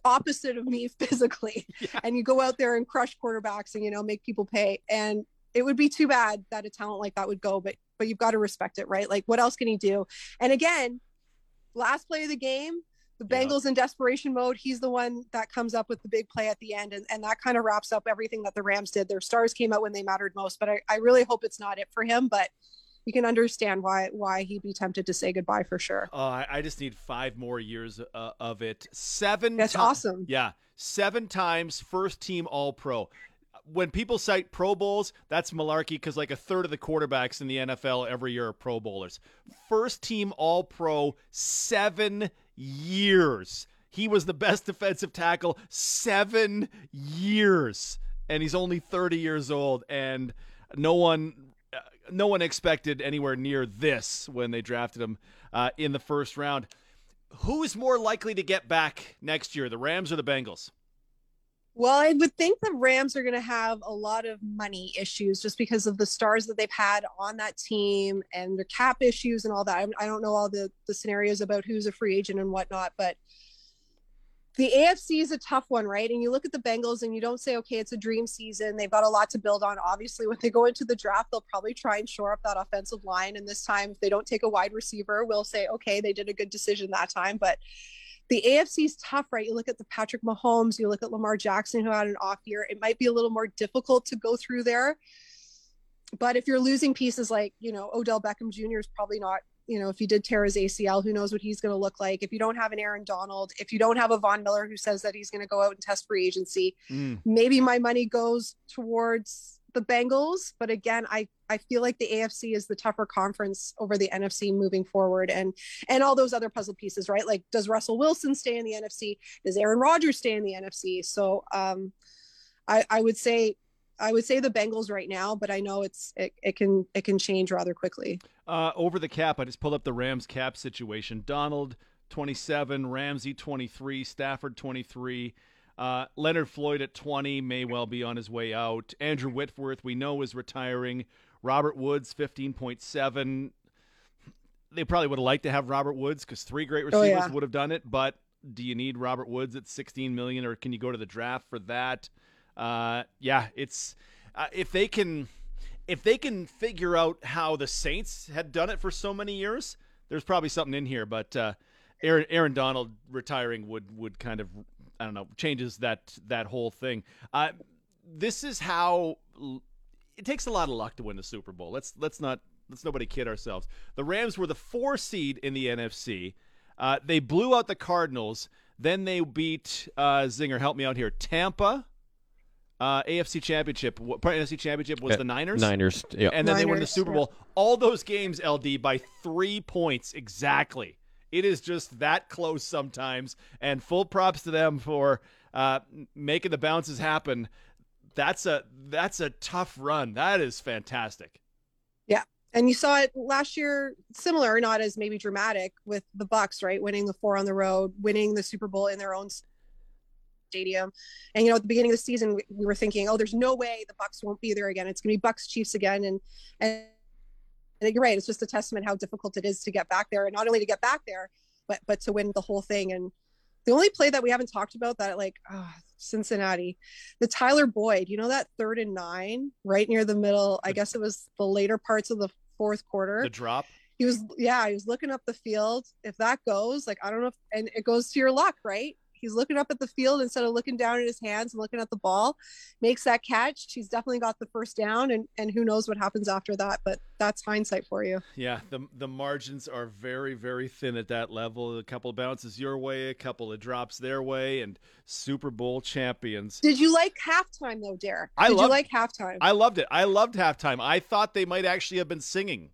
opposite of me physically. And you go out there and crush quarterbacks and you know make people pay. And it would be too bad that a talent like that would go but but you've got to respect it right? Like what else can he do? And again last play of the game the Yeah. Bengals in desperation mode. He's the one that comes up with the big play at the end, and, and that kind of wraps up everything that the Rams did. Their stars came out when they mattered most, but I, I really hope it's not it for him. But you can understand why why he'd be tempted to say goodbye for sure. Uh, I I just need five more years uh, of it. Seven. That's ti- awesome. Yeah, seven times first team All Pro. When people cite Pro Bowls, that's malarkey because like a third of the quarterbacks in the NFL every year are Pro Bowlers. First team All Pro, seven years. He was the best defensive tackle seven years, and he's only thirty years old. And no one no one expected anywhere near this when they drafted him uh, in the first round. Who's more likely to get back next year, the Rams or the Bengals? Well, I would think the Rams are going to have a lot of money issues just because of the stars that they've had on that team and their cap issues and all that. I, don't know all the, the scenarios about who's a free agent and whatnot, but the AFC is a tough one, right? And you look at the Bengals and you don't say, okay, it's a dream season. They've got a lot to build on. Obviously, when they go into the draft, they'll probably try and shore up that offensive line. And this time, if they don't take a wide receiver, we'll say, okay, they did a good decision that time. But the AFC is tough, right? You look at the Patrick Mahomes, you look at Lamar Jackson, who had an off year. It might be a little more difficult to go through there. But if you're losing pieces like, you know, Odell Beckham Jr. is probably not, you know, if he did tear his ACL, who knows what he's going to look like. If you don't have an Aaron Donald, if you don't have a Von Miller who says that he's going to go out and test free agency, mm. maybe my money goes towards the Bengals. But again, I, I feel like the AFC is the tougher conference over the NFC moving forward and and all those other puzzle pieces, right? Like does Russell Wilson stay in the NFC? Does Aaron Rodgers stay in the NFC? So um I, I would say I would say the Bengals right now, but I know it's it, it can it can change rather quickly. Uh, over the cap, I just pulled up the Rams cap situation. Donald, 27, Ramsey, 23, Stafford, 23. Uh, Leonard Floyd at 20 may well be on his way out. Andrew Whitworth, we know, is retiring. Robert Woods, 15.7. They probably would have liked to have Robert Woods because three great Oh, receivers yeah. would have done it. But do you need Robert Woods at 16 million, or can you go to the draft for that? Uh, yeah, it's uh, if they can if they can figure out how the Saints had done it for so many years, there's probably something in here. But uh, Aaron Aaron Donald retiring would would kind of I don't know changes that that whole thing. Uh, this is how it takes a lot of luck to win the Super Bowl. Let's let's not let's nobody kid ourselves. The Rams were the four seed in the NFC. Uh, they blew out the Cardinals. Then they beat uh, Zinger. Help me out here. Tampa. Uh, AFC Championship. What part of Championship was the Niners. Niners. Yeah. and then they won the Niners, Super yeah. Bowl. All those games, LD, by three points exactly. It is just that close sometimes, and full props to them for uh, making the bounces happen. That's a that's a tough run. That is fantastic. Yeah, and you saw it last year similar not as maybe dramatic with the bucks right winning the four on the road winning the super bowl in their own stadium and you know at the beginning of the season we, we were thinking oh there's no way the bucks won't be there again it's going to be bucks chiefs again and and Think you're right it's just a testament how difficult it is to get back there and not only to get back there but but to win the whole thing and the only play that we haven't talked about that like ah, Cincinnati, the Tyler Boyd, you know that third and nine right near the middle. I guess it was the later parts of the fourth quarter. The drop. he was yeah, he was looking up the field. If that goes, like I don't know if and it goes to your luck, right? He's looking up at the field instead of looking down at his hands and looking at the ball. Makes that catch. He's definitely got the first down, and and who knows what happens after that. But that's hindsight for you. Yeah, the the margins are very very thin at that level. A couple of bounces your way, a couple of drops their way, and Super Bowl champions. Did you like halftime though, Derek? I Did loved- you like halftime? I loved it. I loved halftime. I thought they might actually have been singing,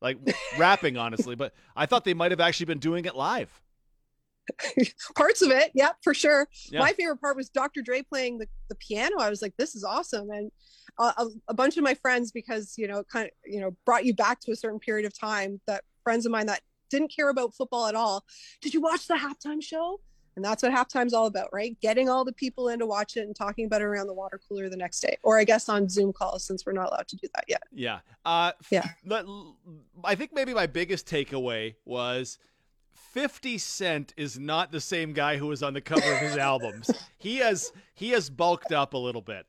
like rapping, honestly, but I thought they might have actually been doing it live. Parts of it, yeah, for sure. Yeah. My favorite part was Dr. Dre playing the, the piano. I was like, this is awesome. And uh, a, a bunch of my friends, because, you know, kind of, you know, brought you back to a certain period of time that friends of mine that didn't care about football at all. Did you watch the halftime show? And that's what halftime's all about, right? Getting all the people in to watch it and talking about it around the water cooler the next day, or I guess on Zoom calls since we're not allowed to do that yet. Yeah. Uh, Yeah. I think maybe my biggest takeaway was 50 Cent is not the same guy who was on the cover of his albums. He has he has bulked up a little bit.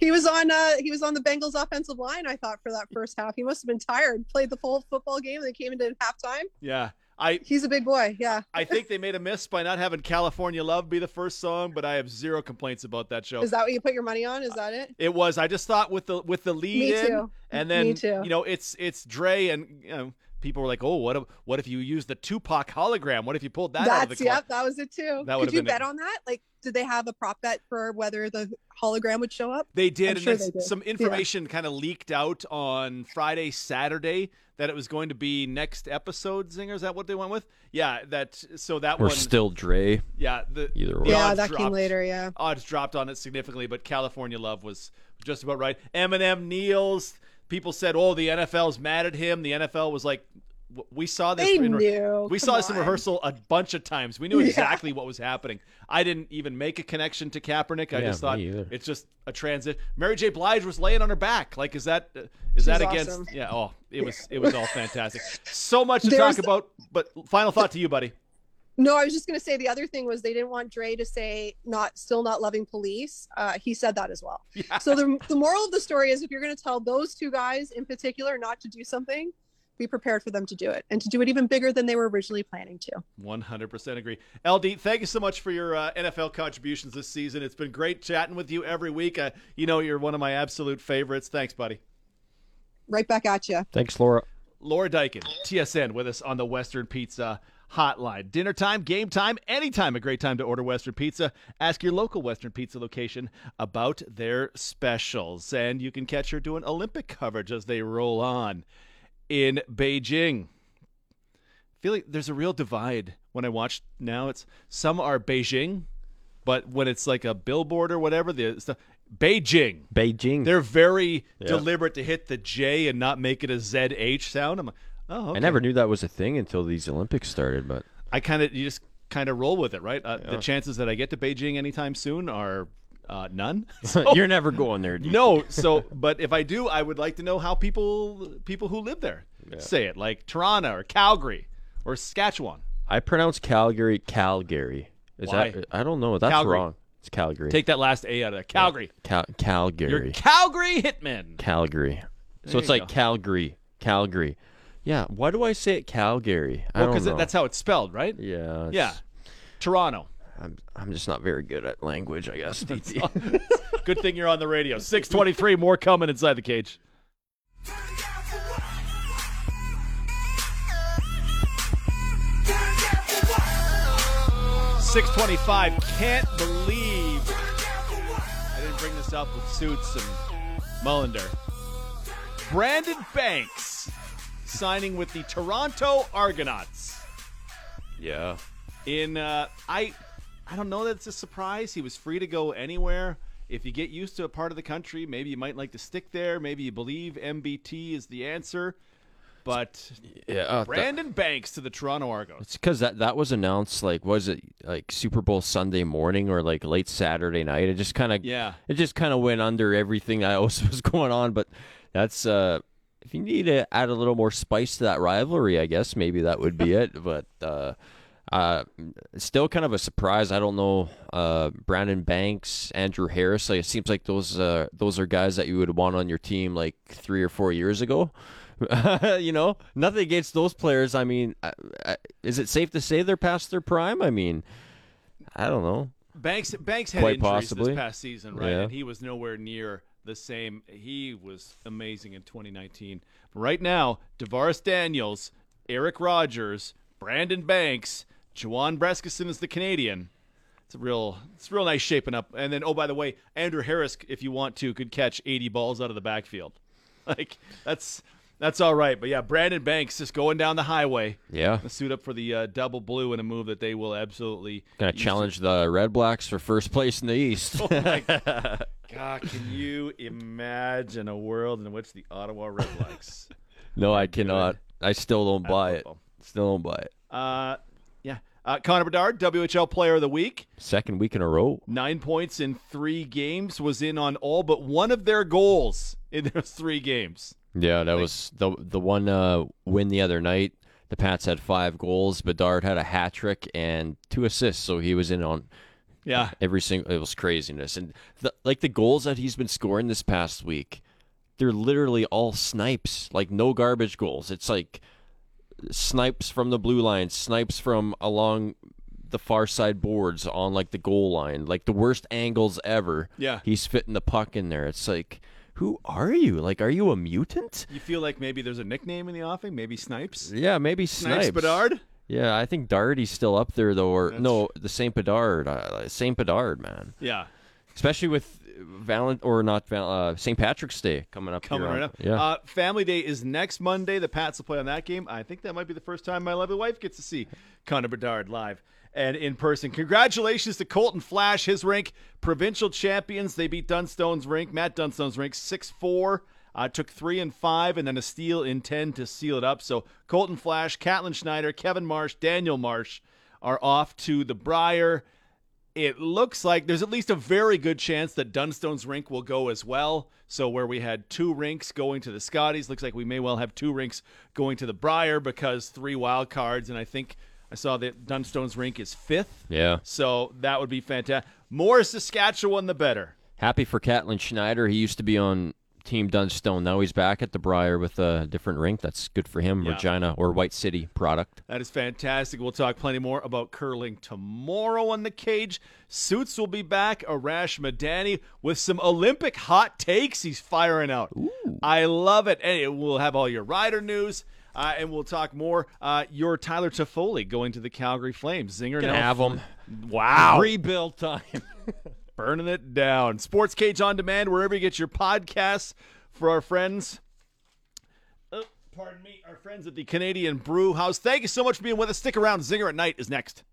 He was on uh he was on the Bengals offensive line, I thought, for that first half. He must have been tired, played the full football game, and they came into halftime. Yeah. I He's a big boy, yeah. I think they made a miss by not having California Love be the first song, but I have zero complaints about that show. Is that what you put your money on? Is that it? It was. I just thought with the with the lead Me in, too. and then Me too. you know it's it's Dre and you know people were like, oh, what if what if you used the Tupac hologram? What if you pulled that out of the That's closet? yep, that was it too. That Could you been it. bet on that? Like, did they have a prop bet for whether the hologram would show up? They did, I'm and sure then they did. some information kind of leaked out on Friday, Saturday that it was going to be next episode. Zinger, is that what they went with? Yeah, that. So that We're one, still Dre. yeah, the Either the way. Yeah, odds that came later. Yeah. odds dropped on it significantly, but California Love was just about right. Eminem kneels. People said, "Oh, the NFL's mad at him." The NFL was like, "We saw this. They in re- knew. we Come saw this in rehearsal a bunch of times. We knew Yeah. exactly what was happening. I didn't even make a connection to Kaepernick. I Yeah, just thought it's just a transit. Mary J. Blige was laying on her back. Like, is that uh, is that against? awesome. Yeah. Oh, it was it was all fantastic. So much to There's- talk about. But final thought to you, buddy. No, I was just gonna say the other thing was they didn't want Dre to say not still not loving police. Uh, he said that as well. Yeah. So the the moral of the story is if you're gonna tell those two guys in particular not to do something, be prepared for them to do it and to do it even bigger than they were originally planning to. 100% agree. LD, thank you so much for your uh, NFL contributions this season. It's been great chatting with you every week. Uh, you know, you're one of my absolute favorites. Thanks, buddy. Right back at you. Thanks, Laura. Laura Diakun, TSN, with us on the Western Pizza Hotline. Dinner time, game time, anytime a great time to order Western Pizza. Ask your local Western Pizza location about their specials. And you can catch her doing Olympic coverage as they roll on in Beijing. I feel like there's a real divide when I watch now. It's some are Beijing, but when it's like a billboard or whatever, the stuff Beijing. Beijing. They're very Yeah. deliberate to hit the J and not make it a ZH sound. I'm like, oh, okay. I never knew that was a thing until these Olympics started, but I kind of you just kind of roll with it, right? Uh, The chances that I get to Beijing anytime soon are uh, none. So- you're never going there. no, so but if I do, I would like to know how people people who live there say it, like Toronto or Calgary or Saskatchewan. I pronounce Calgary Calgary. Is Why? that I don't know. That's Calgary. wrong. It's Calgary. Take that last A out of there. Calgary. Cal- You're Calgary. Calgary Hitman. Calgary. So There it's like go. Calgary. Calgary. Yeah. Why do I say it Calgary? I Well, don't because know. that's how it's spelled, right? yeah. it's- Yeah. Toronto. I'm I'm just not very good at language, I guess. DT. Good thing you're on the radio. 623, more coming inside the cage. 625. Can't believe I didn't bring this up with Suits and Mullender. Brandon Banks signing with the Toronto Argonauts. Yeah. In uh, I, I don't know that it's a surprise. He was free to go anywhere. If you get used to a part of the country, maybe you might like to stick there. Maybe you believe MBT is the answer. But Yeah. uh, Brandon Banks to the Toronto Argos. It's because that that was announced like was it like Super Bowl Sunday morning or like late Saturday night? It just kind of Yeah. It just kind of went under everything else was going on. But that's uh, if you need to add a little more spice to that rivalry, I guess maybe that would be it. But uh, uh, still kind of a surprise. I don't know. Uh, Brandon Banks, Andrew Harris. Like it seems like those uh, those are guys that you would want on your team like three or four years ago. you know, nothing against those players. I mean, uh, uh, is it safe to say they're past their prime? I mean, I don't know. Banks Banks had Quite injuries possibly. this past season, right? Yeah. And he was nowhere near the same. He was amazing in 2019. But right now, DaVaris Daniels, Eric Rogers, Brandon Banks, Juwan Brescacin is the Canadian. It's a real, it's a real nice shaping up. And then, oh by the way, Andrew Harris, if you want to, could catch 80 balls out of the backfield. Like that's that's all right. But yeah, Brandon Banks just going down the highway. Yeah, suit up for the uh, double blue in a move that they will absolutely gonna challenge the Red Blacks for first place in the East. Oh God, can you imagine a world in which the Ottawa Red Blacks. no, I cannot. I still don't buy it. Still don't buy it. uh, yeah. Uh, Connor Bedard, WHL Player of the Week, Second week in a row. nine points in three games, was in on all but one of their goals in those three games. Yeah, that was the the one uh, win the other night. The Pats had five goals. Bedard had a hat trick and two assists, so he was in on Yeah, every single. It was craziness, and the, like the goals that he's been scoring this past week, they're literally all snipes, like no garbage goals. It's like snipes from the blue line, snipes from along the far side boards on like the goal line, like the worst angles ever. Yeah. he's fitting the puck in there. It's like, who are you? Like, are you a mutant? you feel like maybe there's a nickname in the offing, maybe Snipes. Yeah, maybe Snipes snipes. Bedard. Yeah, I think Darty's still up there though, or That's- no, the Saint Bedard, uh, Saint Bedard, man. Yeah, especially with Valent or not Val- uh, St. Patrick's Day coming up. coming right on- up. Yeah, Uh, Family Day is next Monday. The Pats will play on that game. I think that might be the first time my lovely wife gets to see Connor Bedard live and in person. Congratulations to Colton Flasch, his rink provincial champions. They beat Dunstone's rink, Matt Dunstone's rink, six four. Uh, took three and five, and then a steal in ten to seal it up. So Colton Flasch, Catlin Schneider, Kevin Marsh, Daniel Marsh are off to the Brier it looks like there's at least a very good chance that Dunstone's rink will go as well. So where we had two rinks going to the Scotties, looks like we may well have two rinks going to the Brier because three wild cards, and I think I saw that Dunstone's rink is fifth. yeah. So that would be fantastic. More Saskatchewan, the better. Happy for Catlin Schneider. He used to be on Team Dunstone. Now he's back at the Brier with a different rink. That's good for him. Yeah. Regina or White City product. That is fantastic. We'll talk plenty more about curling tomorrow on the cage. Suits will be back. Arash Madani with some Olympic hot takes he's firing out. I love it. And we'll have all your rider news. Uh, and we'll talk more. Uh, your Tyler Toffoli going to the Calgary Flames. Zinger now- have him. Wow. Rebuild time. Burning it down. Sports Cage on demand, wherever you get your podcasts for our friends. Uh, pardon me, our friends at the Canadian Brew House. Thank you so much for being with us. Stick around. Zinger at Night is next.